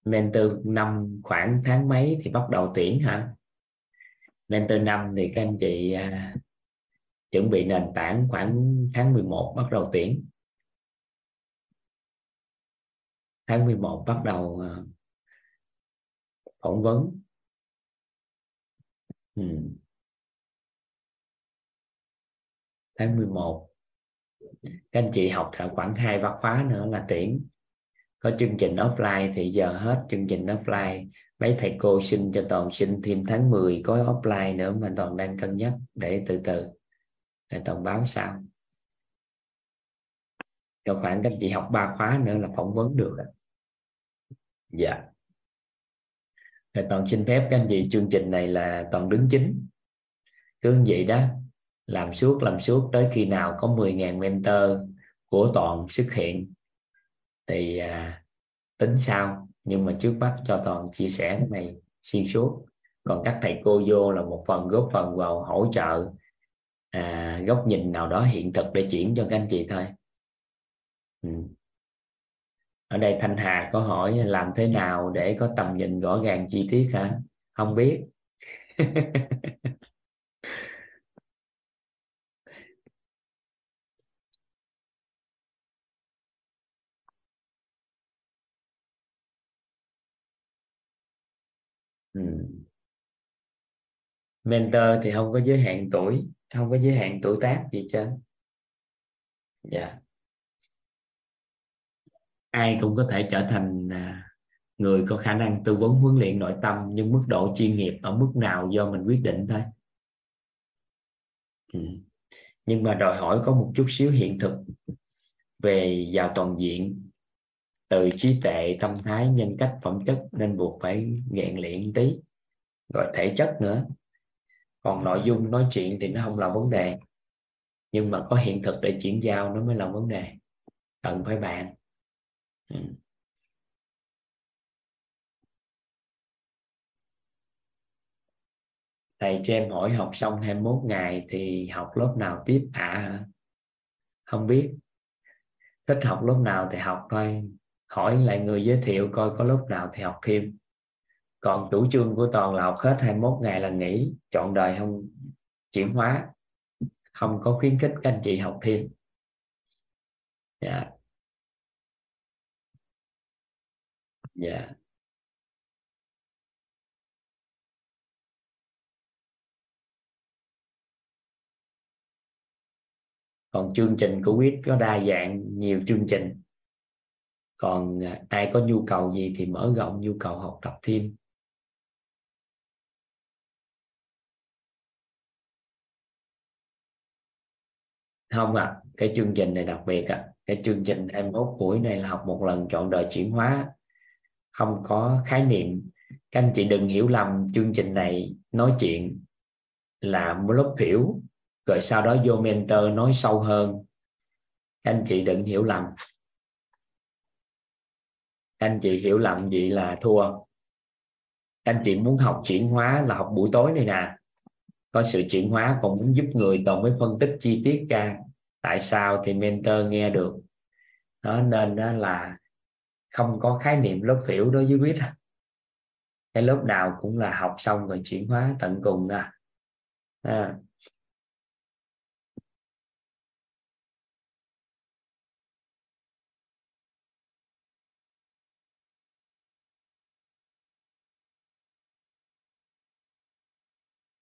mentor năm khoảng tháng mấy thì bắt đầu tuyển hả? Mentor năm thì các anh chị à, chuẩn bị nền tảng khoảng tháng 11 bắt đầu tuyển. Tháng 11 bắt đầu à, phỏng vấn. Ừ. tháng 11 các anh chị học khoảng hai văn khóa nữa là tuyển có chương trình offline thì giờ hết chương trình offline. Mấy thầy cô xin cho toàn xin thêm tháng 10 có offline nữa mà toàn đang cân nhắc để từ từ, để toàn báo sau. Cho khoảng các chị học ba khóa nữa là phỏng vấn được dạ. Rồi toàn xin phép các anh chị, chương trình này là toàn đứng chính. Cứ vậy đó, làm suốt làm suốt tới khi nào có 10.000 mentor của toàn xuất hiện thì à, tính sau. Nhưng mà trước mắt cho toàn chia sẻ cái này xuyên suốt. Còn các thầy cô vô là một phần góp phần vào hỗ trợ à, góc nhìn nào đó hiện thực để chuyển cho các anh chị thôi. Ừ. ở đây thanh hà có hỏi làm thế nào để có tầm nhìn rõ ràng chi tiết hả? Không biết ừ mentor thì không có giới hạn tuổi, không có giới hạn tuổi tác gì chứ dạ. Ai cũng có thể trở thành à, người có khả năng tư vấn, huấn luyện nội tâm, nhưng mức độ chuyên nghiệp ở mức nào do mình quyết định thôi. Ừ. nhưng mà đòi hỏi có một chút xíu hiện thực về vào toàn diện, từ trí tuệ, tâm thái, nhân cách, phẩm chất, nên buộc phải rèn luyện tí, rồi thể chất nữa còn nội dung nói chuyện thì nó không là vấn đề. Nhưng mà có hiện thực để chuyển giao nó mới là vấn đề. Cần phải bàn. Ừ. thầy cho em hỏi học xong 21 ngày thì học lớp nào tiếp? À không biết. Thích học lớp nào thì học thôi. Hỏi lại người giới thiệu coi có lớp nào thì học thêm còn chủ trương của toàn là học hết 21 ngày là nghỉ chọn đời không chuyển hóa, không có khuyến khích các anh chị học thêm. Dạ. Dạ. Còn chương trình của quyết có đa dạng, nhiều chương trình. Còn à, ai có nhu cầu gì thì mở rộng nhu cầu học tập thêm. Không ạ à, cái chương trình này đặc biệt ạ. À. cái chương trình em 21 buổi này là học một lần chọn đời chuyển hóa. Không có khái niệm. Các anh chị đừng hiểu lầm chương trình này nói chuyện là một lớp hiểu rồi sau đó vô mentor nói sâu hơn. Các anh chị đừng hiểu lầm. Anh chị hiểu lầm vậy là thua. Anh chị muốn học chuyển hóa là học buổi tối này nè có sự chuyển hóa còn muốn giúp người còn mới phân tích chi tiết ra tại sao thì mentor nghe được đó, nên đó là không có khái niệm lớp hiểu đối với biết cái lớp nào cũng là học xong rồi chuyển hóa tận cùng ra à. à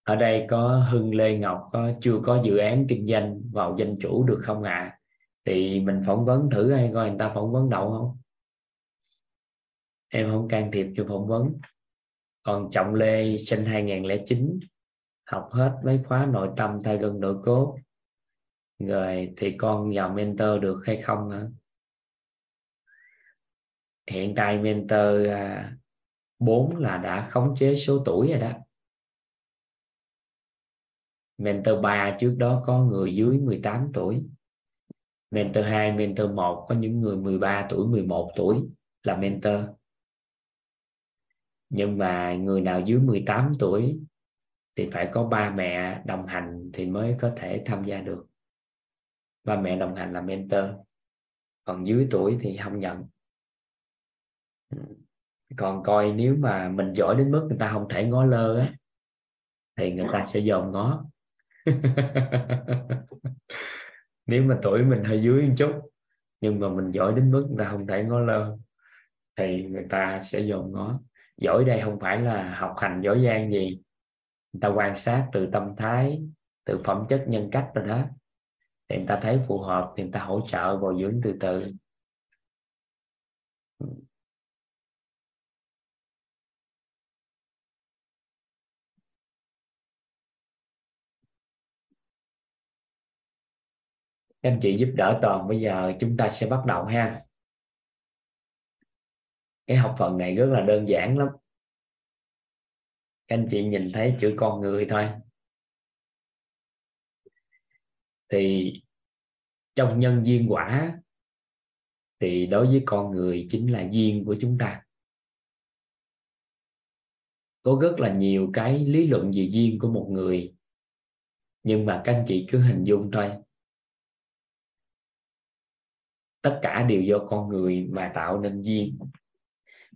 ở đây có Hưng, Lê Ngọc, có chưa có dự án kinh doanh vào danh chủ được không ạ? À? thì mình phỏng vấn thử hay coi người ta phỏng vấn đậu không? Em không can thiệp cho phỏng vấn. Còn Trọng Lê, sinh 2009 học hết mấy khóa nội tâm thay gân nội cốt. Rồi thì con vào mentor được hay không hả hiện tại mentor à, 4 là đã khống chế số tuổi rồi đó mentor 3 trước đó có người dưới 18 tuổi. Mentor 2 mentor 1 có những người 13 tuổi 11 tuổi là mentor. Nhưng mà người nào dưới 18 tuổi thì phải có ba mẹ đồng hành thì mới có thể tham gia được. Ba mẹ đồng hành là mentor. Còn dưới tuổi thì không nhận. Còn coi nếu mà mình giỏi đến mức người ta không thể ngó lơ á, thì người ta sẽ dòm ngó. nếu mà tuổi mình hơi dưới một chút, nhưng mà mình giỏi đến mức người ta không thể ngó lơ, thì người ta sẽ dồn ngó. Giỏi đây không phải là học hành giỏi giang gì. Người ta quan sát từ tâm thái, từ phẩm chất nhân cách rồi đó. Thì người ta thấy phù hợp thì người ta hỗ trợ bồi dưỡng từ từ. Các anh chị giúp đỡ toàn, bây giờ chúng ta sẽ bắt đầu ha. Cái học phần này rất là đơn giản lắm. Các anh chị nhìn thấy chữ con người thôi. Thì trong nhân duyên quả, thì đối với con người chính là duyên của chúng ta. Có rất là nhiều cái lý luận về duyên của một người, nhưng mà các anh chị cứ hình dung thôi tất cả đều do con người mà tạo nên duyên.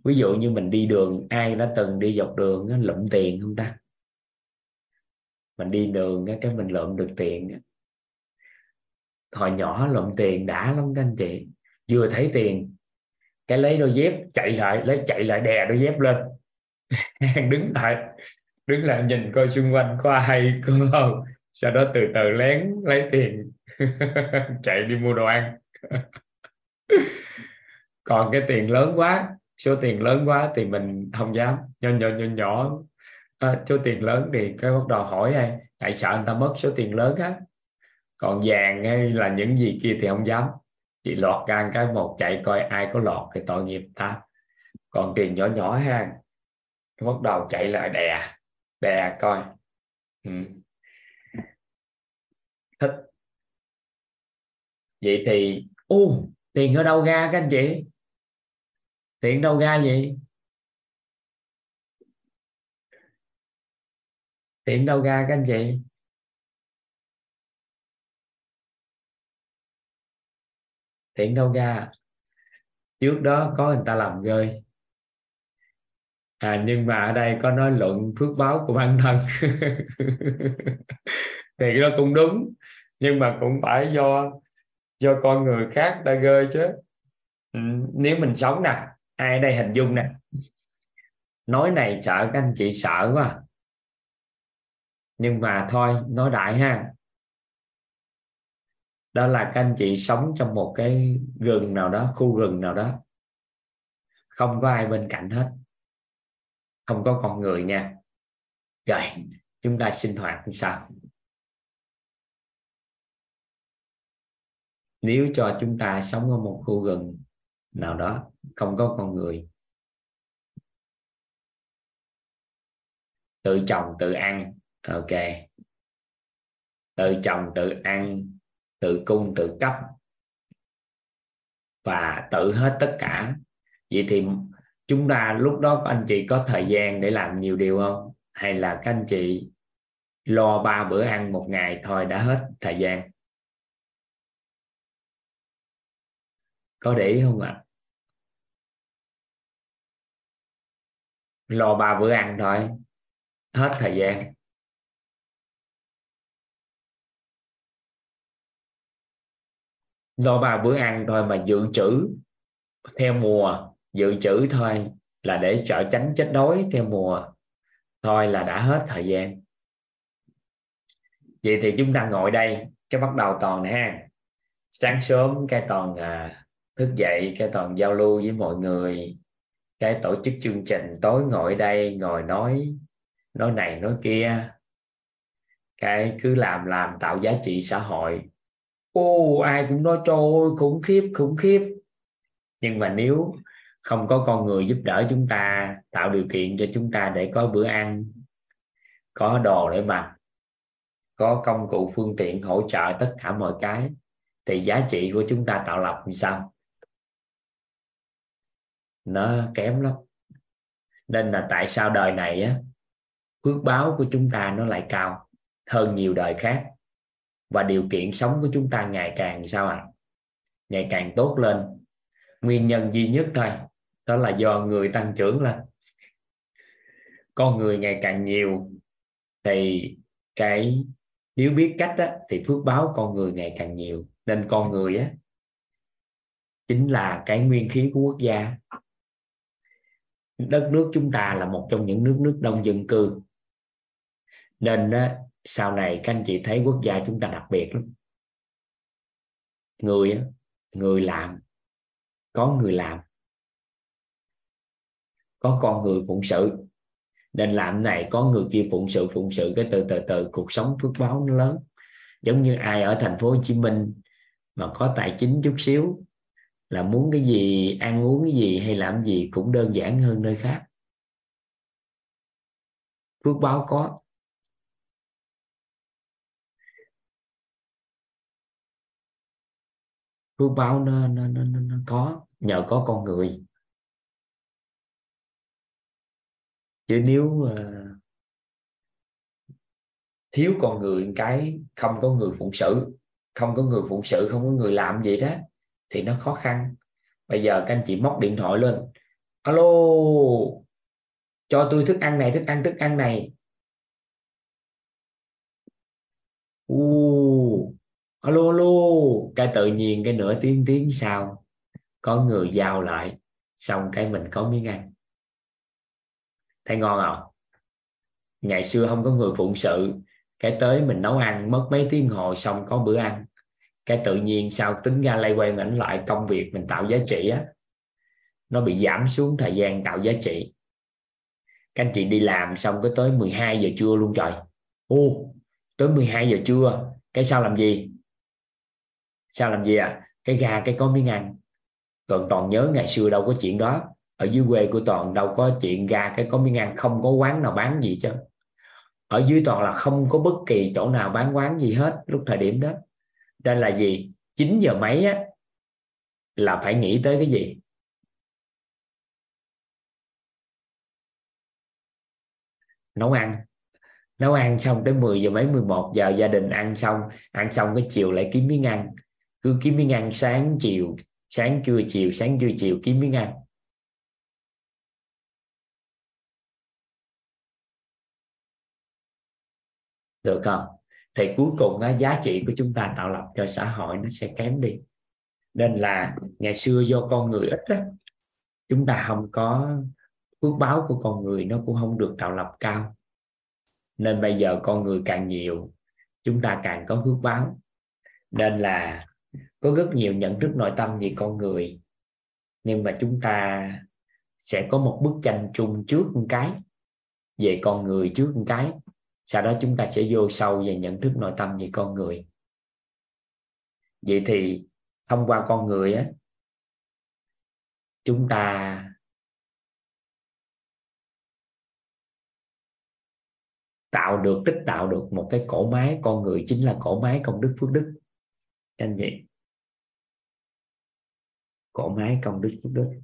Ví dụ như mình đi đường ai đã từng đi dọc đường á, lụm tiền không ta? Mình đi đường cái mình lượm được tiền hồi nhỏ lượm tiền đã lắm các anh chị. Vừa thấy tiền cái lấy đôi dép chạy lại lấy chạy lại đè đôi dép lên. Đứng lại đứng lại nhìn coi xung quanh có ai có không? Sau đó từ từ lén lấy tiền chạy đi mua đồ ăn. còn cái tiền lớn quá số tiền lớn quá thì mình không dám. Nhỏ nhỏ nhỏ nhỏ. À, số tiền lớn thì cái bắt đầu hỏi hay tại sợ người ta mất số tiền lớn á? Còn vàng hay là những gì kia thì không dám. Chỉ lọt gan cái một chạy coi ai có lọt thì tội nghiệp ta. Còn tiền nhỏ nhỏ ha bắt đầu chạy lại đè đè coi. Ừ. thích. Vậy thì ô tiền ở đâu ra các anh chị? Tiền đâu ra vậy? Tiền đâu ra các anh chị? Tiền đâu ra? Trước đó có người ta làm rơi. À nhưng mà ở đây có nói luận phước báo của bản thân. Thì nó cũng đúng, nhưng mà cũng phải do do con người khác đã gơi chứ. Ừ, nếu mình sống nè ai đây hình dung nè. Nói này sợ các anh chị sợ quá à. nhưng mà thôi nói đại ha. Đó là các anh chị sống trong một cái rừng nào đó khu rừng nào đó. Không có ai bên cạnh hết. Không có con người nha. Rồi chúng ta sinh hoạt như sao? Nếu cho chúng ta sống ở một khu rừng nào đó, không có con người, tự trồng, tự ăn, ok. Tự trồng, tự ăn, tự cung, tự cấp, và tự hết tất cả. Vậy thì chúng ta lúc đó anh chị có thời gian để làm nhiều điều không? Hay là các anh chị lo ba bữa ăn một ngày thôi đã hết thời gian? Có để ý không ạ? À? lo ba bữa ăn thôi. Hết thời gian. Lo ba bữa ăn thôi mà dự trữ theo mùa. Dự trữ thôi là để sợ tránh chết đói theo mùa. Thôi là đã hết thời gian. Vậy thì chúng ta ngồi đây cái bắt đầu toàn ha. Sáng sớm cái toàn à, thức dậy cái toàn giao lưu với mọi người, cái tổ chức chương trình, tối ngồi đây, ngồi nói nói này, nói kia. Cái cứ làm làm, tạo giá trị xã hội. Ô, ai cũng nói, trời ơi, khủng khiếp khủng khiếp. Nhưng mà nếu không có con người giúp đỡ chúng ta, tạo điều kiện cho chúng ta để có bữa ăn, có đồ để mặc, có công cụ, phương tiện hỗ trợ tất cả mọi cái, thì giá trị của chúng ta tạo lập như sao? Nó kém lắm. Nên là tại sao đời này á phước báo của chúng ta nó lại cao hơn nhiều đời khác? Và điều kiện sống của chúng ta ngày càng sao ạ? À? ngày càng tốt lên. Nguyên nhân duy nhất thôi đó là do người tăng trưởng lên. Con người ngày càng nhiều thì cái nếu biết cách á, thì phước báo con người ngày càng nhiều. Nên con người á chính là cái nguyên khí của quốc gia đất nước chúng ta là một trong những nước nước đông dân cư. Nên sau này các anh chị thấy quốc gia chúng ta đặc biệt lắm. Người người làm, có người làm. Có con người phụng sự. Nên làm này, có người kia phụng sự phụng sự cái từ từ từ, cuộc sống phước báo nó lớn. Giống như ai ở thành phố Hồ Chí Minh mà có tài chính chút xíu là muốn cái gì ăn uống cái gì hay làm gì cũng đơn giản hơn nơi khác. Phước báo có. Phước báo nó, nó, nó, nó có nhờ có con người. Chứ nếu uh, thiếu con người cái không có người phụng sự không có người phụng sự không có người làm gì đó thì nó khó khăn. Bây giờ các anh chị móc điện thoại lên. Alo, cho tôi thức ăn này, thức ăn thức ăn này. U, alo alo. Cái tự nhiên, cái nửa tiếng tiếng sau, có người giao lại, xong cái mình có miếng ăn. Thấy ngon không? Ngày xưa không có người phụng sự, cái tới mình nấu ăn, mất mấy tiếng hồ xong có bữa ăn cái tự nhiên sao tính ra lay quay ảnh lại công việc mình tạo giá trị á? Nó bị giảm xuống thời gian tạo giá trị. Các anh chị đi làm xong cái tới 12 giờ trưa luôn trời. Ô, tới 12 giờ trưa, cái sao làm gì? Sao làm gì à cái gà cái có miếng ăn. Còn toàn nhớ ngày xưa đâu có chuyện đó. Ở dưới quê của toàn đâu có chuyện gà cái có miếng ăn, không có quán nào bán gì chứ ở dưới toàn là không có bất kỳ chỗ nào bán quán gì hết lúc thời điểm đó nên là gì? 9 giờ mấy á, là phải nghĩ tới cái gì? Nấu ăn. Nấu ăn xong tới 10 giờ mấy 11 giờ gia đình ăn xong ăn xong cái chiều lại kiếm miếng ăn. Cứ kiếm miếng ăn sáng chiều, sáng trưa chiều, sáng trưa chiều kiếm miếng ăn. Được không? Thì cuối cùng á, giá trị của chúng ta tạo lập cho xã hội nó sẽ kém đi. Nên là ngày xưa do con người ít á, chúng ta không có phước báo của con người nó cũng không được tạo lập cao. Nên bây giờ con người càng nhiều chúng ta càng có phước báo. Nên là có rất nhiều nhận thức nội tâm về con người nhưng mà chúng ta sẽ có một bức tranh chung trước một cái về con người trước một cái sau đó chúng ta sẽ vô sâu về nhận thức nội tâm về con người. Vậy thì thông qua con người á, chúng ta tạo được, tích tạo được một cái cổ máy. Con người chính là cổ máy công đức phước đức. Anh chị. Cổ máy công đức phước đức.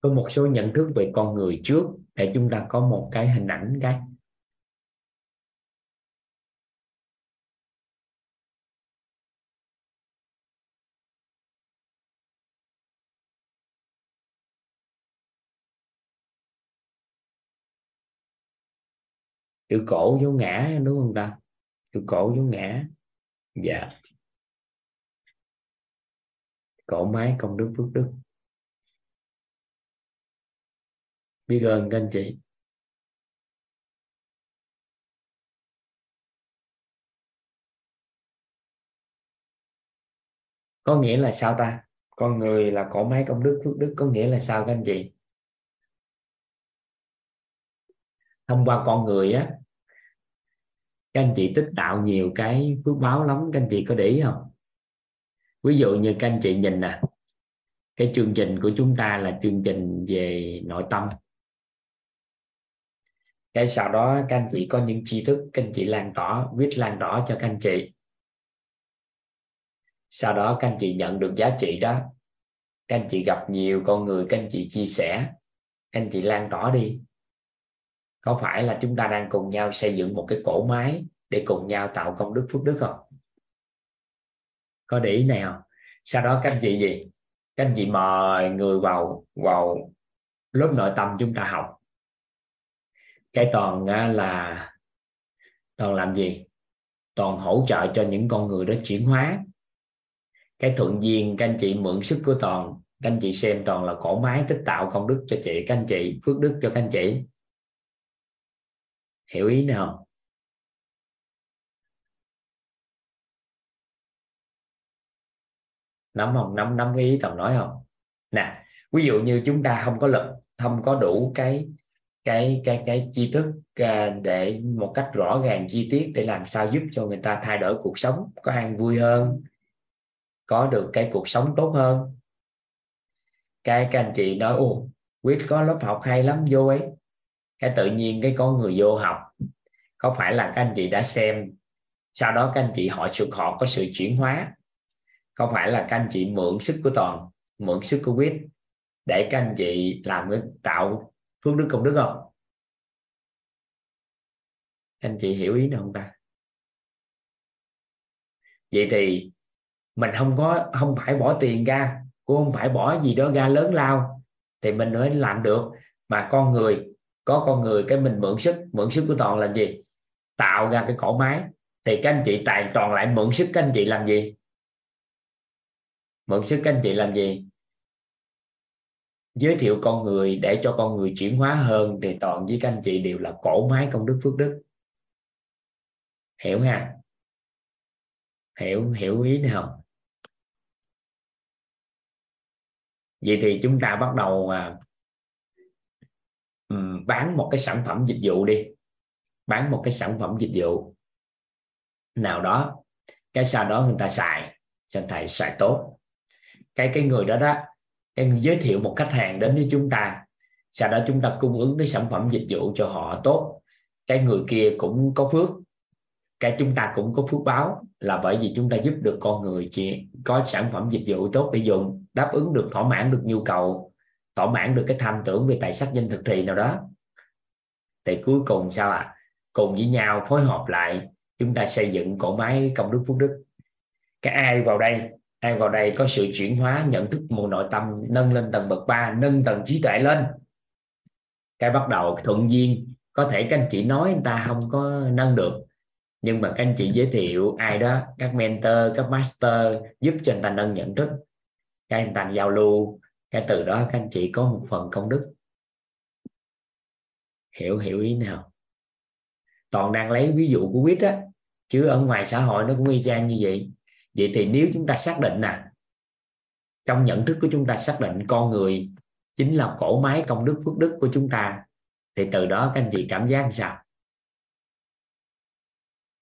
Có một số nhận thức về con người trước để chúng ta có một cái hình ảnh cái. Chữ cổ dấu ngã, đúng không ta? Chữ cổ dấu ngã. Dạ. Cổ máy công đức phước đức. Biết ơn các anh chị có nghĩa là sao ta? Con người là cổ máy công đức phước đức có nghĩa là sao các anh chị thông qua con người á các anh chị tích tạo nhiều cái phước báo lắm các anh chị có để ý không? Ví dụ như các anh chị nhìn nè cái chương trình của chúng ta là chương trình về nội tâm cái sau đó các anh chị có những tri thức, các anh chị lan tỏa, viết lan tỏa cho các anh chị. Sau đó các anh chị nhận được giá trị đó. Các anh chị gặp nhiều con người, các anh chị chia sẻ, các anh chị lan tỏa đi. Có phải là chúng ta đang cùng nhau xây dựng một cái cổ máy để cùng nhau tạo công đức phước đức không? Có để ý này không? Sau đó các anh chị gì? Các anh chị mời người vào vào lớp nội tâm chúng ta học cái toàn là toàn làm gì? Toàn hỗ trợ cho những con người đó chuyển hóa. Cái thuận duyên, các anh chị mượn sức của toàn, các anh chị xem toàn là cổ máy, tích tạo công đức cho chị, các anh chị phước đức cho các anh chị. Hiểu ý nào? Nắm không? Nắm nắm cái ý tầm nói không? Nè, ví dụ như chúng ta không có lực, không có đủ cái cái cái cái tri thức à, để một cách rõ ràng chi tiết để làm sao giúp cho người ta thay đổi cuộc sống, có ăn vui hơn, có được cái cuộc sống tốt hơn. Cái các anh chị nói ô quyết có lớp học hay lắm, vô ấy. Cái tự nhiên cái có người vô học. Có phải là các anh chị đã xem, sau đó các anh chị họ sự họ có sự chuyển hóa. Có phải là các anh chị mượn sức của toàn, mượn sức của quyết để các anh chị làm cái, tạo phước đức công đức không? Anh chị hiểu ý nào không ta? Vậy thì mình không có, không phải bỏ tiền ra, cũng không phải bỏ gì đó ra lớn lao, thì mình mới làm được. Mà con người, có con người cái mình mượn sức mượn sức của toàn làm gì? Tạo ra cái cổ máy thì các anh chị tài toàn lại mượn sức các anh chị làm gì? Mượn sức các anh chị làm gì? Giới thiệu con người để cho con người chuyển hóa hơn thì toàn với các anh chị đều là cổ máy công đức phước đức. Hiểu ha? Hiểu hiểu ý này không? Vậy thì chúng ta bắt đầu à, bán một cái sản phẩm dịch vụ đi. Bán một cái sản phẩm dịch vụ. Nào đó cái sau đó người ta xài cho thầy xài tốt. Cái cái người đó đó em giới thiệu một khách hàng đến với chúng ta. Sau đó chúng ta cung ứng cái sản phẩm dịch vụ cho họ tốt. Cái người kia cũng có phước. Cái chúng ta cũng có phước báo là bởi vì chúng ta giúp được con người chị có sản phẩm dịch vụ tốt để dùng, đáp ứng được, thỏa mãn được nhu cầu, thỏa mãn được cái tham tưởng về tài sắc danh thực thì nào đó. Thì cuối cùng sao ạ? À? cùng với nhau phối hợp lại, chúng ta xây dựng cổ máy công đức phước đức. Cái ai vào đây? Ai vào đây có sự chuyển hóa, nhận thức một nội tâm, nâng lên tầng bậc ba, nâng tầng trí tuệ lên. Cái bắt đầu thuận duyên, có thể các anh chị nói người ta không có nâng được, nhưng mà các anh chị giới thiệu ai đó, các mentor, các master, giúp cho anh ta nâng nhận thức các anh ta giao lưu, cái từ đó các anh chị có một phần công đức. Hiểu hiểu ý nào? Toàn đang lấy ví dụ của quýt á, chứ ở ngoài xã hội nó cũng y chang như vậy vậy thì nếu chúng ta xác định nè, trong nhận thức của chúng ta xác định con người chính là cổ máy công đức phước đức của chúng ta, thì từ đó các anh chị cảm giác làm sao?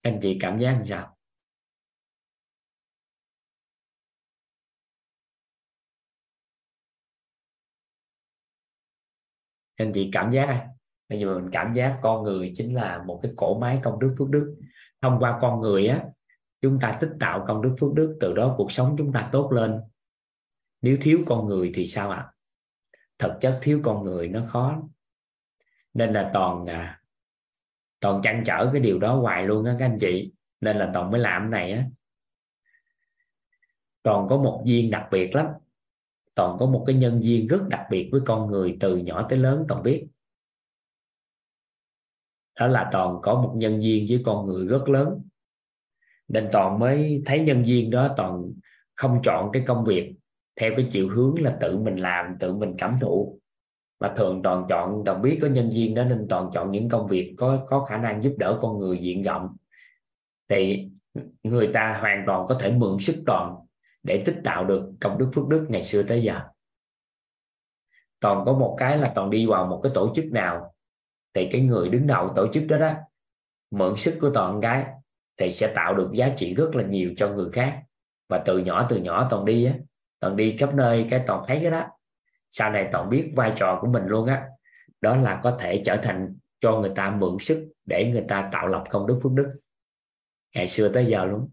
Các anh chị cảm giác làm sao? Các anh chị cảm giác à? bây giờ mình cảm giác con người chính là một cái cổ máy công đức phước đức. Thông qua con người á chúng ta tích tạo công đức phước đức từ đó cuộc sống chúng ta tốt lên. Nếu thiếu con người thì sao ạ? À? thực chất thiếu con người nó khó. Nên là toàn à, toàn chăn trở cái điều đó hoài luôn á các anh chị. Nên là toàn mới làm cái này á. Toàn có một duyên đặc biệt lắm. Toàn có một cái nhân duyên rất đặc biệt với con người từ nhỏ tới lớn toàn biết. Đó là toàn có một nhân duyên với con người rất lớn nên toàn mới thấy nhân viên đó toàn không chọn cái công việc theo cái chiều hướng là tự mình làm, tự mình cảm thụ. Mà thường toàn chọn toàn biết có nhân viên đó nên toàn chọn những công việc có có khả năng giúp đỡ con người diện rộng. Thì người ta hoàn toàn có thể mượn sức toàn để tích tạo được công đức phước đức ngày xưa tới giờ. Toàn có một cái là toàn đi vào một cái tổ chức nào, thì cái người đứng đầu tổ chức đó đó, mượn sức của toàn cái thì sẽ tạo được giá trị rất là nhiều cho người khác. Và từ nhỏ từ nhỏ toàn đi á, toàn đi khắp nơi, cái toàn thấy cái đó. Sau này toàn biết vai trò của mình luôn á. Đó là có thể trở thành cho người ta mượn sức để người ta tạo lập công đức phước đức. Ngày xưa tới giờ luôn.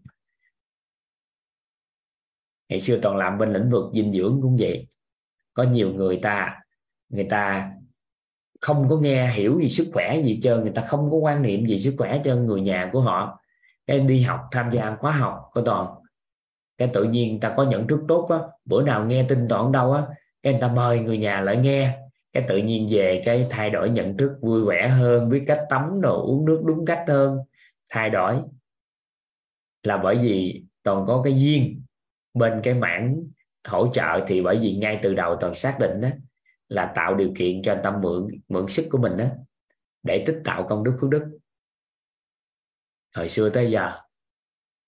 Ngày xưa toàn làm bên lĩnh vực dinh dưỡng cũng vậy. Có nhiều người ta người ta không có nghe, hiểu gì sức khỏe gì trơn, người ta không có quan niệm gì sức khỏe cho người nhà của họ cái đi học, tham gia khóa học của toàn. Cái tự nhiên ta có nhận thức tốt á, bữa nào nghe tin toàn đâu á, cái người ta mời người nhà lại nghe. Cái tự nhiên về cái thay đổi nhận thức, vui vẻ hơn, biết cách tắm đồ, uống nước đúng cách hơn. Thay đổi. Là bởi vì toàn có cái duyên bên cái mảng hỗ trợ thì bởi vì ngay từ đầu toàn xác định đó là tạo điều kiện cho anh ta mượn mượn sức của mình đó để tích tạo công đức phước đức hồi xưa tới giờ.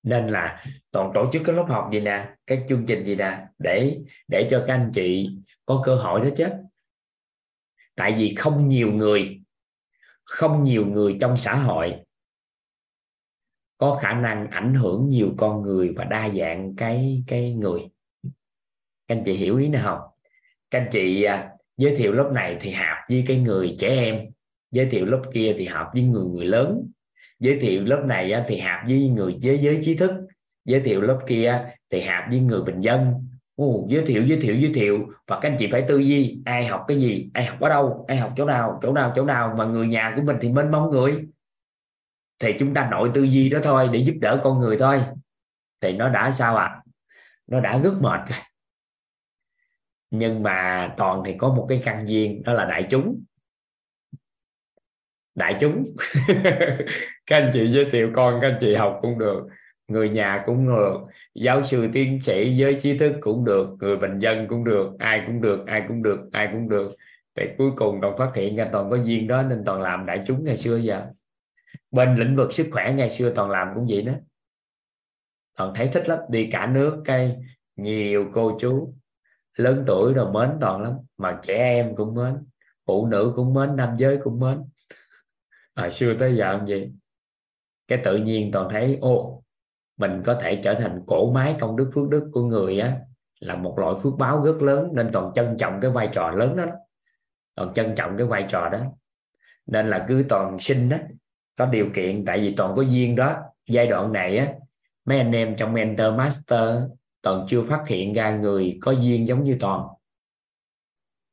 Nên là toàn tổ chức cái lớp học gì nè, cái chương trình gì nè, để để cho các anh chị có cơ hội đó chứ. Tại vì không nhiều người, không nhiều người trong xã hội có khả năng ảnh hưởng nhiều con người và đa dạng cái cái người. Các anh chị hiểu ý nào không? Các anh chị à, giới thiệu lớp này thì hợp với cái người trẻ em, giới thiệu lớp kia thì hợp với người người lớn giới thiệu lớp này thì hợp với người giới giới trí thức. Giới thiệu lớp kia thì hợp với người bình dân. Ồ, giới thiệu giới thiệu giới thiệu. Và các anh chị phải tư duy ai học cái gì ai học ở đâu ai học chỗ nào chỗ nào chỗ nào. Mà người nhà của mình thì mênh mông người. Thì chúng ta nội tư duy đó thôi để giúp đỡ con người thôi. Thì nó đã sao ạ? À? nó đã rất mệt rồi. Nhưng mà toàn thì có một cái căn duyên đó là đại chúng. Đại chúng. các anh chị giới thiệu con, các anh chị học cũng được, người nhà cũng được, giáo sư, tiến sĩ, giới trí thức cũng được, người bình dân cũng được, ai cũng được, ai cũng được, ai cũng được. Thì cuối cùng toàn phát hiện ra toàn có duyên đó, nên toàn làm đại chúng ngày xưa giờ. Bên lĩnh vực sức khỏe ngày xưa toàn làm cũng vậy đó. Toàn thấy thích lắm, đi cả nước cây nhiều cô chú. Lớn tuổi rồi mến toàn lắm, mà trẻ em cũng mến, phụ nữ cũng mến, nam giới cũng mến. Hồi xưa tới giờ như vậy cái tự nhiên toàn thấy, ô, mình có thể trở thành cổ máy công đức phước đức của người á, là một loại phước báo rất lớn, nên toàn trân trọng cái vai trò lớn đó. Toàn trân trọng cái vai trò đó. Nên là cứ toàn sinh đó có điều kiện, tại vì toàn có duyên đó. Giai đoạn này á, mấy anh em trong mentor master toàn chưa phát hiện ra người có duyên giống như toàn.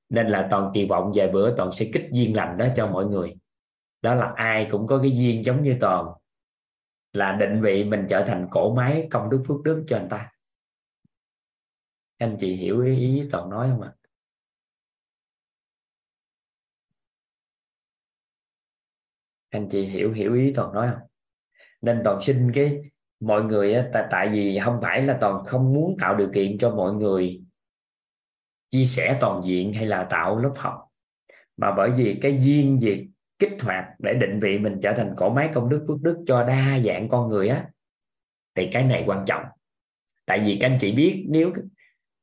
Nên là toàn kỳ vọng vài bữa toàn sẽ kích duyên lành đó cho mọi người. Đó là ai cũng có cái duyên giống như toàn là định vị mình trở thành cổ máy công đức phước đức cho anh ta. Anh chị hiểu ý, ý toàn nói không ạ? Anh chị hiểu hiểu ý toàn nói không? Nên toàn xin cái mọi người tại tại vì không phải là toàn không muốn tạo điều kiện cho mọi người chia sẻ toàn diện hay là tạo lớp học mà bởi vì cái duyên việc kích hoạt để định vị mình trở thành cổ máy công đức phước đức cho đa dạng con người á, thì cái này quan trọng. Tại vì các anh chị biết, nếu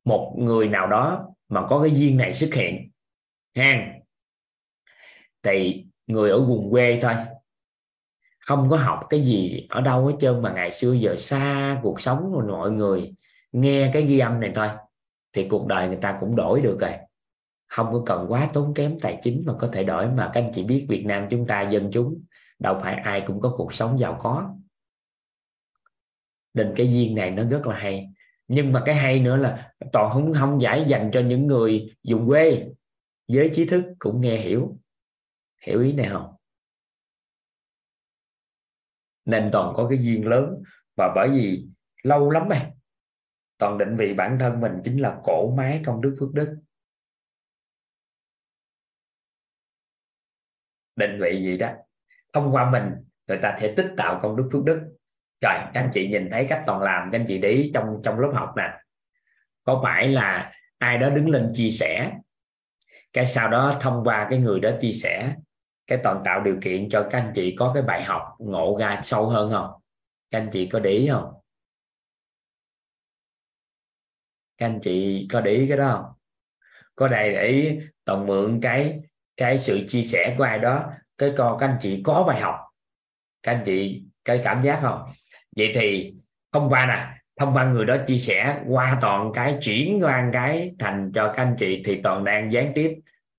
một người nào đó mà có cái duyên này xuất hiện, ha, thì người ở vùng quê thôi, không có học cái gì ở đâu hết trơn mà ngày xưa giờ xa cuộc sống của mọi người nghe cái ghi âm này thôi, thì cuộc đời người ta cũng đổi được rồi không có cần quá tốn kém tài chính mà có thể đổi mà các anh chị biết Việt Nam chúng ta, dân chúng, đâu phải ai cũng có cuộc sống giàu có. Nên cái duyên này nó rất là hay. Nhưng mà cái hay nữa là toàn không không giải dành cho những người dùng quê. Giới trí thức cũng nghe hiểu. Hiểu ý này không? Nên toàn có cái duyên lớn. Và bởi vì lâu lắm rồi, toàn định vị bản thân mình chính là cổ máy công đức phước đức. Định vị gì đó. Thông qua mình, người ta sẽ tích tạo công đức phước đức. Rồi, các anh chị nhìn thấy cách toàn làm, các anh chị để ý trong trong lớp học nè. Có phải là ai đó đứng lên chia sẻ? Cái sau đó thông qua cái người đó chia sẻ, cái toàn tạo điều kiện cho các anh chị có cái bài học ngộ ra sâu hơn không? Các anh chị có để ý không? Các anh chị có để ý cái đó không? Có đây để toàn mượn cái cái sự chia sẻ của ai đó, cái con, các anh chị có bài học, các anh chị cái cảm giác không? Vậy thì thông qua nè thông qua người đó chia sẻ qua toàn cái chuyển qua cái thành cho các anh chị thì toàn đang gián tiếp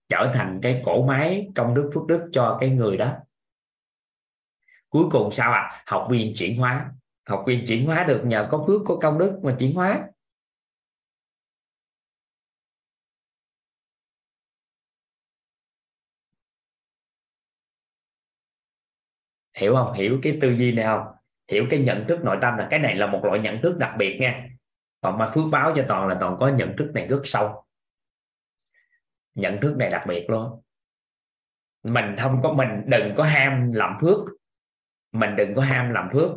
trở thành cái cổ máy công đức phước đức cho cái người đó. Cuối cùng sao ạ? À? học viên chuyển hóa. Học viên chuyển hóa được nhờ có phước, có công đức mà chuyển hóa. Hiểu không? Hiểu cái tư duy này không? Hiểu cái nhận thức nội tâm là cái này là một loại nhận thức đặc biệt nha. Còn mà phước báo cho toàn là toàn có nhận thức này rất sâu. Nhận thức này đặc biệt luôn. Mình không có, mình đừng có ham làm phước. Mình đừng có ham làm phước.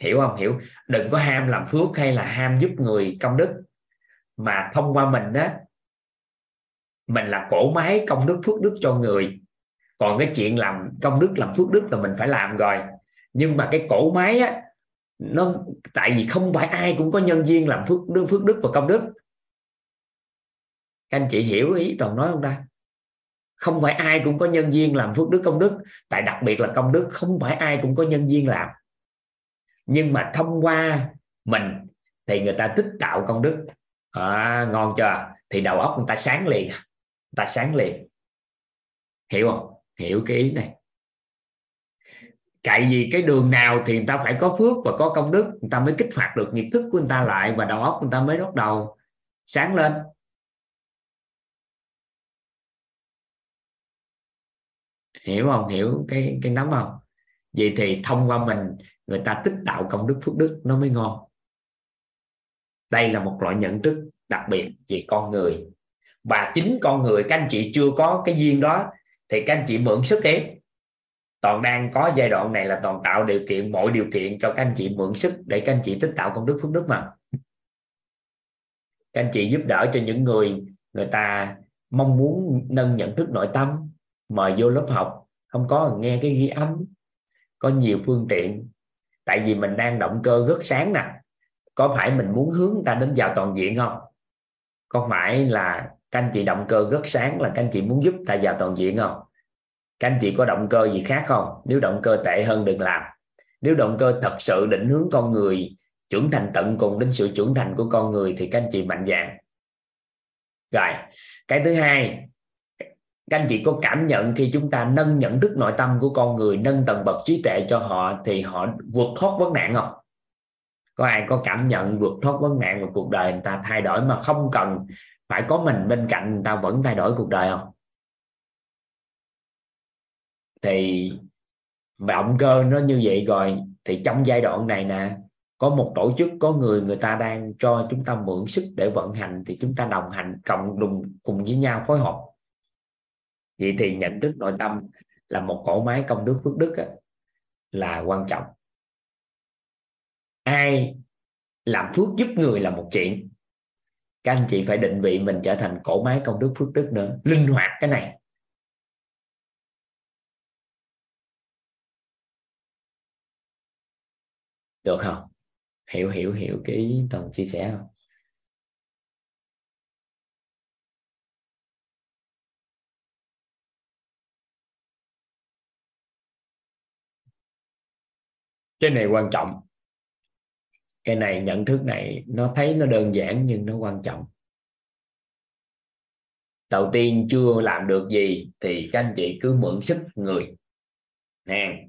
Hiểu không? Hiểu. Đừng có ham làm phước hay là ham giúp người công đức. Mà thông qua mình đó mình là cổ máy công đức, phước đức cho người còn cái chuyện làm công đức làm phước đức là mình phải làm rồi. Nhưng mà cái cổ máy á nó tại vì không phải ai cũng có nhân viên làm phước đức phước đức và công đức. Các anh chị hiểu ý toàn nói không ta? Không phải ai cũng có nhân viên làm phước đức công đức. Tại đặc biệt là công đức không phải ai cũng có nhân viên làm. Nhưng mà thông qua mình thì người ta tích tạo công đức. À, ngon chưa? Thì đầu óc người ta sáng liền. Người ta sáng liền. Hiểu không? Hiểu cái ý này. Tại vì cái đường nào thì người ta phải có phước và có công đức, người ta mới kích hoạt được nghiệp thức của người ta lại và đầu óc người ta mới bắt đầu sáng lên. Hiểu không? Hiểu cái cái nắm không? Vậy thì thông qua mình, người ta tích tạo công đức phước đức, nó mới ngon. Đây là một loại nhận thức đặc biệt về con người. Và chính con người, các anh chị chưa có cái duyên đó thì các anh chị mượn sức đi. Toàn đang có giai đoạn này là toàn tạo điều kiện, mọi điều kiện cho các anh chị mượn sức để các anh chị tích tạo công đức phước đức mà. Các anh chị giúp đỡ cho những người người ta mong muốn nâng nhận thức nội tâm, mời vô lớp học, không có nghe cái ghi âm, có nhiều phương tiện. Tại vì mình đang động cơ rất sáng nè. Có phải mình muốn hướng người ta đến vào toàn diện không? Có phải là các anh chị động cơ rất sáng là các anh chị muốn giúp ta vào toàn diện không? Các anh chị có động cơ gì khác không? Nếu động cơ tệ hơn đừng làm. Nếu động cơ thật sự định hướng con người trưởng thành tận cùng đến sự trưởng thành của con người thì các anh chị mạnh dạng rồi, cái thứ hai, các anh chị có cảm nhận khi chúng ta nâng nhận thức nội tâm của con người, nâng tầng bậc trí tuệ cho họ thì họ vượt thoát vấn nạn không? Có ai có cảm nhận vượt thoát vấn nạn của cuộc đời người ta thay đổi mà không cần phải có mình bên cạnh người ta vẫn thay đổi cuộc đời không? Thì động cơ nó như vậy rồi thì trong giai đoạn này nè có một tổ chức có người người ta đang cho chúng ta mượn sức để vận hành thì chúng ta đồng hành cộng đồng cùng với nhau phối hợp. Vậy thì nhận thức nội tâm là một cỗ máy công đức phước đức á, là quan trọng. Ai làm phước giúp người là một chuyện các anh chị phải định vị mình trở thành cổ máy công đức phước đức nữa. Linh hoạt cái này. Được không? Hiểu hiểu hiểu cái ý toàn chia sẻ không? Cái này quan trọng cái này nhận thức này, nó thấy nó đơn giản nhưng nó quan trọng. Đầu tiên chưa làm được gì thì các anh chị cứ mượn sức người. Nè,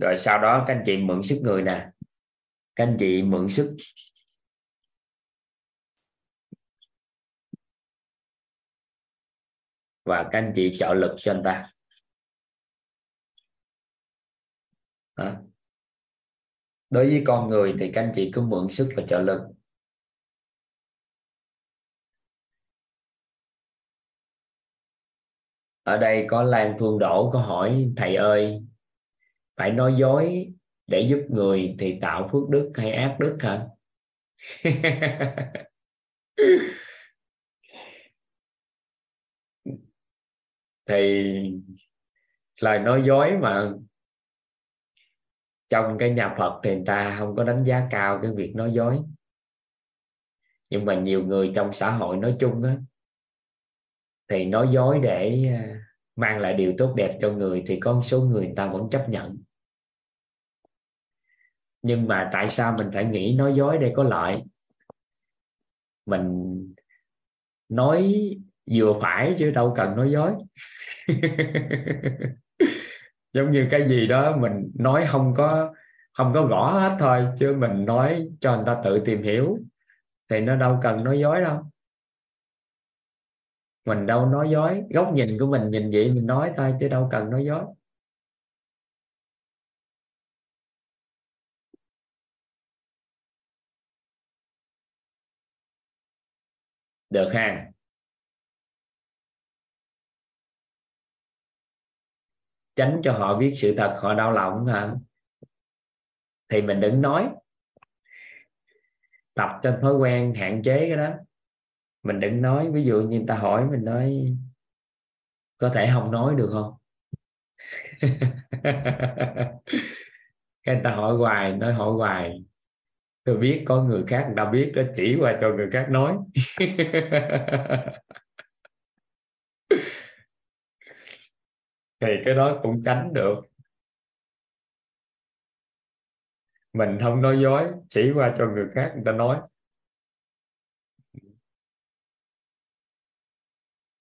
rồi sau đó các anh chị mượn sức người nè. Các anh chị mượn sức. Và các anh chị trợ lực cho anh ta đối với con người thì các anh chị cứ mượn sức và trợ lực. Ở đây có Lan Phương Đỗ có hỏi, thầy ơi, phải nói dối để giúp người thì tạo phước đức hay ác đức hả? Thì lời nói dối mà trong cái nhà Phật thì người ta không có đánh giá cao cái việc nói dối. Nhưng mà nhiều người trong xã hội nói chung á thì nói dối để à, mang lại điều tốt đẹp cho người thì có một số người, người ta vẫn chấp nhận. Nhưng mà tại sao mình phải nghĩ nói dối để có lợi? Mình nói vừa phải chứ đâu cần nói dối. giống như cái gì đó mình nói không có không có gõ hết thôi, chứ mình nói cho người ta tự tìm hiểu, thì nó đâu cần nói dối đâu. Mình đâu nói dối, góc nhìn của mình nhìn vậy mình nói thôi, chứ đâu cần nói dối. Được ha tránh cho họ biết sự thật, họ đau lòng hả? Thì mình đừng nói. Tập cho thói quen hạn chế cái đó. Mình đừng nói, ví dụ như người ta hỏi mình nói, có thể không nói được không? Cái người ta hỏi hoài, nói hỏi hoài. Tôi biết có người khác người ta biết đó, chỉ qua cho người khác nói. thì cái đó cũng tránh được. Mình không nói dối chỉ qua cho người khác người ta nói.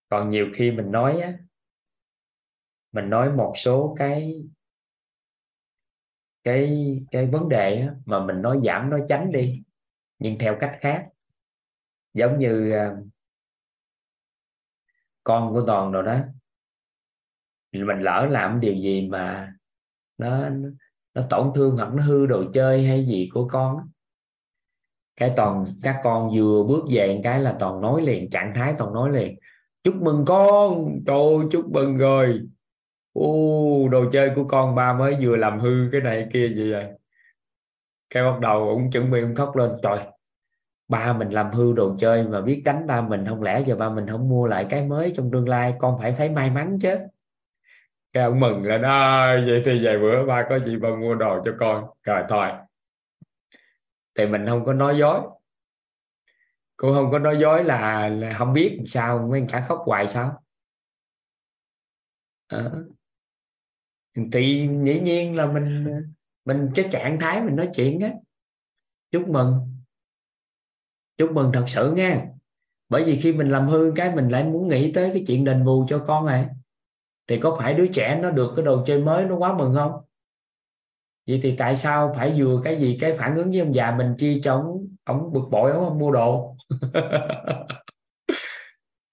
Còn nhiều khi mình nói á mình nói một số cái cái cái vấn đề á, mà mình nói giảm nói tránh đi nhưng theo cách khác. Giống như à, con của toàn rồi đó mình lỡ làm điều gì mà nó nó tổn thương hoặc nó hư đồ chơi hay gì của con cái toàn, các con vừa bước về cái là toàn nói liền, trạng thái toàn nói liền. Chúc mừng con! Trời chúc mừng rồi. U, đồ chơi của con ba mới vừa làm hư cái này kia gì vậy à. cái bắt đầu cũng chuẩn bị cũng khóc lên. Trời, ba mình làm hư đồ chơi mà biết đánh ba mình không lẽ giờ ba mình không mua lại cái mới trong tương lai? Con phải thấy may mắn chứ cái ông mừng là đó vậy thì vài bữa ba có gì ba mua đồ cho con. Rồi thôi. Thì mình không có nói dối. Cũng không có nói dối là, là không biết sao mấy cả khóc hoài sao? À. thì dĩ nhiên là mình mình cái trạng thái mình nói chuyện á chúc mừng. Chúc mừng thật sự nha. Bởi vì khi mình làm hư cái mình lại muốn nghĩ tới cái chuyện đền bù cho con này thì có phải đứa trẻ nó được cái đồ chơi mới nó quá mừng không? Vậy thì tại sao phải vừa cái gì cái phản ứng với ông già mình chi cho ông, ông bực bội ông không mua đồ?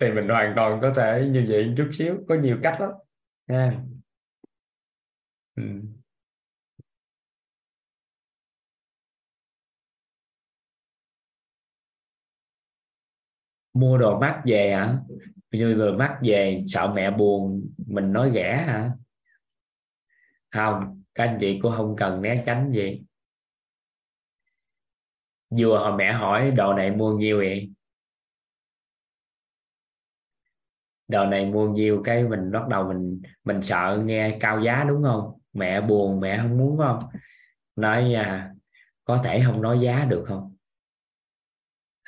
Thì mình hoàn toàn có thể như vậy chút xíu có nhiều cách lắm. Nha. Ừ. mua đồ mắc về hả? Như vừa mắc về sợ mẹ buồn, mình nói ghẻ hả? Không, các anh chị cũng không cần né tránh gì. Vừa hồi mẹ hỏi, đồ này mua nhiêu vậy? Đồ này mua nhiêu cái mình bắt đầu mình mình sợ nghe cao giá đúng không? Mẹ buồn, mẹ không muốn không? Nói nha, có thể không nói giá được không?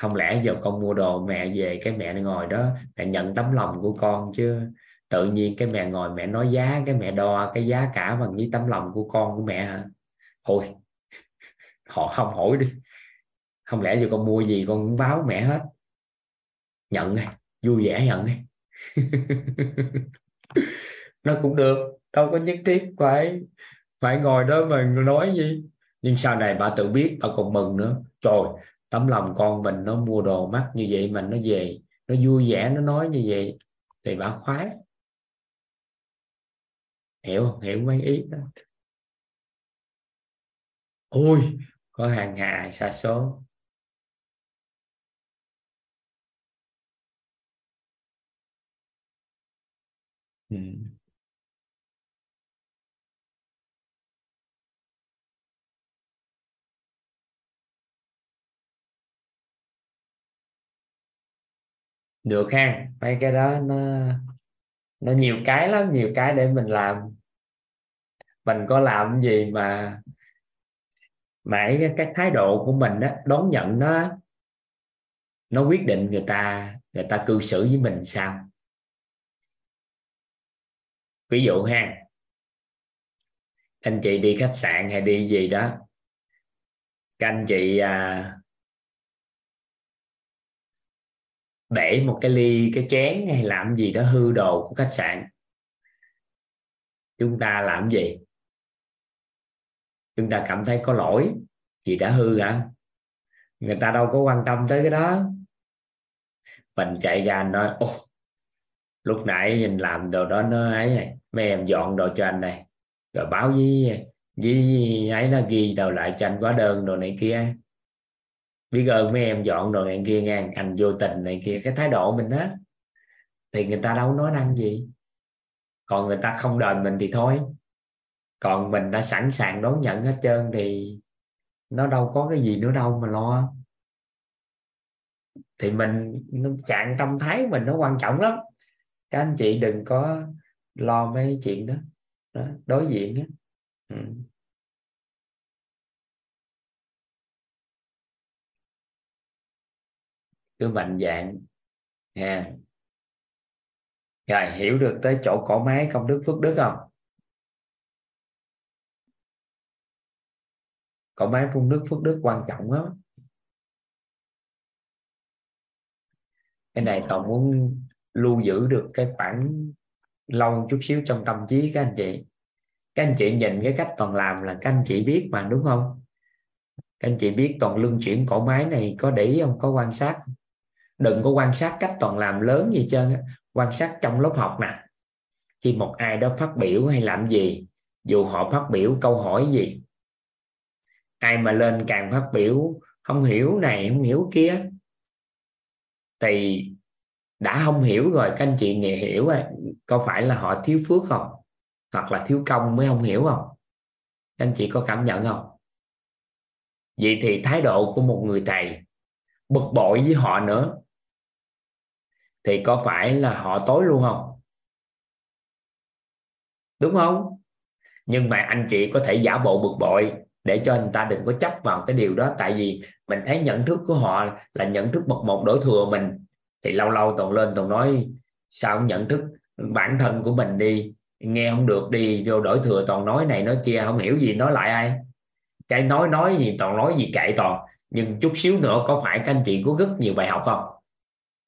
Không lẽ giờ con mua đồ mẹ về cái mẹ ngồi đó, mẹ nhận tấm lòng của con chứ? Tự nhiên cái mẹ ngồi mẹ nói giá, cái mẹ đo cái giá cả bằng với tấm lòng của con của mẹ hả? Thôi, họ không hỏi đi. Không lẽ giờ con mua gì con cũng báo mẹ hết? Nhận đi, vui vẻ nhận đi. Nó cũng được, đâu có nhất thiết phải phải ngồi đó mà nói gì. Nhưng sau này bà tự biết, bà còn mừng nữa. Trời tấm lòng con mình nó mua đồ mắc như vậy mà nó về, nó vui vẻ, nó nói như vậy thì bạn khoái. Hiểu không? Hiểu mấy ý đó. Ui có hàng hà xa số. Ừ. được ha. Mấy cái đó nó nó nhiều cái lắm nhiều cái để mình làm. Mình có làm gì mà mãi cái, thái độ của mình đó đón nhận nó nó quyết định người ta người ta cư xử với mình sao? Ví dụ ha anh chị đi khách sạn hay đi gì đó các anh chị à, bể một cái ly, cái chén hay làm gì đó hư đồ của khách sạn. Chúng ta làm gì? Chúng ta cảm thấy có lỗi gì đã hư hả? Người ta đâu có quan tâm tới cái đó. Mình chạy ra nói, ô, lúc nãy nhìn làm đồ đó nó ấy này, mấy em dọn đồ cho anh này, rồi báo với với ấy là ghi đầu lại cho anh quá đơn đồ này kia biết ơn mấy em dọn đồ này kia ngang anh vô tình này kia cái thái độ mình á thì người ta đâu nói năng gì. Còn người ta không đền mình thì thôi. Còn mình đã sẵn sàng đón nhận hết trơn thì nó đâu có cái gì nữa đâu mà lo. Thì mình trạng tâm thái mình nó quan trọng lắm. Các anh chị đừng có lo mấy chuyện đó, đó đối diện đó. Ừ. cứ mạnh dạng. Nha rồi hiểu được tới chỗ cổ máy công đức phước đức không? Cổ máy phun nước phước đức quan trọng lắm. Cái này còn muốn lưu giữ được cái khoảng lâu chút xíu trong tâm trí các anh chị. Các anh chị nhìn cái cách toàn làm là các anh chị biết mà, đúng không? Các anh chị biết toàn luân chuyển cổ máy này có để ý không? Có quan sát đừng có quan sát cách toàn làm lớn gì trơn quan sát trong lớp học nè. Khi một ai đó phát biểu hay làm gì, dù họ phát biểu câu hỏi gì, ai mà lên càng phát biểu, không hiểu này, không hiểu kia, thì đã không hiểu rồi, các anh chị nghe hiểu rồi, có phải là họ thiếu phước không? Hoặc là thiếu công mới không hiểu không? Các anh chị có cảm nhận không? Vậy thì thái độ của một người thầy bực bội với họ nữa thì có phải là họ tối luôn không? Đúng không? Nhưng mà anh chị có thể giả bộ bực bội để cho người ta đừng có chấp vào cái điều đó. Tại vì mình thấy nhận thức của họ là nhận thức bậc một đổi thừa mình. Thì lâu lâu toàn lên toàn nói, sao không nhận thức bản thân của mình đi? Nghe không được đi, vô đổi thừa toàn nói này nói kia, không hiểu gì, nói lại ai? Cái nói nói gì toàn nói gì kệ toàn. Nhưng chút xíu nữa có phải các anh chị có rất nhiều bài học không?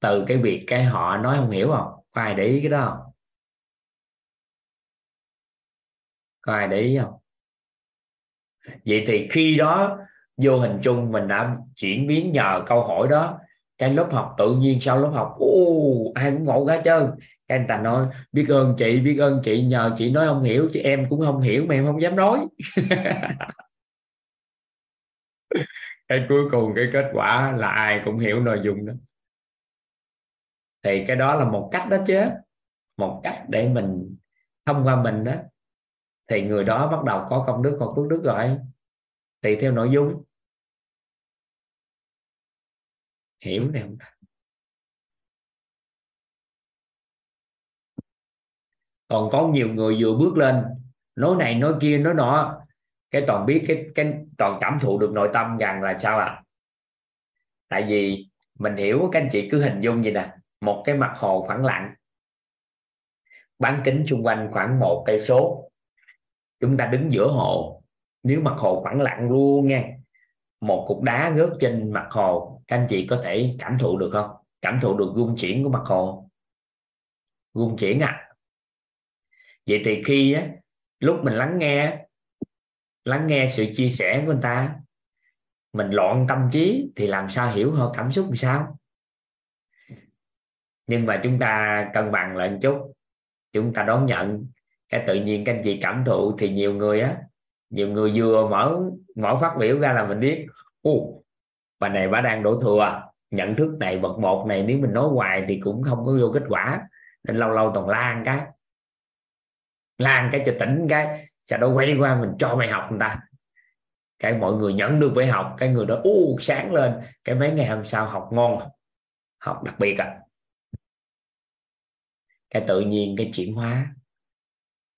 Từ cái việc cái họ nói không hiểu không? Có ai để ý cái đó không? Có ai để ý không? Vậy thì khi đó, vô hình chung mình đã chuyển biến nhờ câu hỏi đó. Cái lớp học tự nhiên sau lớp học ô ai cũng ngộ cả trơn cái anh ta nói, biết ơn chị, biết ơn chị, nhờ chị nói không hiểu, chứ em cũng không hiểu, mà em không dám nói. Cái cuối cùng cái kết quả là ai cũng hiểu nội dung đó thì cái đó là một cách đó chứ. Một cách để mình thông qua mình đó, thì người đó bắt đầu có công đức hoặc phước đức rồi. Tùy theo nội dung. Hiểu này không còn có nhiều người vừa bước lên, nói này nói kia, nói nọ, cái toàn biết cái cái toàn cảm thụ được nội tâm rằng là sao ạ? À? tại vì mình hiểu, các anh chị cứ hình dung gì nè một cái mặt hồ khoảng lặng. Bán kính xung quanh khoảng một cây số. Chúng ta đứng giữa hồ. Nếu mặt hồ khoảng lặng luôn nha một cục đá rớt trên mặt hồ các anh chị có thể cảm thụ được không? Cảm thụ được rung chuyển của mặt hồ. Rung chuyển à? Vậy thì khi á, lúc mình lắng nghe lắng nghe sự chia sẻ của người ta mình loạn tâm trí thì làm sao hiểu họ cảm xúc làm sao? Nhưng mà chúng ta cân bằng lại một chút. Chúng ta đón nhận cái tự nhiên các anh chị cảm thụ thì nhiều người á nhiều người vừa mở mở phát biểu ra là mình biết u, bà này bà đang đổ thừa nhận thức này bậc một này nếu mình nói hoài thì cũng không có vô kết quả. Nên lâu lâu toàn lan cái lan cái cho tỉnh cái sao đó quay qua mình cho mày học người ta. Cái mọi người nhận được bài học cái người đó u sáng lên. Cái mấy ngày hôm sau học ngon học đặc biệt à cái tự nhiên, cái chuyển hóa.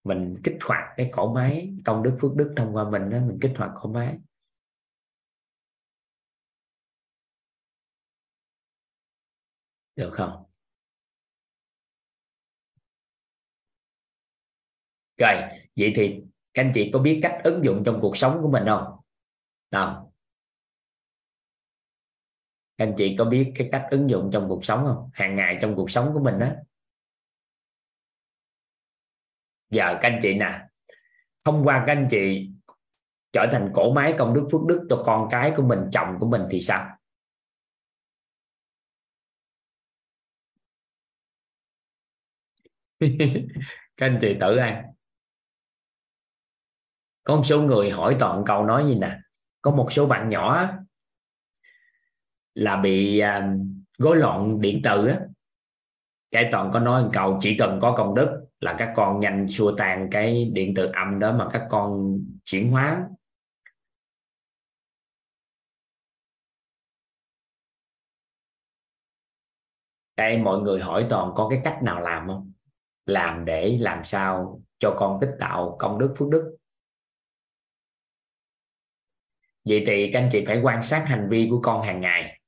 Mình kích hoạt cái cổ máy, công đức phước đức thông qua mình đó mình kích hoạt cổ máy. Được không? Rồi, vậy thì các anh chị có biết cách ứng dụng trong cuộc sống của mình không? Nào. Các anh chị có biết cái cách ứng dụng trong cuộc sống không? Hàng ngày trong cuộc sống của mình đó giờ các anh chị nè. Thông qua các anh chị trở thành cổ máy công đức phước đức cho con cái của mình chồng của mình thì sao? Các anh chị tự ăn. Có một số người hỏi toàn câu nói gì nè. Có một số bạn nhỏ là bị uh, loạn điện tử á. Cái toàn có nói một câu chỉ cần có công đức là các con nhanh xua tan cái điện từ âm đó mà các con chuyển hóa. Đây mọi người hỏi toàn có cái cách nào làm không? Làm để làm sao cho con tích tạo công đức, phước đức? Vậy thì các anh chị phải quan sát hành vi của con hàng ngày.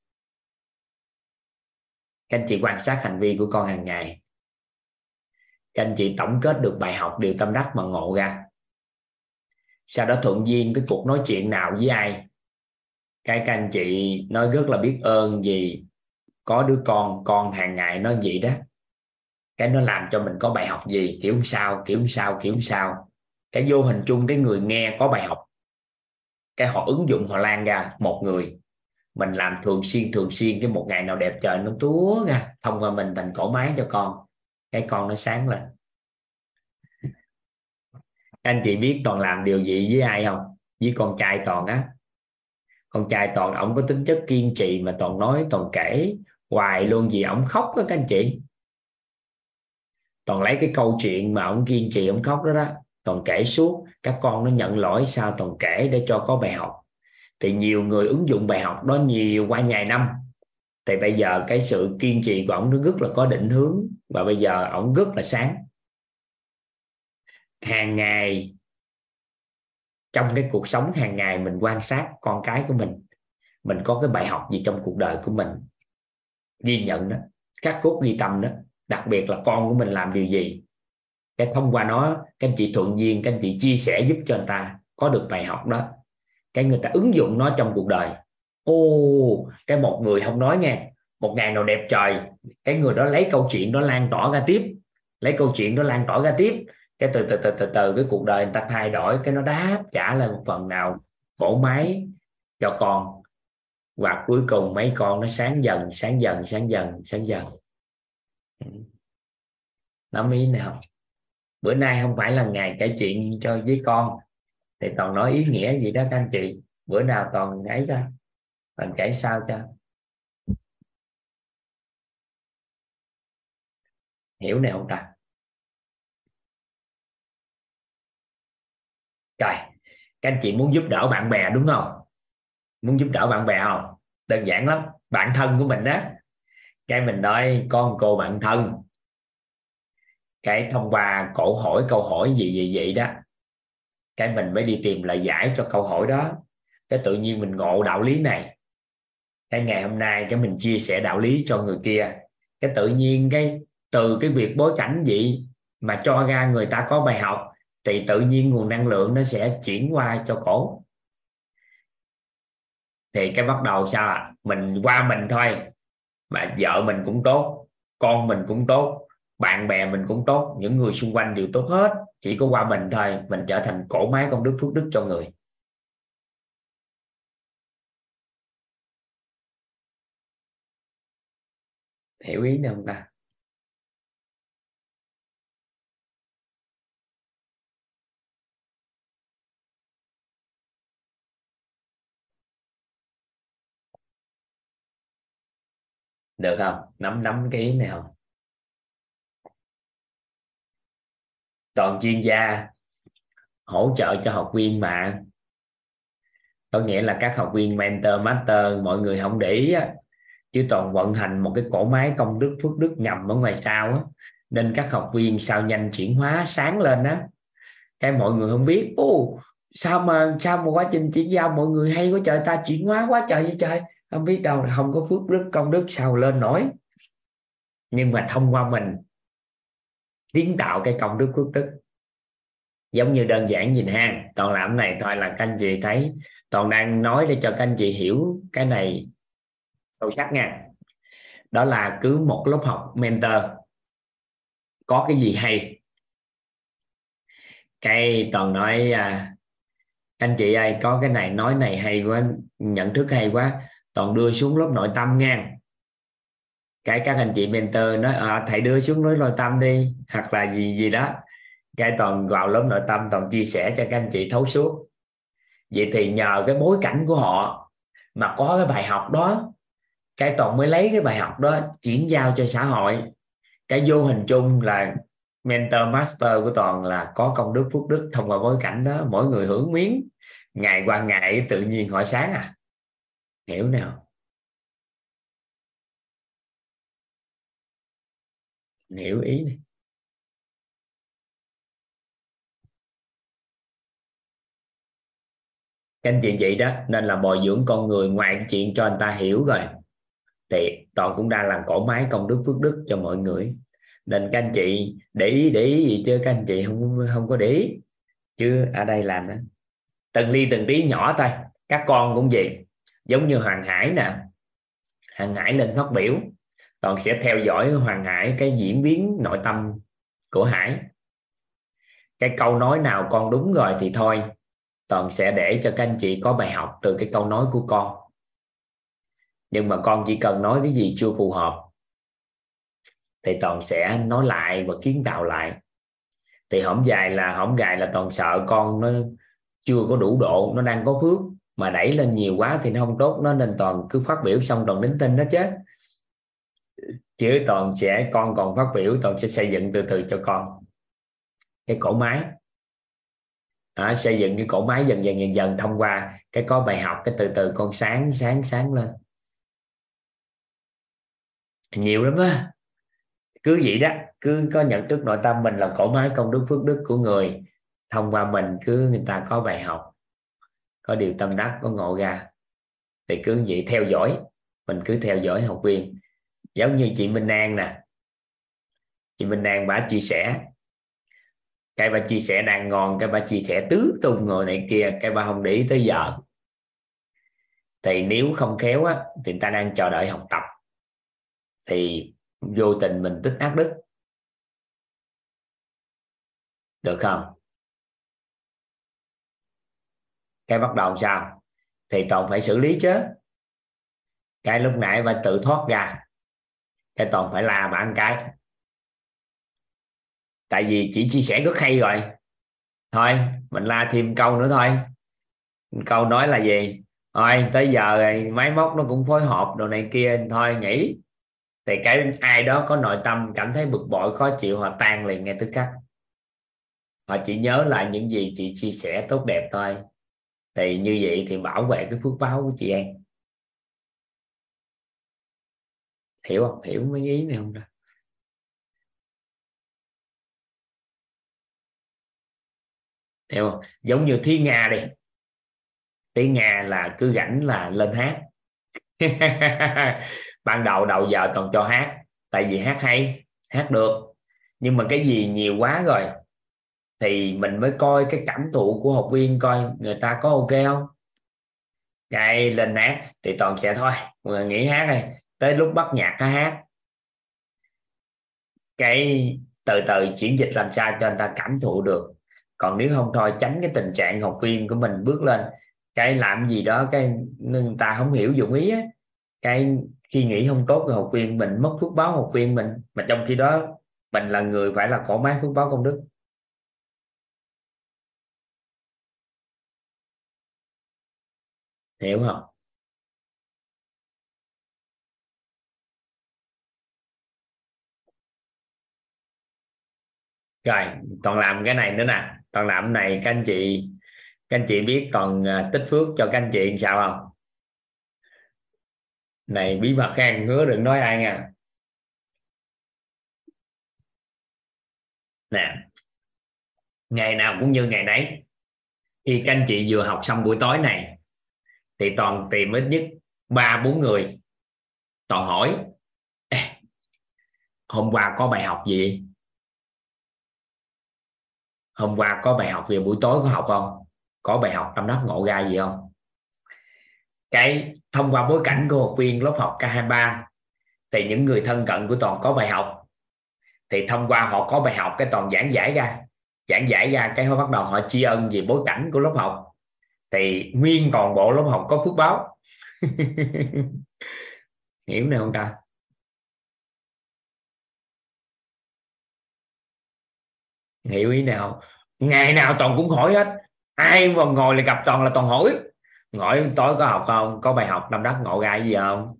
Các anh chị quan sát hành vi của con hàng ngày các anh chị tổng kết được bài học điều tâm đắc mà ngộ ra. Sau đó thuận duyên, cái cuộc nói chuyện nào với ai? Cái các anh chị nói rất là biết ơn vì có đứa con con hàng ngày nó vậy đó. Cái nó làm cho mình có bài học gì? Kiểu sao kiểu sao kiểu sao? Cái vô hình chung cái người nghe có bài học. Cái họ ứng dụng, họ lan ra một người. Mình làm thường xuyên thường xuyên, cái một ngày nào đẹp trời nó túa ra, thông qua mình thành cổ máy cho con cái con nó sáng lên. Anh chị biết toàn làm điều gì với ai không? Với con trai toàn á. Con trai toàn ổng có tính chất kiên trì mà toàn nói, toàn kể hoài luôn gì ổng khóc đó các anh chị. Toàn lấy cái câu chuyện mà ổng kiên trì, ổng khóc đó đó, toàn kể suốt. Các con nó nhận lỗi sao toàn kể để cho có bài học. Thì nhiều người ứng dụng bài học đó nhiều qua vài năm thì bây giờ cái sự kiên trì của ông nó rất là có định hướng và bây giờ ông rất là sáng. Hàng ngày, trong cái cuộc sống hàng ngày mình quan sát con cái của mình mình có cái bài học gì trong cuộc đời của mình, ghi nhận đó, các cốt ghi tâm đó, đặc biệt là con của mình làm điều gì. Cái thông qua nó, các anh chị thuận duyên, các anh chị chia sẻ giúp cho người ta có được bài học đó. Cái người ta ứng dụng nó trong cuộc đời ô cái một người không nói nghe một ngày nào đẹp trời, cái người đó lấy câu chuyện đó lan tỏa ra tiếp. Lấy câu chuyện đó lan tỏa ra tiếp. Cái từ từ từ từ từ, cái cuộc đời người ta thay đổi, cái nó đáp trả lại một phần nào. Cổ máy cho con. Và cuối cùng mấy con nó sáng dần sáng dần sáng dần sáng dần. Nắm ý nào bữa nay không phải là ngày kể chuyện cho với con. Thì toàn nói ý nghĩa gì đó các anh chị. Bữa nào toàn ấy ra toàn kể sao cho? Hiểu này không ta. Trời, các anh chị muốn giúp đỡ bạn bè đúng không? Muốn giúp đỡ bạn bè không? Đơn giản lắm, bạn thân của mình đó. Cái mình nói, con cô bạn thân. Cái thông qua cổ hỏi câu hỏi gì gì vậy đó, cái mình mới đi tìm lời giải cho câu hỏi đó. Cái tự nhiên mình ngộ đạo lý này cái ngày hôm nay cái mình chia sẻ đạo lý cho người kia. Cái tự nhiên cái, từ cái việc bối cảnh gì mà cho ra người ta có bài học, thì tự nhiên nguồn năng lượng nó sẽ chuyển qua cho cổ. Thì cái bắt đầu sao à? mình qua mình thôi, mà vợ mình cũng tốt, con mình cũng tốt, bạn bè mình cũng tốt, những người xung quanh đều tốt hết, chỉ có qua mình thôi, mình trở thành cổ máy công đức phước đức cho người. hiểu ý này không ta? Được không? Nắm nắm cái ý này không? Toàn chuyên gia hỗ trợ cho học viên mà. Có nghĩa là các học viên mentor master mọi người không để ý á, chứ toàn vận hành một cái cổ máy công đức, phước đức ngầm ở ngoài sau á. nên các học viên sao nhanh chuyển hóa, sáng lên á. Cái mọi người không biết ô sao mà sao mà quá trình chuyển giao mọi người hay quá trời, ta chuyển hóa quá trời vậy trời. Không biết đâu là không có phước đức, công đức sao lên nổi. Nhưng mà thông qua mình kiến tạo cái công đức, phước đức. Giống như đơn giản nhìn ha, toàn làm này thôi là các anh chị thấy. Toàn đang nói để cho các anh chị hiểu cái này sâu sắc nha. Đó là cứ một lớp học mentor. Có cái gì hay? Cái toàn nói à, anh chị ơi có cái này nói này hay quá nhận thức hay quá toàn đưa xuống lớp nội tâm ngang cái các anh chị mentor nói à, thầy đưa xuống lớp nội tâm đi hoặc là gì gì đó. Cái toàn vào lớp nội tâm toàn chia sẻ cho các anh chị thấu suốt. Vậy thì nhờ cái bối cảnh của họ mà có cái bài học đó cái toàn mới lấy cái bài học đó chuyển giao cho xã hội. Cái vô hình chung là mentor, master của toàn là có công đức phước đức thông qua bối cảnh đó, mỗi người hưởng miếng, ngày qua ngày tự nhiên họ sáng à. Hiểu nào hiểu ý này các anh chị vậy đó, nên là bồi dưỡng con người ngoài chuyện cho anh ta hiểu rồi thì toàn cũng đang làm cổ máy công đức phước đức cho mọi người. Nên các anh chị để ý để ý gì chứ? Các anh chị không không có để ý. Chứ ở đây làm đó. Từng ly từng tí nhỏ thôi. Các con cũng vậy. Giống như hoàng hải nè. Hoàng hải lên phát biểu. Toàn sẽ theo dõi hoàng hải cái diễn biến nội tâm của hải. Cái câu nói nào con đúng rồi thì thôi. Toàn sẽ để cho các anh chị có bài học từ cái câu nói của con nhưng mà con chỉ cần nói cái gì chưa phù hợp thì toàn sẽ nói lại và kiến tạo lại. Thì hổng dài là hổng gài là toàn sợ con nó chưa có đủ độ nó đang có phước mà đẩy lên nhiều quá thì nó không tốt nó nên toàn cứ phát biểu xong toàn đính tin nó chết. Chứ toàn sẽ con còn phát biểu toàn sẽ xây dựng từ từ cho con. Cái cổ máy. À, xây dựng cái cổ máy dần dần dần dần thông qua. Cái có bài học cái từ từ con sáng sáng sáng lên nhiều lắm á. Cứ vậy đó, cứ có nhận thức nội tâm mình là cổ máy công đức phước đức của người, thông qua mình cứ người ta có bài học, có điều tâm đắc, có ngộ ra, thì cứ vậy theo dõi, mình cứ theo dõi học viên. Giống như chị Minh An nè. Chị Minh An bà chia sẻ, cái bà chia sẻ đang ngon cái bà chia sẻ tứ tung ngồi này kia, cái bà không để ý tới giờ thì nếu không khéo á, thì người ta đang chờ đợi học tập thì vô tình mình tích ác đức. Được không? Cái bắt đầu sao? Thì toàn phải xử lý chứ. Cái lúc nãy phải tự thoát ra. Cái toàn phải la bạn cái. Tại vì chỉ chia sẻ rất hay rồi. Thôi, mình la thêm câu nữa thôi. Câu nói là gì? Thôi, tới giờ rồi, máy móc nó cũng phối hợp đồ này kia. Thôi, nghỉ thì cái ai đó có nội tâm cảm thấy bực bội, khó chịu, họ tan liền ngay tức khắc. Họ chỉ nhớ lại những gì chị chia sẻ tốt đẹp thôi. Thì như vậy thì bảo vệ cái phước báo của chị em. Hiểu không? Hiểu mấy ý này không đó hiểu không? Giống như thi nga đi. Thi nga là cứ rảnh là lên hát. ban đầu đầu giờ toàn cho hát, tại vì hát hay, hát được. Nhưng mà cái gì nhiều quá rồi, thì mình mới coi cái cảm thụ của học viên coi người ta có ok không. Cái lên hát thì toàn sẽ thôi người nghỉ hát này tới lúc bắt nhạc có hát. Cái từ từ chuyển dịch làm sao cho anh ta cảm thụ được. Còn nếu không thôi, tránh cái tình trạng học viên của mình bước lên. Cái làm gì đó cái người ta không hiểu dụng ý á. Cái khi nghĩ không tốt thì học viên mình mất phước báo học viên mình, mà trong khi đó mình là người phải là cỏ mái phước báo công đức. Hiểu không? Rồi còn làm cái này nữa nè. Còn làm cái này, các anh chị, các anh chị biết còn à, tích phước cho các anh chị sao không? Này, bí mật khang hứa đừng nói ai nha. Nè, ngày nào cũng như ngày nấy. Khi các anh chị vừa học xong buổi tối này, thì toàn tìm ít nhất ba, bốn người toàn hỏi hôm qua có bài học gì? Hôm qua có bài học về buổi tối có học không? Có bài học tâm đắc ngộ ra gì không? Cái thông qua bối cảnh của học viên lớp học K23 thì những người thân cận của toàn có bài học. Thì thông qua họ có bài học, cái toàn giảng giải ra, giảng giải ra cái họ bắt đầu họ tri ân về bối cảnh của lớp học. Thì nguyên toàn bộ lớp học có phước báo. Hiểu nè không ta. Hiểu ý nào? Ngày nào toàn cũng hỏi hết. Ai mà ngồi lại gặp toàn là toàn hỏi hỏi tối có học không? Có bài học năm đất ngộ ra gì không?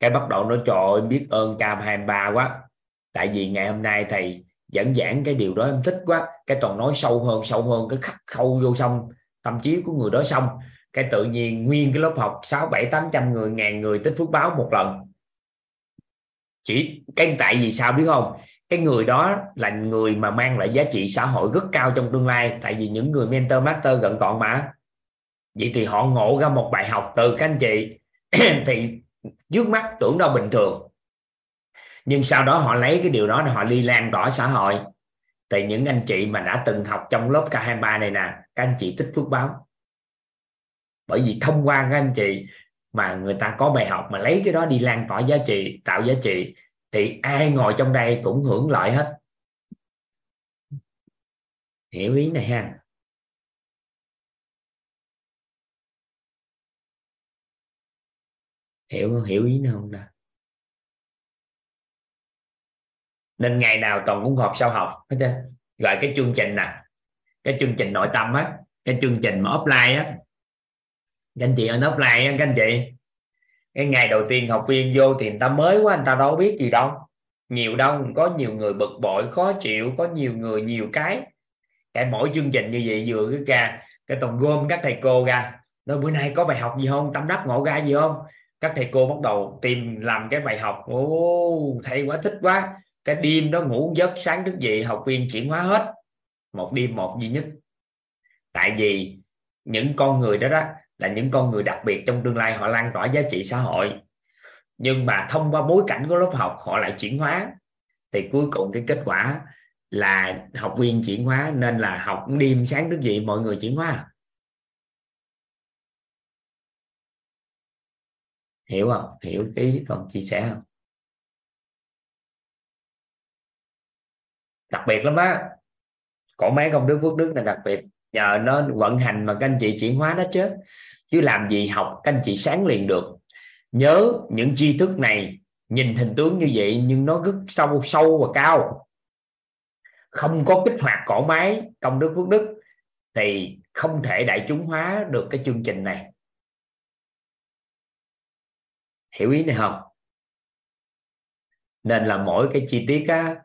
Cái bắt đầu nói, trời ơi, biết ơn cam 23 quá. Tại vì ngày hôm nay thầy dẫn giảng cái điều đó em thích quá. Cái toàn nói sâu hơn sâu hơn, cái khắc khâu vô xong tâm trí của người đó xong. Cái tự nhiên nguyên cái lớp học sáu, bảy, tám trăm người, ngàn người tích phước báo một lần. Chỉ, cái tại vì sao biết không? Cái người đó là người mà mang lại giá trị xã hội rất cao trong tương lai. Tại vì những người mentor, master gần toàn mà vậy thì họ ngộ ra một bài học từ các anh chị. Thì trước mắt tưởng đâu bình thường. Nhưng sau đó họ lấy cái điều đó họ đi lan tỏa xã hội. Thì những anh chị mà đã từng học trong lớp K23 này nè, các anh chị tích phước báo. Bởi vì thông qua các anh chị mà người ta có bài học mà lấy cái đó đi lan tỏa giá trị, tạo giá trị, thì ai ngồi trong đây cũng hưởng lợi hết. Hiểu ý này ha? Hiểu hiểu ý nó không ta? Nên ngày nào toàn cũng họp sau học hết trơn gọi cái chương trình nè. Cái chương trình nội tâm á, cái chương trình mà offline á. Các anh chị ở offline á, các anh chị. Cái ngày đầu tiên học viên vô thì người ta mới quá, người ta đâu biết gì đâu. Nhiều đâu, có nhiều người bực bội, khó chịu, có nhiều người nhiều cái. Cái mỗi chương trình như vậy vừa cái ra, cái toàn gom các thầy cô ra. Nói, bữa nay có bài học gì không? Tâm đắc ngộ ra gì không? Các thầy cô bắt đầu tìm làm cái bài học. Ô thầy quá thích quá. Cái đêm đó ngủ giấc, sáng thức dậy, học viên chuyển hóa hết. Một đêm một duy nhất. Tại vì những con người đó đó là những con người đặc biệt trong tương lai, họ lan tỏa giá trị xã hội. Nhưng mà thông qua bối cảnh của lớp học, họ lại chuyển hóa. Thì cuối cùng cái kết quả là học viên chuyển hóa, nên là học đêm, sáng thức dậy, mọi người chuyển hóa. Hiểu không? Hiểu cái phần chia sẻ không? Đặc biệt lắm á. Cổ máy công đức phước đức này đặc biệt. Nhờ nó vận hành mà các anh chị chuyển hóa nó chết chứ làm gì học, các anh chị sáng liền được. Nhớ những tri thức này, nhìn hình tướng như vậy nhưng nó rất sâu sâu và cao. Không có kích hoạt cổ máy công đức phước đức thì không thể đại chúng hóa được cái chương trình này hiểu ý này không? Nên là mỗi cái chi tiết á,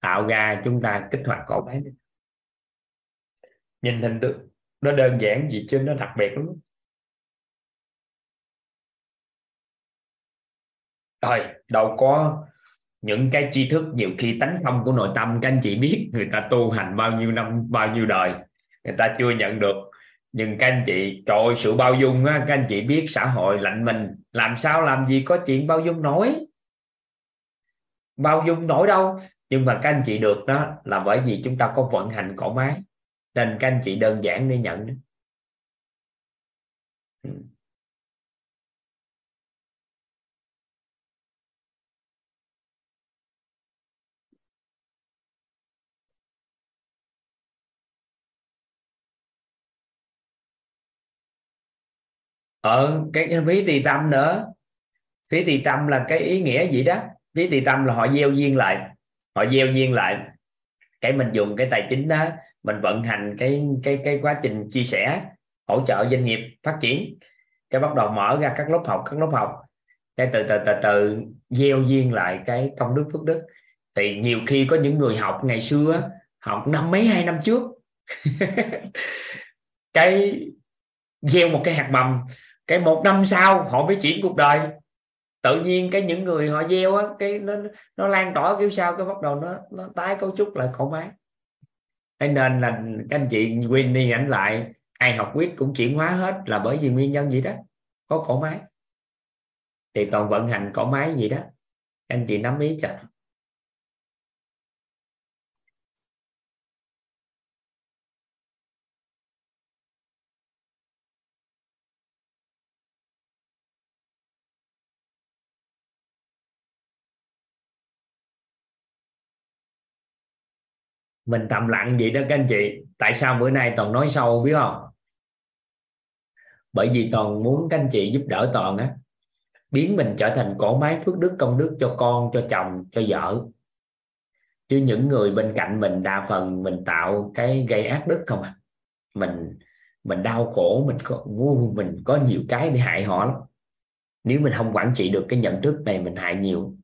tạo ra chúng ta kích hoạt cổ máy nhìn hình tượng nó đơn giản gì chứ nó đặc biệt lắm. Rồi đâu có những cái tri thức nhiều khi tánh không của nội tâm các anh chị biết người ta tu hành bao nhiêu năm bao nhiêu đời người ta chưa nhận được nhưng các anh chị trời sự bao dung á, các anh chị biết xã hội lạnh mình làm sao làm gì có chuyện bao dung nổi. Bao dung nổi đâu. Nhưng mà các anh chị được đó là bởi vì chúng ta có vận hành cổ máy nên các anh chị đơn giản để nhận đó. Ừ. ở cái phí tỳ tâm nữa. Phí tỳ tâm là cái ý nghĩa gì đó. Phí tỳ tâm là họ gieo duyên lại. Họ gieo duyên lại. Cái mình dùng cái tài chính đó, mình vận hành cái cái cái quá trình chia sẻ, hỗ trợ doanh nghiệp phát triển. Cái bắt đầu mở ra các lớp học, các lớp học. Cái từ từ từ từ gieo duyên lại cái công đức phước đức. Thì nhiều khi có những người học ngày xưa học năm mấy, hai năm trước. Cái gieo một cái hạt mầm cái một năm sau họ mới chuyển cuộc đời. Tự nhiên cái những người họ gieo á, cái nó nó lan tỏa kiểu sao cái bắt đầu nó nó tái cấu trúc lại khổ máy thế nên là các anh chị quên đi ảnh lại, ai học quyết cũng chuyển hóa hết là bởi vì nguyên nhân gì đó, có cổ máy thì toàn vận hành cổ máy gì đó. Anh chị nắm ý chưa mình tạm lặng vậy đó các anh chị. Tại sao bữa nay toàn nói sâu biết không? Bởi vì toàn muốn các anh chị giúp đỡ toàn á. Biến mình trở thành cổ máy phước đức công đức cho con, cho chồng, cho vợ. Chứ những người bên cạnh mình đa phần mình tạo cái gây ác đức không à. Mình mình đau khổ, mình có mình có nhiều cái để hại họ lắm. Nếu mình không quản trị được cái nhận thức này, mình hại nhiều.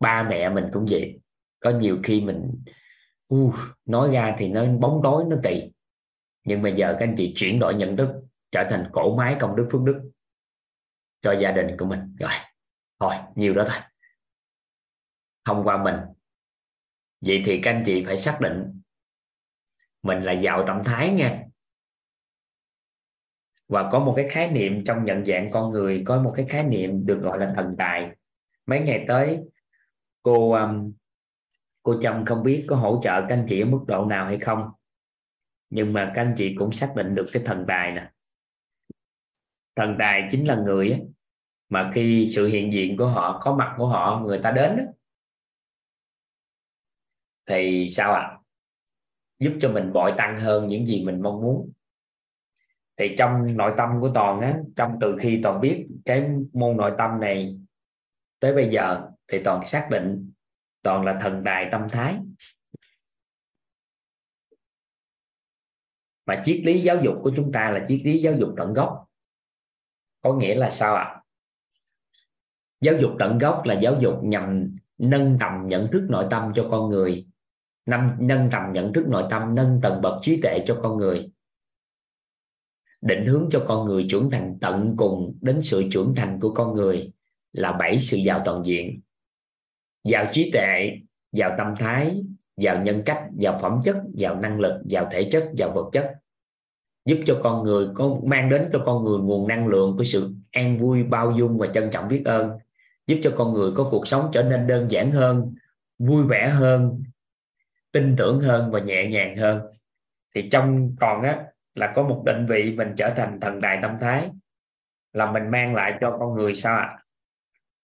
Ba mẹ mình cũng vậy. Có nhiều khi mình uh, nói ra thì nó bóng tối nó kỳ. Nhưng mà giờ các anh chị chuyển đổi nhận thức trở thành cổ máy công đức phước đức cho gia đình của mình. Rồi thôi nhiều đó thôi. Thông qua mình. Vậy thì các anh chị phải xác định mình là giàu tâm thái nha. Và có một cái khái niệm trong nhận dạng con người có một cái khái niệm được gọi là thần tài. Mấy ngày tới cô um, cô Trâm không biết có hỗ trợ các anh chị ở mức độ nào hay không. Nhưng mà các anh chị cũng xác định được cái thần tài nè. Thần tài chính là người ấy, mà khi sự hiện diện của họ có mặt của họ người ta đến đó, thì sao ạ? À? giúp cho mình bội tăng hơn những gì mình mong muốn. Thì trong nội tâm của toàn á trong từ khi toàn biết cái môn nội tâm này tới bây giờ thì toàn xác định toàn là thần đài tâm thái. Mà triết lý giáo dục của chúng ta là triết lý giáo dục tận gốc. Có nghĩa là sao ạ? À? giáo dục tận gốc là giáo dục nhằm nâng tầm nhận thức nội tâm cho con người nâng, nâng tầm nhận thức nội tâm nâng tầng bậc trí tuệ cho con người. Định hướng cho con người trưởng thành tận cùng đến sự trưởng thành của con người là bảy sự giàu toàn diện vào trí tuệ, vào tâm thái, vào nhân cách, vào phẩm chất, vào năng lực, vào thể chất, vào vật chất. Giúp cho con người có, mang đến cho con người nguồn năng lượng của sự an vui, bao dung và trân trọng biết ơn. Giúp cho con người có cuộc sống trở nên đơn giản hơn, vui vẻ hơn, tin tưởng hơn và nhẹ nhàng hơn. Thì trong còn á, là có một định vị mình trở thành thần tài tâm thái, là mình mang lại cho con người sao ạ? À?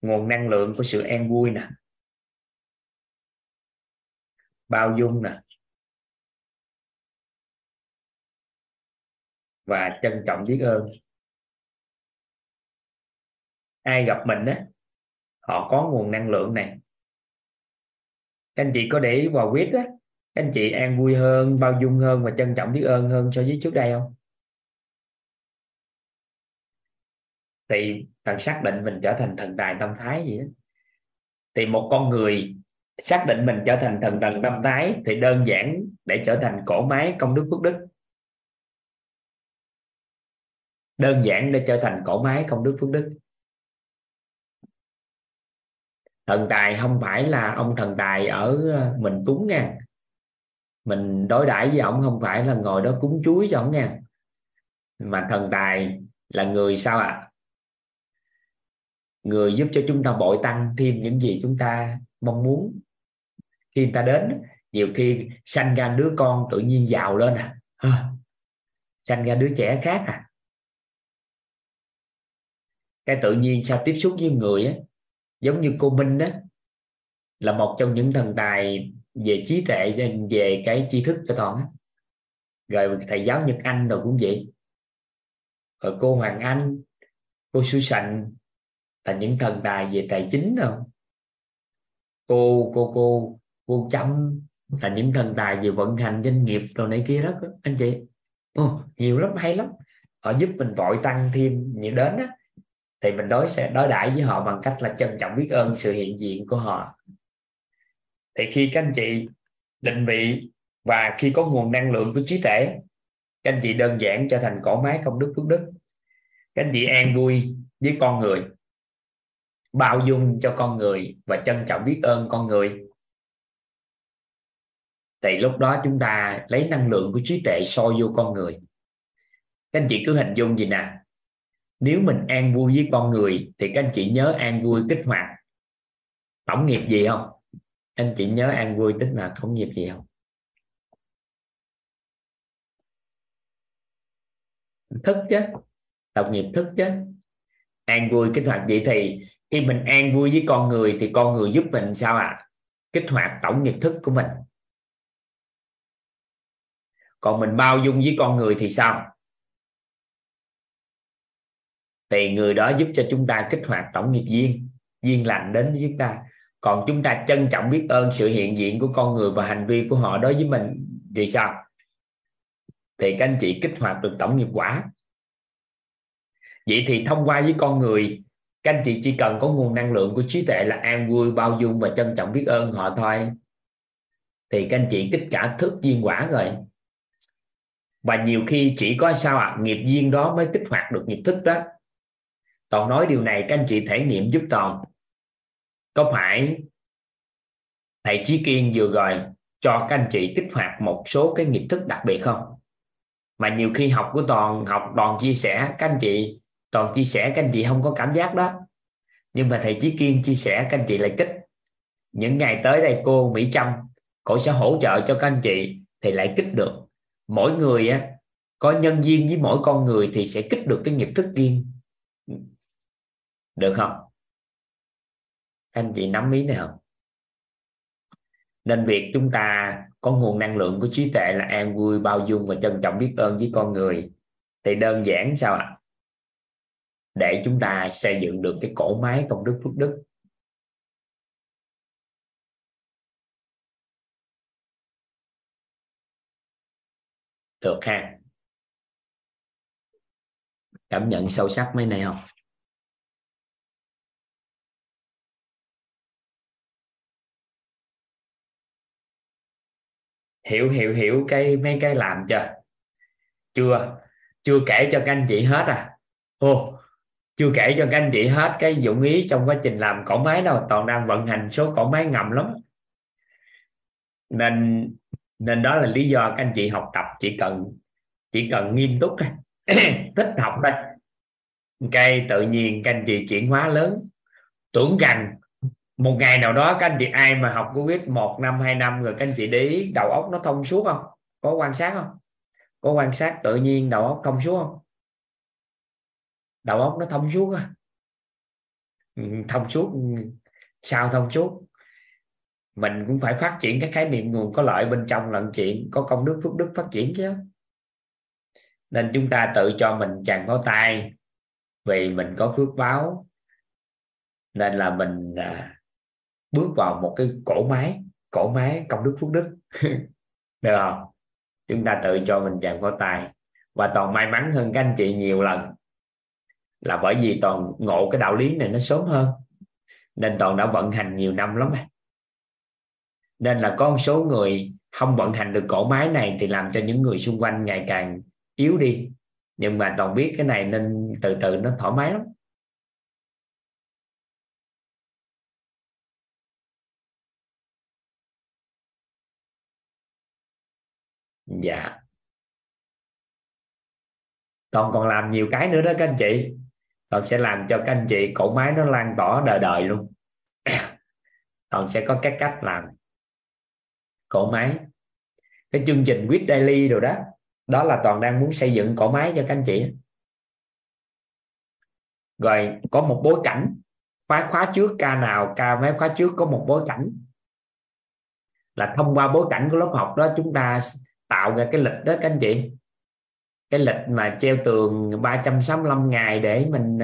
nguồn năng lượng của sự an vui nè bao dung nè, và trân trọng biết ơn. Ai gặp mình á, họ có nguồn năng lượng này. Các anh chị có để ý vào quyết á, các anh chị an vui hơn, bao dung hơn và trân trọng biết ơn hơn so với trước đây không? Thì thần xác định mình trở thành thần tài tâm thái gì đó thì một con người xác định mình trở thành thần thần tâm thái thì đơn giản để trở thành cổ máy công đức phước đức. Đơn giản để trở thành cổ máy công đức phước đức. Thần tài không phải là ông thần tài ở ờ, mình cúng nha. Mình đối đãi với ông không phải là ngồi đó cúng chuối cho ông nha. Mà thần tài là người sao ạ? À? người giúp cho chúng ta bội tăng thêm những gì chúng ta mong muốn khi người ta đến nhiều khi sanh ra đứa con tự nhiên giàu lên à. Sanh ra đứa trẻ khác à. Cái tự nhiên sao tiếp xúc với người á, giống như cô Minh đó là một trong những thần tài về trí tuệ, về cái tri thức cho toàn á. Rồi thầy giáo Nhật Anh rồi cũng vậy. Rồi cô Hoàng Anh, cô Su Sành là những thần tài về tài chính không cô cô cô cô chăm là những thần tài về vận hành doanh nghiệp rồi này kia đó anh chị. Ừ, nhiều lắm hay lắm. Họ giúp mình vội tăng thêm nhiều đến á. Thì mình đối sẽ đối đãi với họ bằng cách là trân trọng biết ơn sự hiện diện của họ. Thì khi các anh chị định vị và khi có nguồn năng lượng của trí tuệ các anh chị đơn giản trở thành cỗ máy công đức phước đức. Các anh chị an vui với con người bao dung cho con người và trân trọng biết ơn con người thì lúc đó chúng ta lấy năng lượng của trí tuệ soi vô con người. Các anh chị cứ hình dung gì nè? Nếu mình an vui với con người, thì các anh chị nhớ an vui kích hoạt. Tổng nghiệp gì không? Anh chị nhớ an vui tức là tổng nghiệp gì không? Thức chứ. Tổng nghiệp thức chứ. An vui kích hoạt vậy thì khi mình an vui với con người, thì con người giúp mình sao ạ? À? kích hoạt tổng nghiệp thức của mình còn mình bao dung với con người thì sao? Thì người đó giúp cho chúng ta kích hoạt tổng nghiệp duyên duyên lành đến với chúng ta. Còn chúng ta trân trọng biết ơn sự hiện diện của con người và hành vi của họ đối với mình thì sao? Thì các anh chị kích hoạt được tổng nghiệp quả. Vậy thì thông qua với con người, các anh chị chỉ cần có nguồn năng lượng của trí tuệ là an vui, bao dung và trân trọng biết ơn họ thôi. Thì các anh chị kích cả thức duyên quả rồi và nhiều khi chỉ có sao ạ à, nghiệp duyên đó mới kích hoạt được nghiệp thức đó. Toàn nói điều này các anh chị thể nghiệm giúp toàn. Có phải thầy Chí Kiên vừa rồi cho các anh chị kích hoạt một số cái nghiệp thức đặc biệt không? Mà nhiều khi học của toàn học toàn chia sẻ các anh chị toàn chia sẻ các anh chị không có cảm giác đó. Nhưng mà thầy Chí Kiên chia sẻ các anh chị lại kích. Những ngày tới đây cô Mỹ Trâm cô sẽ hỗ trợ cho các anh chị thì lại kích được mỗi người á, có nhân duyên với mỗi con người thì sẽ kích được cái nghiệp thức riêng. Được không? Anh chị nắm ý này không? Nên việc chúng ta có nguồn năng lượng của trí tuệ là an vui, bao dung và trân trọng biết ơn với con người. Thì đơn giản sao ạ? Để chúng ta xây dựng được cái cổ máy công đức phước đức. Được ha. Cảm nhận sâu sắc mấy này không? Hiểu hiểu hiểu cái, mấy cái làm chưa? Chưa. Chưa kể cho các anh chị hết à. Ô, chưa kể cho các anh chị hết cái dụng ý trong quá trình làm cổ máy đâu. Toàn đang vận hành số cổ máy ngầm lắm. Nên nên đó là lý do các anh chị học tập chỉ cần chỉ cần nghiêm túc thôi. Thích học thôi. Cây tự nhiên các anh chị chuyển hóa lớn. Tưởng rằng một ngày nào đó các anh chị ai mà học Covid một năm, hai năm rồi các anh chị để ý đầu óc nó thông suốt không? Có quan sát không? Có quan sát tự nhiên đầu óc thông suốt không? Đầu óc nó thông suốt không? thông suốt. Sao thông suốt? Mình cũng phải phát triển cái khái niệm nguồn có lợi bên trong lận chuyện có công đức phước đức phát triển chứ. Nên chúng ta tự cho mình chàng có tay vì mình có phước báo. Nên là mình à, bước vào một cái cổ máy cổ máy công đức phước đức. Được không? Chúng ta tự cho mình chàng có tài và toàn may mắn hơn các anh chị nhiều lần là bởi vì toàn ngộ cái đạo lý này nó sớm hơn. Nên toàn đã vận hành nhiều năm lắm nên là có một số người không vận hành được cổ máy này thì làm cho những người xung quanh ngày càng yếu đi. Nhưng mà toàn biết cái này nên từ từ nó thoải mái lắm. Dạ. Toàn còn làm nhiều cái nữa đó các anh chị. Toàn sẽ làm cho các anh chị cổ máy nó lan tỏa đời đời luôn. Toàn sẽ có các cách làm cổ máy cái chương trình with daily rồi đó đó là toàn đang muốn xây dựng cổ máy cho các anh chị rồi, có một bối cảnh, khóa khóa trước ca nào, ca mấy khóa trước có một bối cảnh. Là thông qua bối cảnh của lớp học đó, chúng ta tạo ra cái lịch đó các anh chị. Cái lịch mà treo tường 365 ngày để à, mình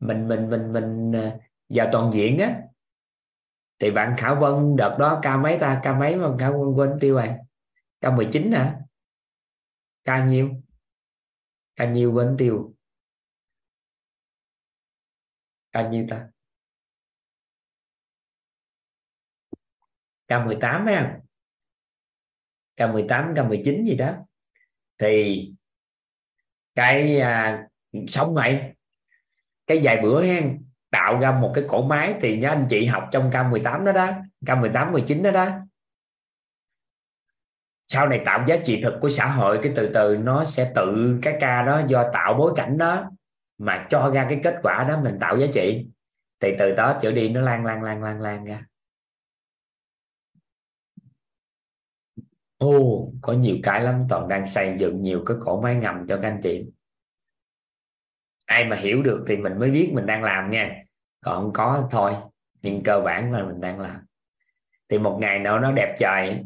mình mình mình mình mình vào toàn diện á thì bạn Khả Vân đợt đó ca mấy ta? Ca mấy mà Khả Vân quên tiêu rồi ca 19 hả? Ca nhiêu? Ca nhiêu quên tiêu? Ca nhiêu ta? Ca 18 ha ca 18 ca 19 gì đó. Thì cái à, xong vậy cái vài bữa hen tạo ra một cái cổ máy thì nhớ anh chị học trong K18 đó đó K18 19 đó đó. Sau này tạo giá trị thực của xã hội, cái từ từ nó sẽ tự, cái ca đó do tạo bối cảnh đó mà cho ra cái kết quả đó mình tạo giá trị. Thì từ đó trở đi nó lan lan lan lan lan ra. Ô, có nhiều cái lắm, toàn đang xây dựng nhiều cái cổ máy ngầm cho các anh chị. Ai mà hiểu được thì mình mới biết mình đang làm nha còn không có thôi. Nhưng cơ bản là mình đang làm. Thì một ngày nào nó đẹp trời,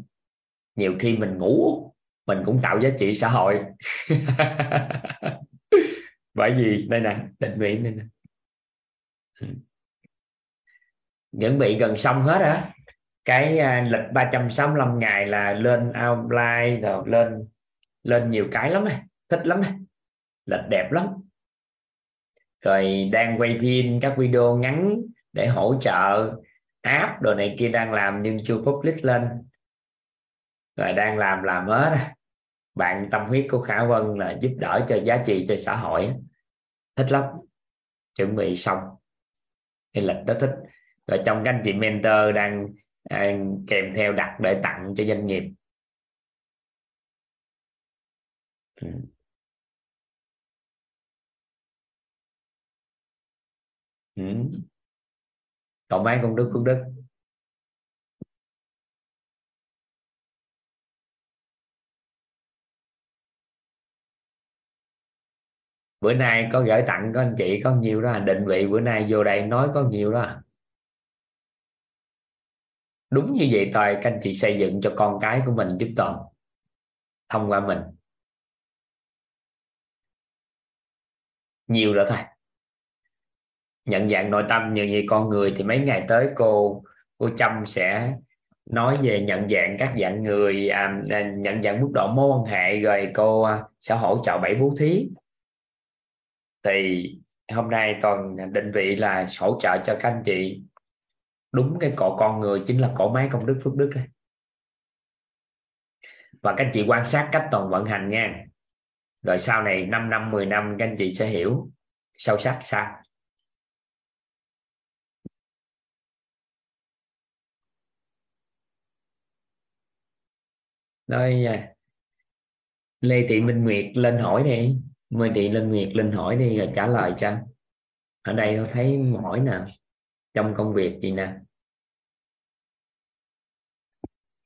nhiều khi mình ngủ, mình cũng tạo giá trị xã hội. Bởi vì, đây nè, định vị đây nè. Ừ. Chuẩn bị gần xong hết á. Cái à, lịch 365 ngày là lên outline rồi, lên lên nhiều cái lắm á. Thích lắm á. Lịch đẹp lắm rồi đang quay phim các video ngắn để hỗ trợ app đồ này kia đang làm nhưng chưa public lên. Rồi đang làm làm hết. Bạn tâm huyết của Khả Vân là giúp đỡ cho giá trị cho xã hội. Thích lắm. Chuẩn bị xong. Cái lịch đó thích. Rồi trong các anh chị mentor đang à, kèm theo đặt để tặng cho doanh nghiệp. Ừ. ừ. Ừ. mấy công đức công đức. Bữa nay có gửi tặng có anh chị, có nhiều đó. Định vị bữa nay vô đây nói có nhiều đó. Đúng như vậy toàn các anh chị xây dựng cho con cái của mình giúp toàn thông qua mình. Nhiều rồi thôi nhận dạng nội tâm như vậy con người thì mấy ngày tới cô cô Trâm sẽ nói về nhận dạng các dạng người à, à nhận dạng mức độ mối quan hệ rồi cô à, sẽ hỗ trợ bảy bố thí. Thì hôm nay toàn định vị là hỗ trợ cho các anh chị. Đúng cái cổ con người chính là cổ máy công đức phước đức đấy và các anh chị quan sát cách toàn vận hành nha. Rồi sau này 5 năm 10 năm các anh chị sẽ hiểu sâu sắc sao. Rồi Lê Thị Minh Nguyệt lên hỏi đi. Mời chị Linh Nguyệt Linh hỏi đi rồi trả lời cho. Ở đây tôi thấy hỏi nè. Trong công việc gì nè?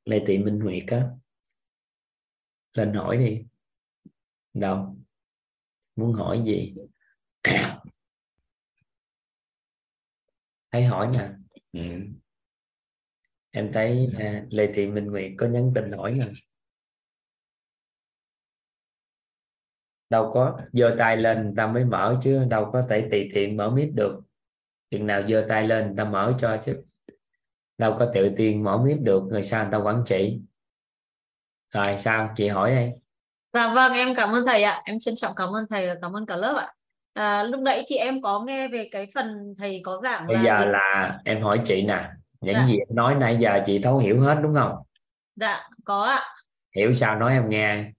Lê Thị Minh Nguyệt á. Lên hỏi đi. Đâu? Muốn hỏi gì? Thấy hỏi nè. Ừ. em thấy à, Lê Thị Minh Nguyệt có nhắn tin hỏi nè đâu có giơ tay lên người ta mới mở chứ đâu có thể tùy tiện mở mic được. Chừng nào giơ tay lên người ta mở cho chứ. Đâu có tự tiên mở mic được người sao người ta quản trị. Rồi sao? Chị hỏi đây Dạ vâng em cảm ơn thầy ạ. Em trân trọng cảm ơn thầy và cảm ơn cả lớp ạ. À, lúc nãy thì em có nghe về cái phần thầy có giảng bây là giờ là em hỏi chị nè. Những Dạ. gì em nói nãy giờ chị thấu hiểu hết đúng không? Dạ có ạ. Hiểu sao nói em nghe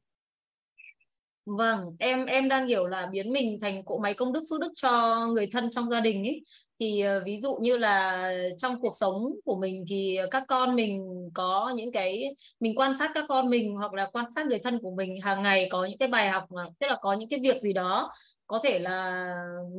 Vâng, em em đang hiểu là biến mình thành cỗ máy công đức phước đức cho người thân trong gia đình ấy. Thì ờ, ví dụ như là trong cuộc sống của mình thì các con mình có những cái mình quan sát các con mình hoặc là quan sát người thân của mình hàng ngày có những cái bài học mà tức là có những cái việc gì đó có thể là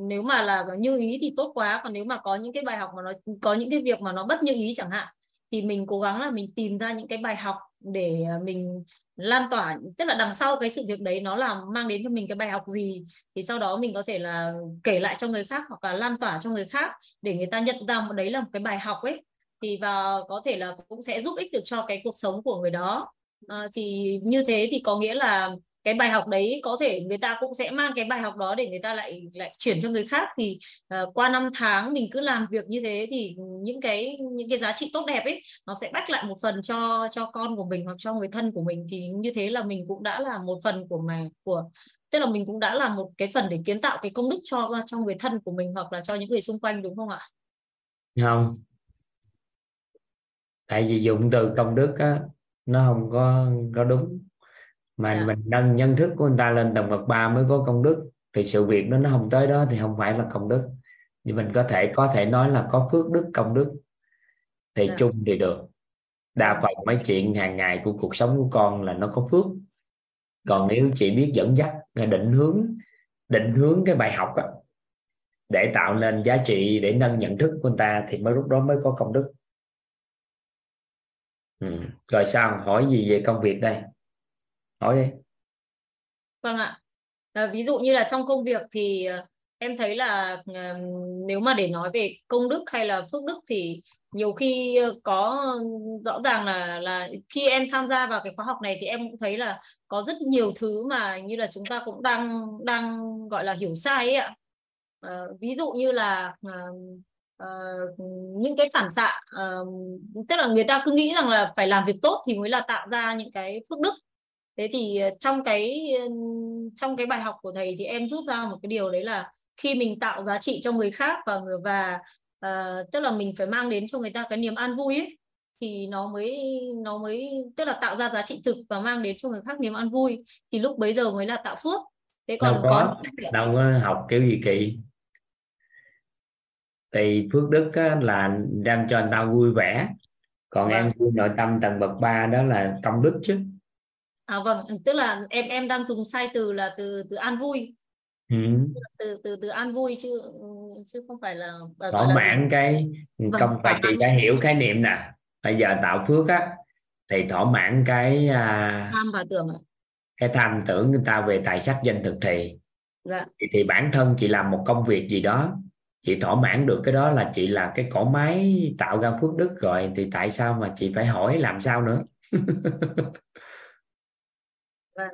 nếu mà là như ý thì tốt quá còn nếu mà có những cái bài học mà nó có những cái việc mà nó bất như ý chẳng hạn thì mình cố gắng là mình tìm ra những cái bài học để mình lan tỏa tức là đằng sau cái sự việc đấy nó là mang đến cho mình cái bài học gì thì sau đó mình có thể là kể lại cho người khác hoặc là lan tỏa cho người khác để người ta nhận ra một đấy là một cái bài học ấy. Thì và có thể là cũng sẽ giúp ích được cho cái cuộc sống của người đó. À, thì như thế thì có nghĩa là cái bài học đấy có thể người ta cũng sẽ mang cái bài học đó để người ta lại lại chuyển cho người khác. Thì uh, qua năm tháng mình cứ làm việc như thế thì những cái những cái giá trị tốt đẹp ấy nó sẽ bách lại một phần cho cho con của mình hoặc cho người thân của mình. Thì như thế là mình cũng đã là một phần của mà của tức là mình cũng đã là một cái phần để kiến tạo cái công đức cho cho người thân của mình hoặc là cho những người xung quanh đúng không ạ? không. Tại vì dụng từ công đức á nó không có có đúng mà Dạ. mình nâng nhân thức của người ta lên tầng bậc ba mới có công đức thì sự việc đó nó không tới đó thì không phải là công đức. Thì mình có thể có thể nói là có phước đức công đức thì Dạ. chung thì được. Đa phần mấy chuyện hàng ngày của cuộc sống của con là nó có phước. Còn nếu chị biết dẫn dắt định hướng định hướng cái bài học á, để tạo nên giá trị để nâng nhận thức của người ta thì mới lúc đó mới có công đức. Ừ. rồi sao? Hỏi gì về công việc đây hỏi đi Vâng ạ. À, ví dụ như là trong công việc thì ờ, em thấy là ờ, nếu mà để nói về công đức hay là phước đức thì nhiều khi có rõ ràng là là khi em tham gia vào cái khóa học này thì em cũng thấy là có rất nhiều thứ mà như là chúng ta cũng đang đang gọi là hiểu sai ấy ạ. à, ví dụ như là à, à, những cái phản xạ à, tức là người ta cứ nghĩ rằng là phải làm việc tốt thì mới là tạo ra những cái phước đức thế thì ờ, trong cái ờ, trong cái bài học của thầy thì em rút ra một cái điều đấy là khi mình tạo giá trị cho người khác và người và ờ, tức là mình phải mang đến cho người ta cái niềm an vui ấy thì nó mới nó mới tức là tạo ra giá trị thực và mang đến cho người khác niềm an vui thì lúc bấy giờ mới là tạo phước. Thế đâu còn có. có những- đâu có học kiểu gì kỳ thì phước đức á, là đem cho người ta vui vẻ. Còn em vui nội tâm tầng bậc ba đó là công đức chứ à vâng tức là em em đang dùng sai từ là từ từ an vui. Ừ. từ từ từ an vui chứ chứ không phải là ờ, thỏa là mãn cái Vâng, công phải chị phải hiểu khái niệm nè. Bây giờ tạo phước á thì thỏa mãn cái à, tham và tưởng ạ. cái tham tưởng người ta về tài sắc danh thực thì. Dạ. Thì, thì bản thân chị làm một công việc gì đó chị thỏa mãn được cái đó là chị là cái cỗ máy tạo ra phước đức rồi thì tại sao mà chị phải hỏi làm sao nữa Vâng.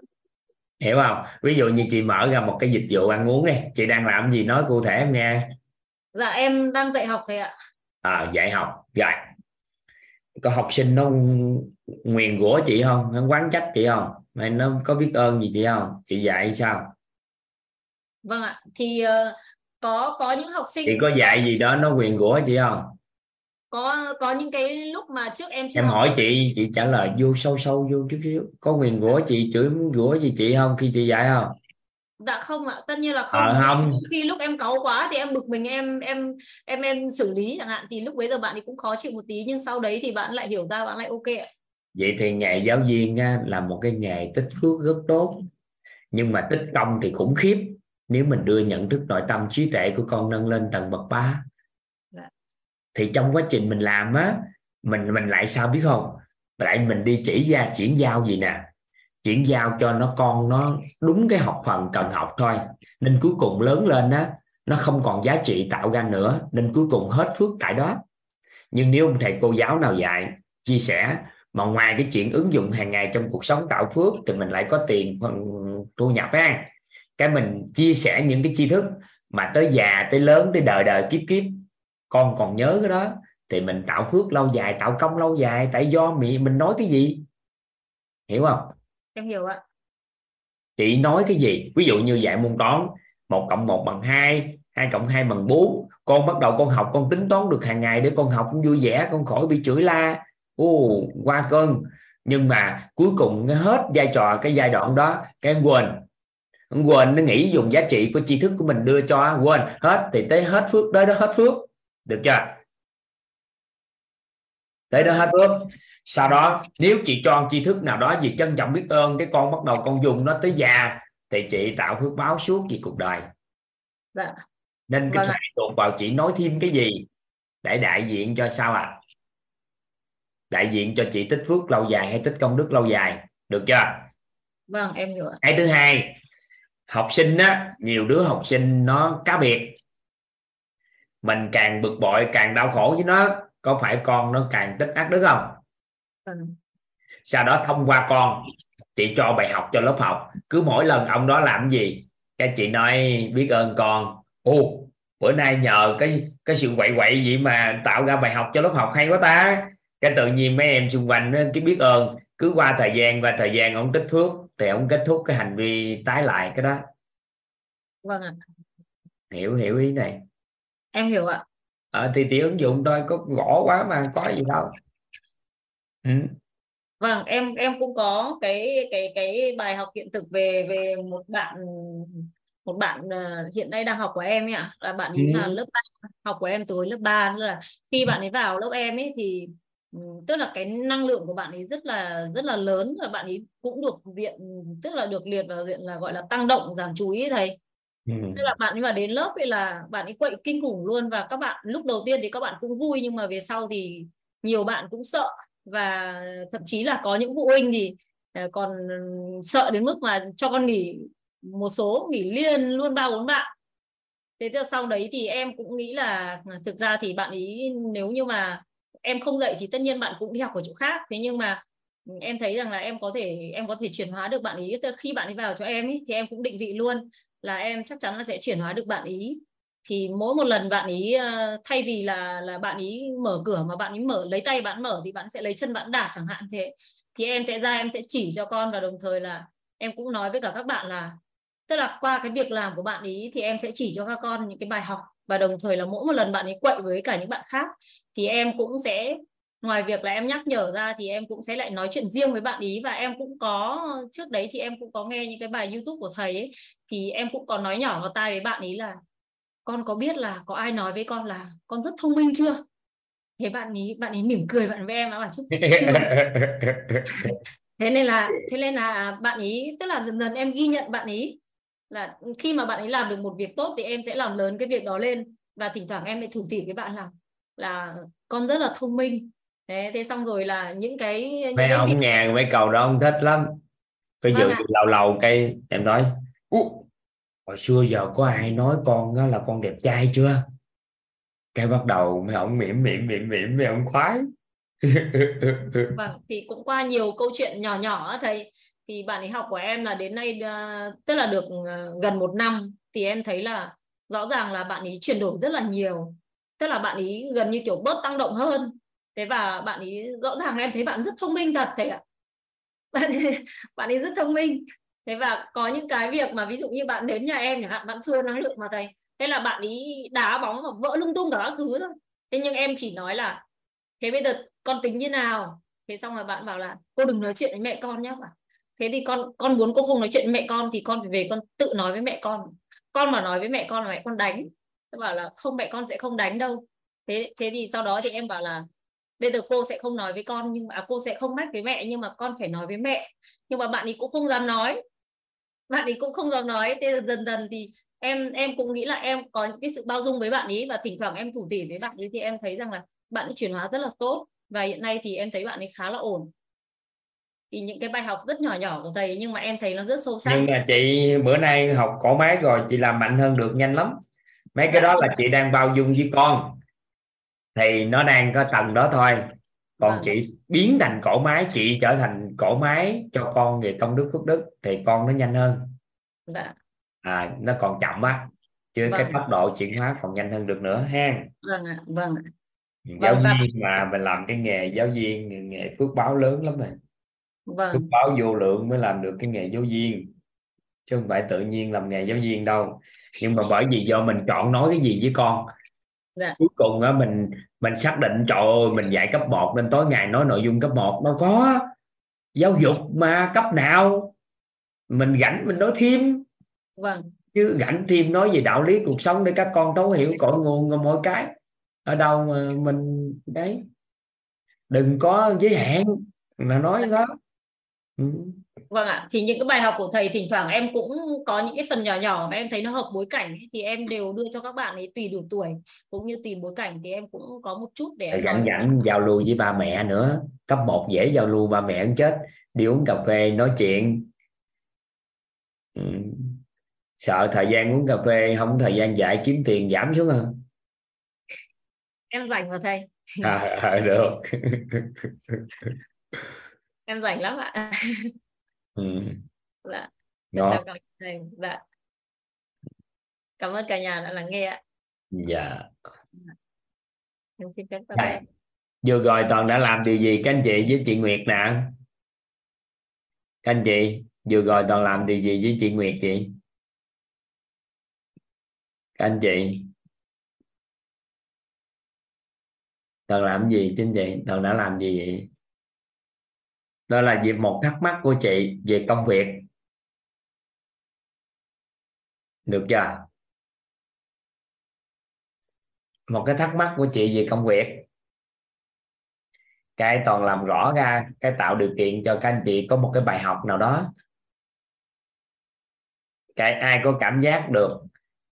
hiểu không? Ví dụ như chị mở ra một cái dịch vụ ăn uống đi. Chị đang làm gì nói cụ thể em nghe. Dạ em đang dạy học thầy ạ. À, dạy học. Rồi. Có học sinh nó nguyền rủa chị không? Nó quán trách chị không? Hay nó có biết ơn gì chị không? Chị dạy sao? Vâng ạ. Thì ờ, có có những học sinh chị có dạy gì đó nó quyền rủa chị không có có những cái lúc mà trước em chưa em học hỏi chị chị trả lời vô sâu sâu vô chút xíu. Có quyền rủa chị chửi rủa gì chị không khi chị dạy không? Dạ không ạ tất nhiên là không. Ờ, không. Khi lúc em cáu quá thì em bực mình em em em em xử lý chẳng hạn thì lúc bấy giờ bạn ấy cũng khó chịu một tí nhưng sau đấy thì bạn lại hiểu ra bạn lại ok ạ. Vậy thì nghề giáo viên là một cái nghề tích phước rất tốt nhưng mà tích công thì khủng khiếp. Nếu mình đưa nhận thức nội tâm trí tuệ của con nâng lên tầng bậc ba thì trong quá trình mình làm á, mình mình lại sao biết không? Lại mình đi chỉ ra chuyển giao gì nè? Chuyển giao cho nó con nó đúng cái học phần cần học thôi. Nên cuối cùng lớn lên á, nó không còn giá trị tạo ra nữa. Nên cuối cùng hết phước tại đó. Nhưng nếu thầy cô giáo nào dạy, chia sẻ, mà ngoài cái chuyện ứng dụng hàng ngày trong cuộc sống tạo phước, thì mình lại có tiền thu nhập ha cái mình chia sẻ những cái tri thức mà tới già, tới lớn, tới đời đời, kiếp kiếp con còn nhớ cái đó thì mình tạo phước lâu dài tạo công lâu dài. Tại do mình mình nói cái gì? Hiểu không? Em hiểu ạ. Chị nói cái gì? Ví dụ như dạy môn toán một cộng một bằng hai hai cộng hai bằng 4 con bắt đầu con học con tính toán được hàng ngày để con học cũng vui vẻ con khỏi bị chửi la. Ô qua cơn. Nhưng mà cuối cùng hết vai trò cái giai đoạn đó cái quên. Quên nó nghĩ dùng giá trị của tri thức của mình đưa cho quên. Hết thì tới hết phước tới đó hết phước được chưa? Tới đó hết phước sau đó nếu chị cho tri thức nào đó gì trân trọng biết ơn cái con bắt đầu con dùng nó tới già thì chị tạo phước báo suốt vì cuộc đời. Dạ. Nên cái Vâng thuộc vào chị nói thêm cái gì để đại diện cho sao ạ? Đại diện cho chị tích phước lâu dài hay tích công đức lâu dài? Được chưa? Vâng em hiểu cái thứ hai học sinh á nhiều đứa học sinh nó cá biệt mình càng bực bội càng đau khổ với nó có phải con nó càng tích ác đức không? Vâng sau đó thông qua con chị cho bài học cho lớp học. Cứ mỗi lần ông đó làm gì cái chị nói biết ơn con. Ô bữa nay nhờ cái cái sự quậy quậy gì mà tạo ra bài học cho lớp học hay quá ta. Cái tự nhiên mấy em xung quanh nó cái biết ơn. Cứ qua thời gian và thời gian ông tích phước thì ông kết thúc cái hành vi tái lại cái đó. Vâng ạ. Hiểu hiểu ý này em hiểu ạ. Ờ, thì thì ứng dụng thôi có gõ quá mà có gì đâu. Ừ. vâng em em cũng có cái cái cái bài học hiện thực về về một bạn một bạn uh, hiện nay đang học của em ấy ạ. Là bạn ấy ừ. là lớp 3 học của em từ hồi lớp 3 nữa là khi bạn ấy vào lớp em ấy thì tức là cái năng lượng của bạn ấy rất là rất là lớn và bạn ấy cũng được viện tức là được liệt vào diện là gọi là tăng động giảm chú ý thầy ừ. tức là bạn ấy mà đến lớp thì là bạn ấy quậy kinh khủng luôn và các bạn lúc đầu tiên thì các bạn cũng vui nhưng mà về sau thì nhiều bạn cũng sợ và thậm chí là có những phụ huynh thì ờ, còn sợ đến mức mà cho con nghỉ một số nghỉ liên luôn ba bốn bạn. Thế từ sau đấy thì em cũng nghĩ là à, thực ra thì bạn ý nếu như mà em không dạy thì tất nhiên bạn cũng đi học ở chỗ khác. Thế nhưng mà ừ, em thấy rằng là em có thể em có thể chuyển hóa được bạn ý khi bạn ấy vào cho em ý, thì em cũng định vị luôn là em chắc chắn là sẽ chuyển hóa được bạn ý. Thì mỗi một lần bạn ý ờ, thay vì là là bạn ý mở cửa mà bạn ý mở, lấy tay bạn mở thì bạn sẽ lấy chân bạn đạp chẳng hạn thế. Thì em sẽ ra, em sẽ chỉ cho con và đồng thời là em cũng nói với cả các bạn là, tức là qua cái việc làm của bạn ý thì em sẽ chỉ cho các con những cái bài học và đồng thời là mỗi một lần bạn ấy quậy với cả những bạn khác thì em cũng sẽ ngoài việc là em nhắc nhở ra thì em cũng sẽ lại nói chuyện riêng với bạn ý và em cũng có trước đấy thì em cũng có nghe những cái bài youtube của thầy ấy thì em cũng có nói nhỏ vào tai với bạn ý là con có biết là có ai nói với con là con rất thông minh chưa? Thế bạn ý bạn ý mỉm cười bạn với em bảo chứ thế nên là thế nên là bạn ý tức là dần dần em ghi nhận bạn ý là khi mà bạn ấy làm được một việc tốt thì em sẽ làm lớn cái việc đó lên và thỉnh thoảng em lại thủ tỉ với bạn là là con rất là thông minh thế thế xong rồi là những cái những mấy cái ông việc... ngàn mấy cầu đó ông thích lắm. Giờ Vâng lâu lâu cây em nói Ú, hồi xưa giờ có ai nói con đó là con đẹp trai chưa? Cái bắt đầu mấy ông mỉm mỉm mỉm mỉm mấy ông khoái. Vâng thì cũng qua nhiều câu chuyện nhỏ nhỏ thầy. Thì bạn ấy học của em là đến nay uh, tức là được uh, gần một năm thì em thấy là rõ ràng là bạn ấy chuyển đổi rất là nhiều. Tức là bạn ấy gần như kiểu bớt tăng động hơn thế và bạn ấy rõ ràng em thấy bạn rất thông minh thật thầy ạ. Bạn ấy, bạn ấy rất thông minh. Thế và có những cái việc mà ví dụ như bạn đến nhà em chẳng hạn bạn thua năng lượng mà thầy. Thế là bạn ấy đá bóng và vỡ lung tung cả các thứ thôi. Thế nhưng em chỉ nói là thế bây giờ con tính như nào? Thế xong rồi bạn bảo là cô đừng nói chuyện với mẹ con nhé thế thì con con muốn cô không nói chuyện với mẹ con thì con phải về con tự nói với mẹ con. Con mà nói với mẹ con là mẹ con đánh. Tôi bảo là không mẹ con sẽ không đánh đâu. Thế thế thì sau đó thì em bảo là bây giờ cô sẽ không nói với con nhưng mà à, cô sẽ không mách với mẹ nhưng mà con phải nói với mẹ. Nhưng mà bạn ấy cũng không dám nói. Bạn ấy cũng không dám nói. Thế dần dần thì em em cũng nghĩ là em có những cái sự bao dung với bạn ấy và thỉnh thoảng em thủ tỉ với bạn ấy thì em thấy rằng là bạn ấy chuyển hóa rất là tốt và hiện nay thì em thấy bạn ấy khá là ổn. Thì những cái bài học rất nhỏ nhỏ của thầy nhưng mà em thấy nó rất sâu sắc. Nhưng mà chị bữa nay học cổ máy rồi chị làm mạnh hơn được nhanh lắm. Mấy cái đó là chị đang bao dung với con thì nó đang có tầng đó thôi còn vâng. chị biến thành cổ máy chị trở thành cổ máy cho con về công đức phước đức thì con nó nhanh hơn dạ. à nó còn chậm á chứ vâng. cái tốc độ chuyển hóa còn nhanh hơn được nữa ha vâng ạ vâng ạ giáo vâng, viên mà mình làm cái nghề giáo viên nghề phước báo lớn lắm rồi vâng. phước báo vô lượng mới làm được cái nghề giáo viên chứ không phải tự nhiên làm nghề giáo viên đâu nhưng mà bởi vì do mình chọn nói cái gì với con dạ. cuối cùng á mình mình xác định trời ơi mình dạy cấp 1 nên tối ngày nói nội dung cấp 1 đâu có giáo dục mà cấp nào. Mình rảnh mình nói thêm. Vâng. Chứ rảnh thêm nói về đạo lý cuộc sống để các con thấu hiểu cội nguồn mỗi cái. Ở đâu mà mình đấy. Đừng có giới hạn là nói đó. Ừ. Vâng ạ, thì những cái bài học của thầy thỉnh thoảng em cũng có những cái phần nhỏ nhỏ mà em thấy nó hợp bối cảnh ấy, thì em đều đưa cho các bạn ấy tùy đủ tuổi cũng như tùy bối cảnh thì em cũng có một chút để em rảnh rảnh giao lưu với ba mẹ nữa cấp 1 dễ giao lưu ba mẹ ăn chết đi uống cà phê nói chuyện. Ừ. sợ thời gian uống cà phê không thời gian dạy kiếm tiền giảm xuống không em rảnh mà thầy. À, à, được. Em rảnh lắm ạ ừ. dạ. Chào cảm thầy dạ. Cảm ơn cả nhà đã lắng nghe ạ. Dạ. Em xin phép Đây. vừa rồi toàn đã làm điều gì các anh chị với chị Nguyệt nè? Các anh chị vừa rồi toàn làm điều gì với chị Nguyệt chị các anh chị. Toàn làm gì chứ chị? Toàn đã làm gì vậy đó là về một thắc mắc của chị về công việc. Được chưa? Một cái thắc mắc của chị về công việc. Cái toàn làm rõ ra, cái tạo điều kiện cho các anh chị có một cái bài học nào đó. Cái ai có cảm giác được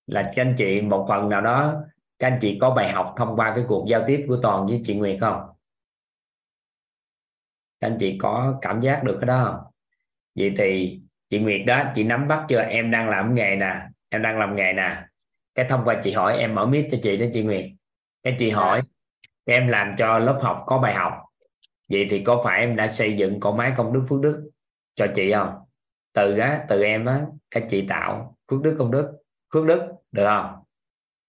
là các anh chị một phần nào đó, các anh chị có bài học thông qua cái cuộc giao tiếp của toàn với chị Nguyệt không? Anh chị có cảm giác được cái đó không? Vậy thì chị Nguyệt đó chị nắm bắt chưa? Em đang làm nghề nè em đang làm nghề nè. Cái thông qua chị hỏi em mở mic cho chị đó chị Nguyệt. Cái chị hỏi em làm cho lớp học có bài học. Vậy thì có phải em đã xây dựng cổ máy công đức phước đức cho chị không? Từ á từ em á các chị tạo phước đức công đức phước đức được không?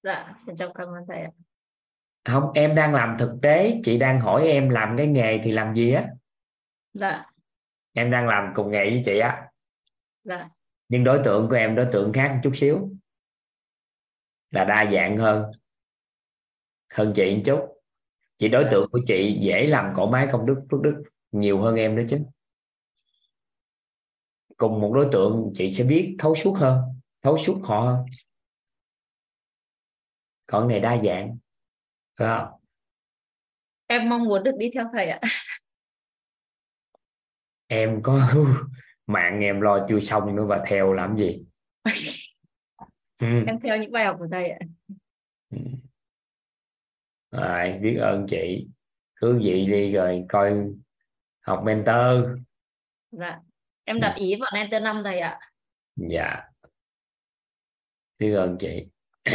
Dạ xin chào cảm ơn thầy ạ. Không em đang làm thực tế. Chị đang hỏi em làm cái nghề thì làm gì á dạ. Em đang làm cùng nghề với chị á. Dạ. Nhưng đối tượng của em đối tượng khác một chút xíu. Là đa dạng hơn. Hơn chị một chút. Chị đối tượng của chị dễ làm cổ máy công đức phước đức nhiều hơn em đó chứ. Cùng một đối tượng chị sẽ biết thấu suốt hơn thấu suốt họ hơn. Còn này đa dạng. Phải không? Em mong muốn được đi theo thầy ạ em có mạng em lo chưa xong nữa và theo làm gì? Ừ. em theo những bài học của thầy ạ. Ừ. rồi biết ơn chị. Cứ vậy đi rồi coi học mentor. Dạ em đặt ý vào enter năm thầy ạ. Dạ. Biết ơn chị.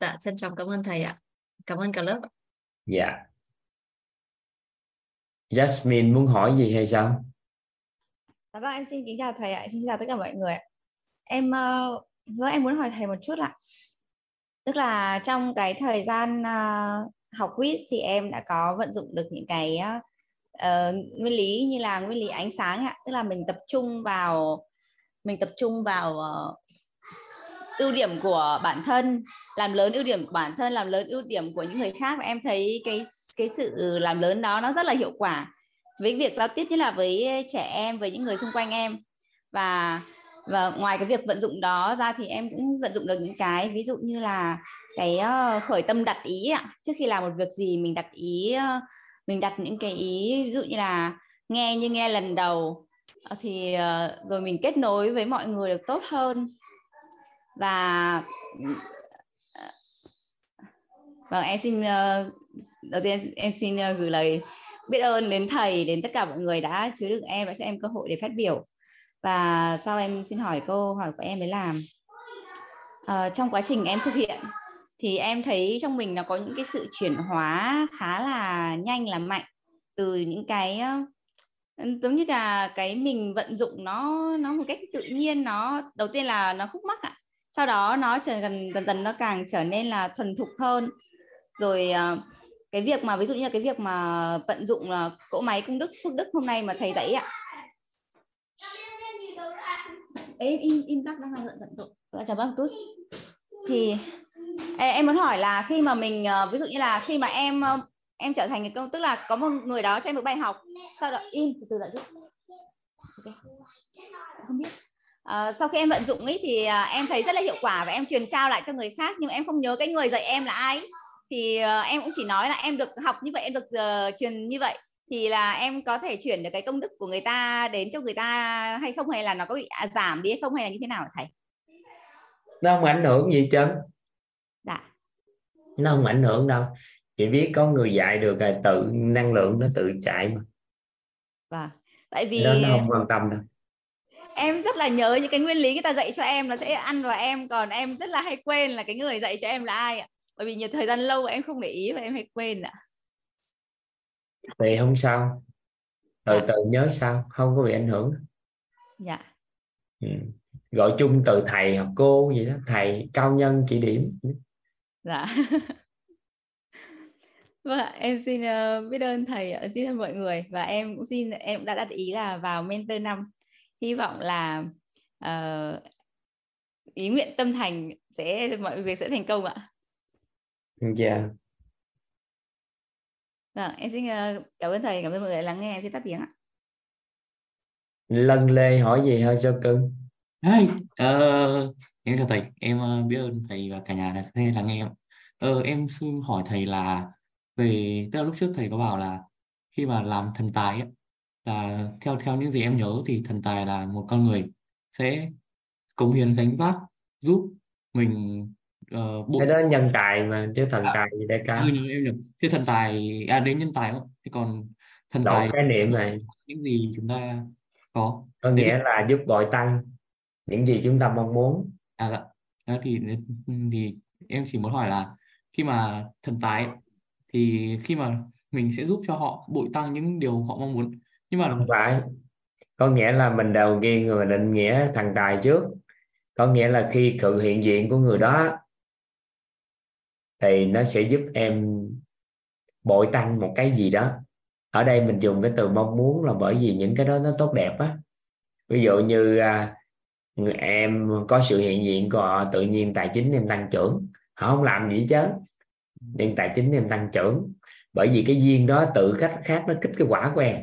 Dạ trân trọng cảm ơn thầy ạ. Cảm ơn cả lớp dạ Jasmine muốn hỏi gì hay sao Dạ vâng, em xin kính chào thầy ạ, xin chào tất cả mọi người. ạ. Em uh, vâng em muốn hỏi thầy một chút ạ. Tức là trong cái thời gian uh, học quýt thì em đã có vận dụng được những cái uh, nguyên lý như là nguyên lý ánh sáng ạ, tức là mình tập trung vào mình tập trung vào uh, ưu điểm của bản thân, làm lớn ưu điểm của bản thân, làm lớn ưu điểm của những người khác và em thấy cái cái sự làm lớn đó nó rất là hiệu quả với việc giao tiếp nhất là với trẻ em với những người xung quanh em. Và và ngoài cái việc vận dụng đó ra thì em cũng vận dụng được những cái ví dụ như là cái ờ, khởi tâm đặt ý ạ. Trước khi làm một việc gì mình đặt ý ờ, mình đặt những cái ý ví dụ như là nghe như nghe lần đầu ờ, thì rồi mình kết nối với mọi người được tốt hơn và ờ, vâng em xin ờ, đầu tiên em xin ờ, gửi lời biết ơn đến thầy đến tất cả mọi người đã chứa được em đã cho em cơ hội để phát biểu. Và sau em xin hỏi câu hỏi của em đấy là uh, trong quá trình em thực hiện thì em thấy trong mình nó có những cái sự chuyển hóa khá là nhanh là mạnh từ những cái giống như là cái mình vận dụng nó nó một cách tự nhiên nó đầu tiên là nó khúc mắc ạ sau đó nó trở dần dần dần nó càng trở nên là thuần thục hơn. Rồi uh, cái việc mà ví dụ như cái việc mà vận dụng là cỗ máy công đức phước đức hôm nay mà thầy dạy ạ. Em im im bác đang giận giận rồi chào bác một chút. Thì em muốn hỏi là khi mà mình ờ, ví dụ như là khi mà em ờ, em trở thành người công tức là có một người đó cho em một bài học sau đó im từ từ lại chút. Okay. không biết à, sau khi em vận dụng ấy thì em thấy rất là hiệu quả và em truyền trao lại cho người khác nhưng mà em không nhớ cái người dạy em là ai. Thì uh, em cũng chỉ nói là em được học như vậy em được uh, truyền như vậy. Thì là em có thể chuyển được cái công đức của người ta đến cho người ta hay không hay là nó có bị à, giảm đi hay không hay là như thế nào hả thầy? Nó không ảnh hưởng gì chứ dạ. Nó không ảnh hưởng đâu. Chỉ biết có người dạy được là tự năng lượng nó tự chạy mà. Vâng. Tại vì nó, nó không quan tâm đâu em rất là nhớ những cái nguyên lý người ta dạy cho em nó sẽ ăn vào em còn em rất là hay quên là cái người dạy cho em là ai ạ. Bởi vì nhiều thời gian lâu em không để ý và em hay quên ạ. Thì không sao. Từ từ nhớ sao không có bị ảnh hưởng. Dạ. Ừ. gọi chung từ thầy hoặc cô gì đó thầy cao nhân chỉ điểm. Dạ. Vâng em xin uh, biết ơn thầy xin ơn mọi người. Và em cũng xin em đã đặt ý là vào mentor năm hy vọng là uh, ý nguyện tâm thành sẽ mọi việc sẽ thành công ạ dạ Vâng, em xin uh, cảm ơn thầy, cảm ơn mọi người lắng nghe, em xin tắt tiếng ạ. lân lê hỏi gì hơi cho cưng Hey, ờ, em chào thầy, em ờ, biết ơn thầy và cả nhà đã nghe lắng nghe em. Ờ, em xin hỏi thầy là về tức là lúc trước thầy có bảo là khi mà làm thần tài ấy, là theo theo những gì em nhớ thì thần tài là một con người sẽ cống hiến gánh vác giúp mình uh, cái đó nhân tài mà chứ thần à, tài gì đây cả ừ, em nhầm thế thần tài à đến nhân tài không? Thế còn thần Lộn tài khái niệm này. những gì chúng ta có? Có nghĩa thì- là giúp bội tăng những gì chúng ta mong muốn. À dạ. Đó thì thì em chỉ muốn hỏi là khi mà thần tài thì khi mà mình sẽ giúp cho họ bội tăng những điều họ mong muốn nhưng mà không phải. Có nghĩa là mình đầu tiên người định nghĩa thằng tài trước. Có nghĩa là khi sự hiện diện của người đó thì nó sẽ giúp em bội tăng một cái gì đó. Ở đây mình dùng cái từ mong muốn là bởi vì những cái đó nó tốt đẹp á. Ví dụ như à, người em có sự hiện diện của họ tự nhiên tài chính em tăng trưởng. Họ không làm gì chứ nhưng tài chính em tăng trưởng. Bởi vì cái duyên đó tự cách khác nó kích cái quả của em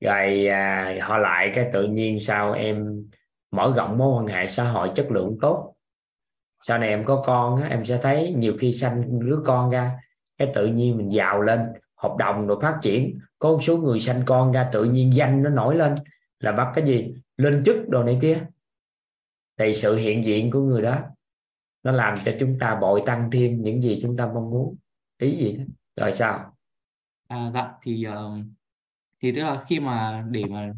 rồi à, họ lại cái tự nhiên sao em mở rộng mối quan hệ xã hội chất lượng tốt. Sau này em có con em sẽ thấy nhiều khi sanh đứa con ra cái tự nhiên mình giàu lên hợp đồng rồi phát triển. Có một số người sanh con ra tự nhiên danh nó nổi lên là bắt cái gì? Lên chức đồ này kia. Thì sự hiện diện của người đó nó làm cho chúng ta bội tăng thêm những gì chúng ta mong muốn. Ý gì? Đó rồi sao? À, dạ thì uh, thì tức là khi mà để mà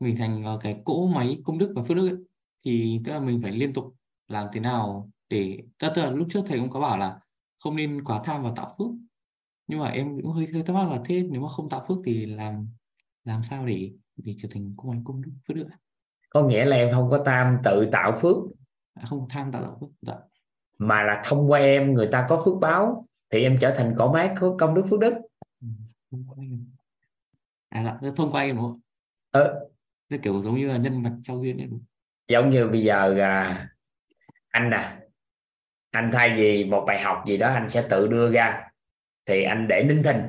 mình thành ờ, cái cỗ máy công đức và phước đức ấy, thì tức là mình phải liên tục làm thế nào để tức là lúc trước thầy cũng có bảo là không nên quá tham vào tạo phước. Nhưng mà em cũng hơi hơi thắc mắc là thế nếu mà không tạo phước thì làm làm sao để để trở thành cỗ máy công đức phước đức có nghĩa là em không có tam tự tạo phước. À, không tham tạo phước dạ. Mà là thông qua em người ta có phước báo thì em trở thành cỗ máy công đức phước đức. Ừ. à dạ thông qua em đúng không? Ờ, Thế kiểu giống như là nhân vật trao duyên ấy đúng giống như bây giờ à, anh nè anh thay vì một bài học gì đó anh sẽ tự đưa ra thì anh để nín thinh.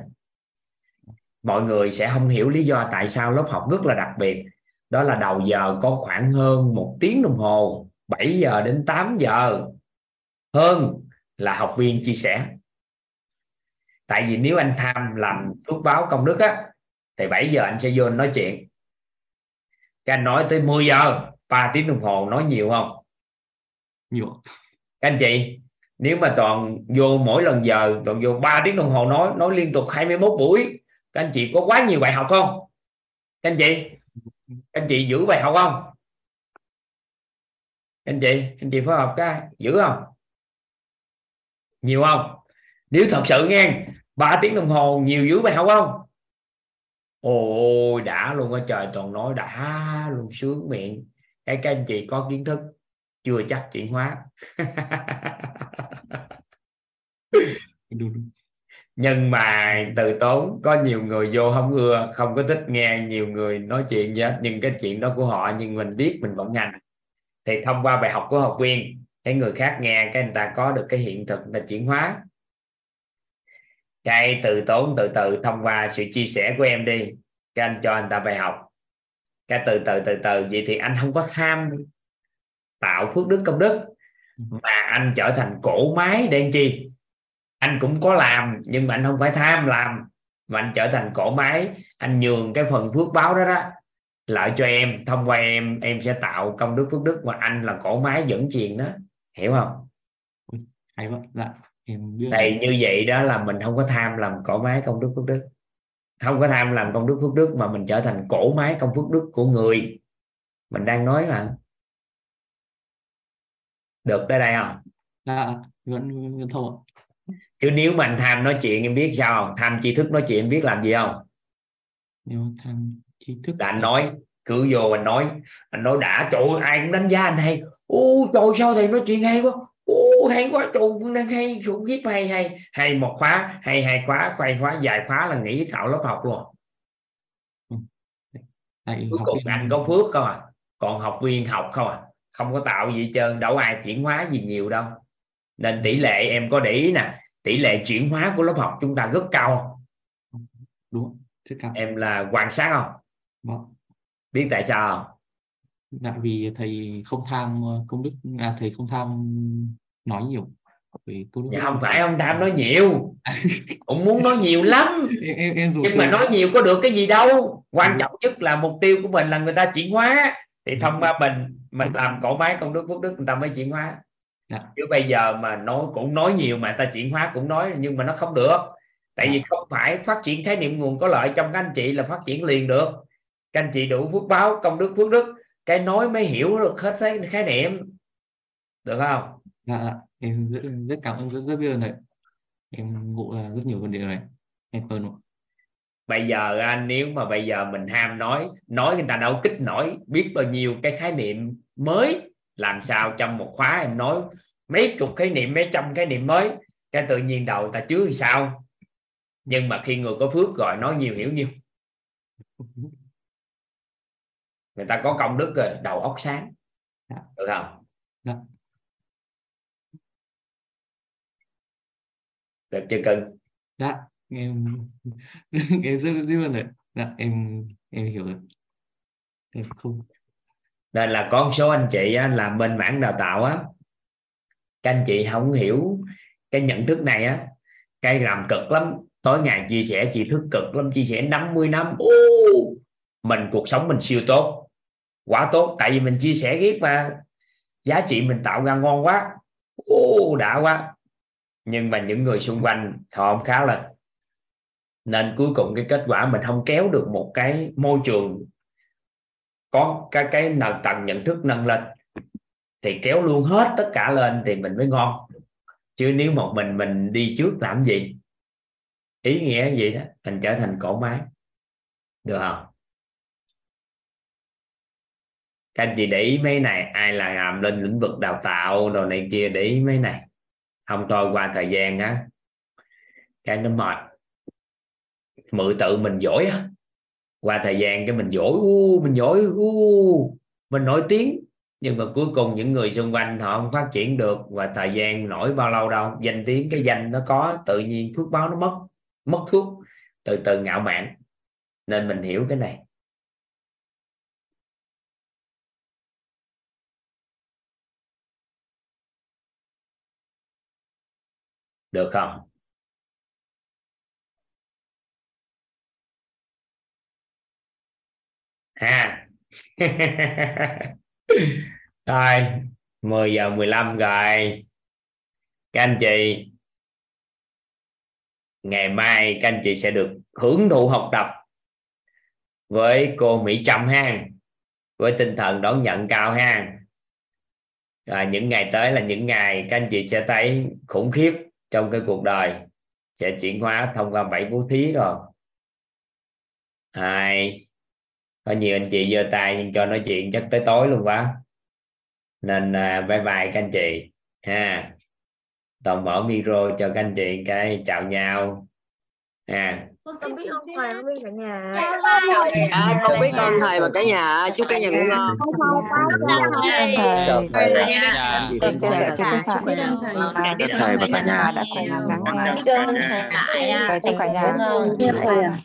Mọi người sẽ không hiểu lý do tại sao lớp học rất là đặc biệt. Đó là đầu giờ có khoảng hơn một tiếng đồng hồ 7 giờ đến 8 giờ. Hơn là học viên chia sẻ. Tại vì nếu anh tham làm phước báo công đức á thì 7 giờ anh sẽ vô anh nói chuyện. Cái anh nói tới 10 giờ 3 tiếng đồng hồ nói nhiều không? Nhiều. Các anh chị nếu mà toàn vô mỗi lần giờ toàn vô 3 tiếng đồng hồ nói nói liên tục 21 buổi các anh chị có quá nhiều bài học không? Các anh chị các anh chị giữ bài học không? Các anh chị các anh chị phối hợp cái giữ không? Nhiều không? Nếu thật sự nghe 3 tiếng đồng hồ nhiều giữ bài học không ôi, đã luôn á, trời, toàn nói đã luôn, sướng miệng. Cái các anh chị có kiến thức, chưa chắc chuyển hóa. Nhưng mà từ tốn, có nhiều người vô không ưa, không có thích nghe nhiều người nói chuyện gì hết. Nhưng cái chuyện đó của họ, nhưng mình biết mình vẫn ngành. Thì thông qua bài học của học viên cái người khác nghe, cái người ta có được cái hiện thực là chuyển hóa cái từ tốn từ từ thông qua sự chia sẻ của em đi cái anh cho anh ta bài học. Cái từ từ từ từ vậy thì anh không có tham tạo phước đức công đức mà anh trở thành cổ máy để anh chi? Anh cũng có làm nhưng mà anh không phải tham làm mà anh trở thành cổ máy. Anh nhường cái phần phước báo đó đó lại cho em. Thông qua em em sẽ tạo công đức phước đức mà anh là cổ máy dẫn truyền đó. Hiểu không? Hay quá. Dạ em biết thì như vậy đó là mình không có tham làm cổ máy công đức phước đức. Không có tham làm công đức phước đức mà mình trở thành cổ máy công phước đức của người. Mình đang nói mà. Được tới đây không? Dạ vẫn vẫn thông ạ chứ nếu mà anh tham nói chuyện em biết sao không? Tham tri thức nói chuyện em biết làm gì không? Nếu tham tri thức là anh nói cứ vô anh nói. Anh nói đã ơi, ai cũng đánh giá anh hay. Ô trời sao thầy nói chuyện hay quá ô hay quá trời cũng đang hay khủng khiếp hay hay. Hay một khóa hay hai khóa quay khóa dài khóa là nghỉ tạo lớp học luôn. Tại cuối học cùng anh có phước không à? Còn học viên học không à? Không có tạo gì trơn đâu ai chuyển hóa gì nhiều đâu. Nên tỷ lệ em có để ý nè tỷ lệ chuyển hóa của lớp học chúng ta rất cao. Đúng. Rất cao. Em là quan sát không? Vâng. biết tại sao Dạ vì thầy không tham ờ, công đức à, thầy không tham nói nhiều về công đức dạ, không phải ông tham nói nhiều. Cũng muốn nói nhiều lắm. Em, em, em nhưng mà nói nhiều có được cái gì đâu. Quan trọng nhất là mục tiêu của mình là người ta chuyển hóa. Thì thông qua mình mình làm cổ máy công đức phước đức người ta mới chuyển hóa. Dạ. chứ bây giờ mà nói cũng nói nhiều mà người ta chuyển hóa cũng nói nhưng mà nó không được. Tại vì không phải phát triển khái niệm nguồn có lợi trong các anh chị là phát triển liền được. Các anh chị đủ phước báo công đức phước đức cái nói mới hiểu được hết cái khái niệm. Được không? Dạ, em rất, rất cảm ơn rất rất biết ơn thầy. Em ngộ ra rất nhiều vấn đề này. Em ơn ạ. bây giờ anh nếu mà bây giờ mình ham nói nói người ta đâu kích nổi biết bao nhiêu cái khái niệm mới làm sao trong một khóa em nói mấy chục khái niệm mấy trăm khái niệm mới cái tự nhiên đầu ta chứa thì sao? Nhưng mà khi người có phước rồi nói nhiều hiểu nhiều người ta có công đức rồi đầu óc sáng. Được không? Dạ. được chưa cưng. Dạ, em em rất biết ơn thầy dạ em em hiểu rồi. Em không nên là có một số anh chị á, làm bên mảng đào tạo á các anh chị không hiểu cái nhận thức này á cái làm cực lắm. Tối ngày chia sẻ chị thức cực lắm chia sẻ 50 năm. Ô, mình cuộc sống mình siêu tốt quá tốt tại vì mình chia sẻ riết mà. Giá trị mình tạo ra ngon quá. Ô, đã quá. Nhưng mà những người xung quanh họ không khá lên. Nên cuối cùng cái kết quả mình không kéo được một cái môi trường có cái cái nền tầng nhận thức nâng lên thì kéo luôn hết tất cả lên thì mình mới ngon. Chứ nếu một mình mình đi trước làm gì? Ý nghĩa gì đó mình trở thành cổ máy. Được không? Các anh chị để ý mấy này, ai là làm lên lĩnh vực đào tạo, đồ này kia, để ý mấy này. Không thôi, qua thời gian á, cái nó mệt. Mượn tự mình giỏi á. Qua thời gian cái mình giỏi, u, mình giỏi, u, mình nổi tiếng. Nhưng mà cuối cùng những người xung quanh họ không phát triển được. Và thời gian nổi bao lâu đâu, danh tiếng, cái danh nó có, tự nhiên phước báo nó mất mất thuốc từ từ ngạo mạn. Nên mình hiểu cái này. Được không? Ha. Rồi 10 giờ 15 rồi. Các anh chị ngày mai các anh chị sẽ được hưởng thụ học tập với cô Mỹ Trâm ha với tinh thần đón nhận cao ha. À, những ngày tới là những ngày các anh chị sẽ thấy khủng khiếp trong cái cuộc đời sẽ chuyển hóa thông qua bảy bố thí rồi. Hai có nhiều anh chị giơ tay nhưng cho nói chuyện chắc tới tối luôn quá. Nên à, bye bye các anh chị. Ha toàn mở micro cho các anh chị cái chào nhau ha con biết ông thầy không biết cả nhà À, con biết ơn thầy và cả nhà chúc cả nhà ngủ ngon chào thầy Dạ. Chào thầy thầy. biết ơn thầy Chúc thầy và cả nhà. đã cùng lắng nghe chúc cả nhà ngủ ngon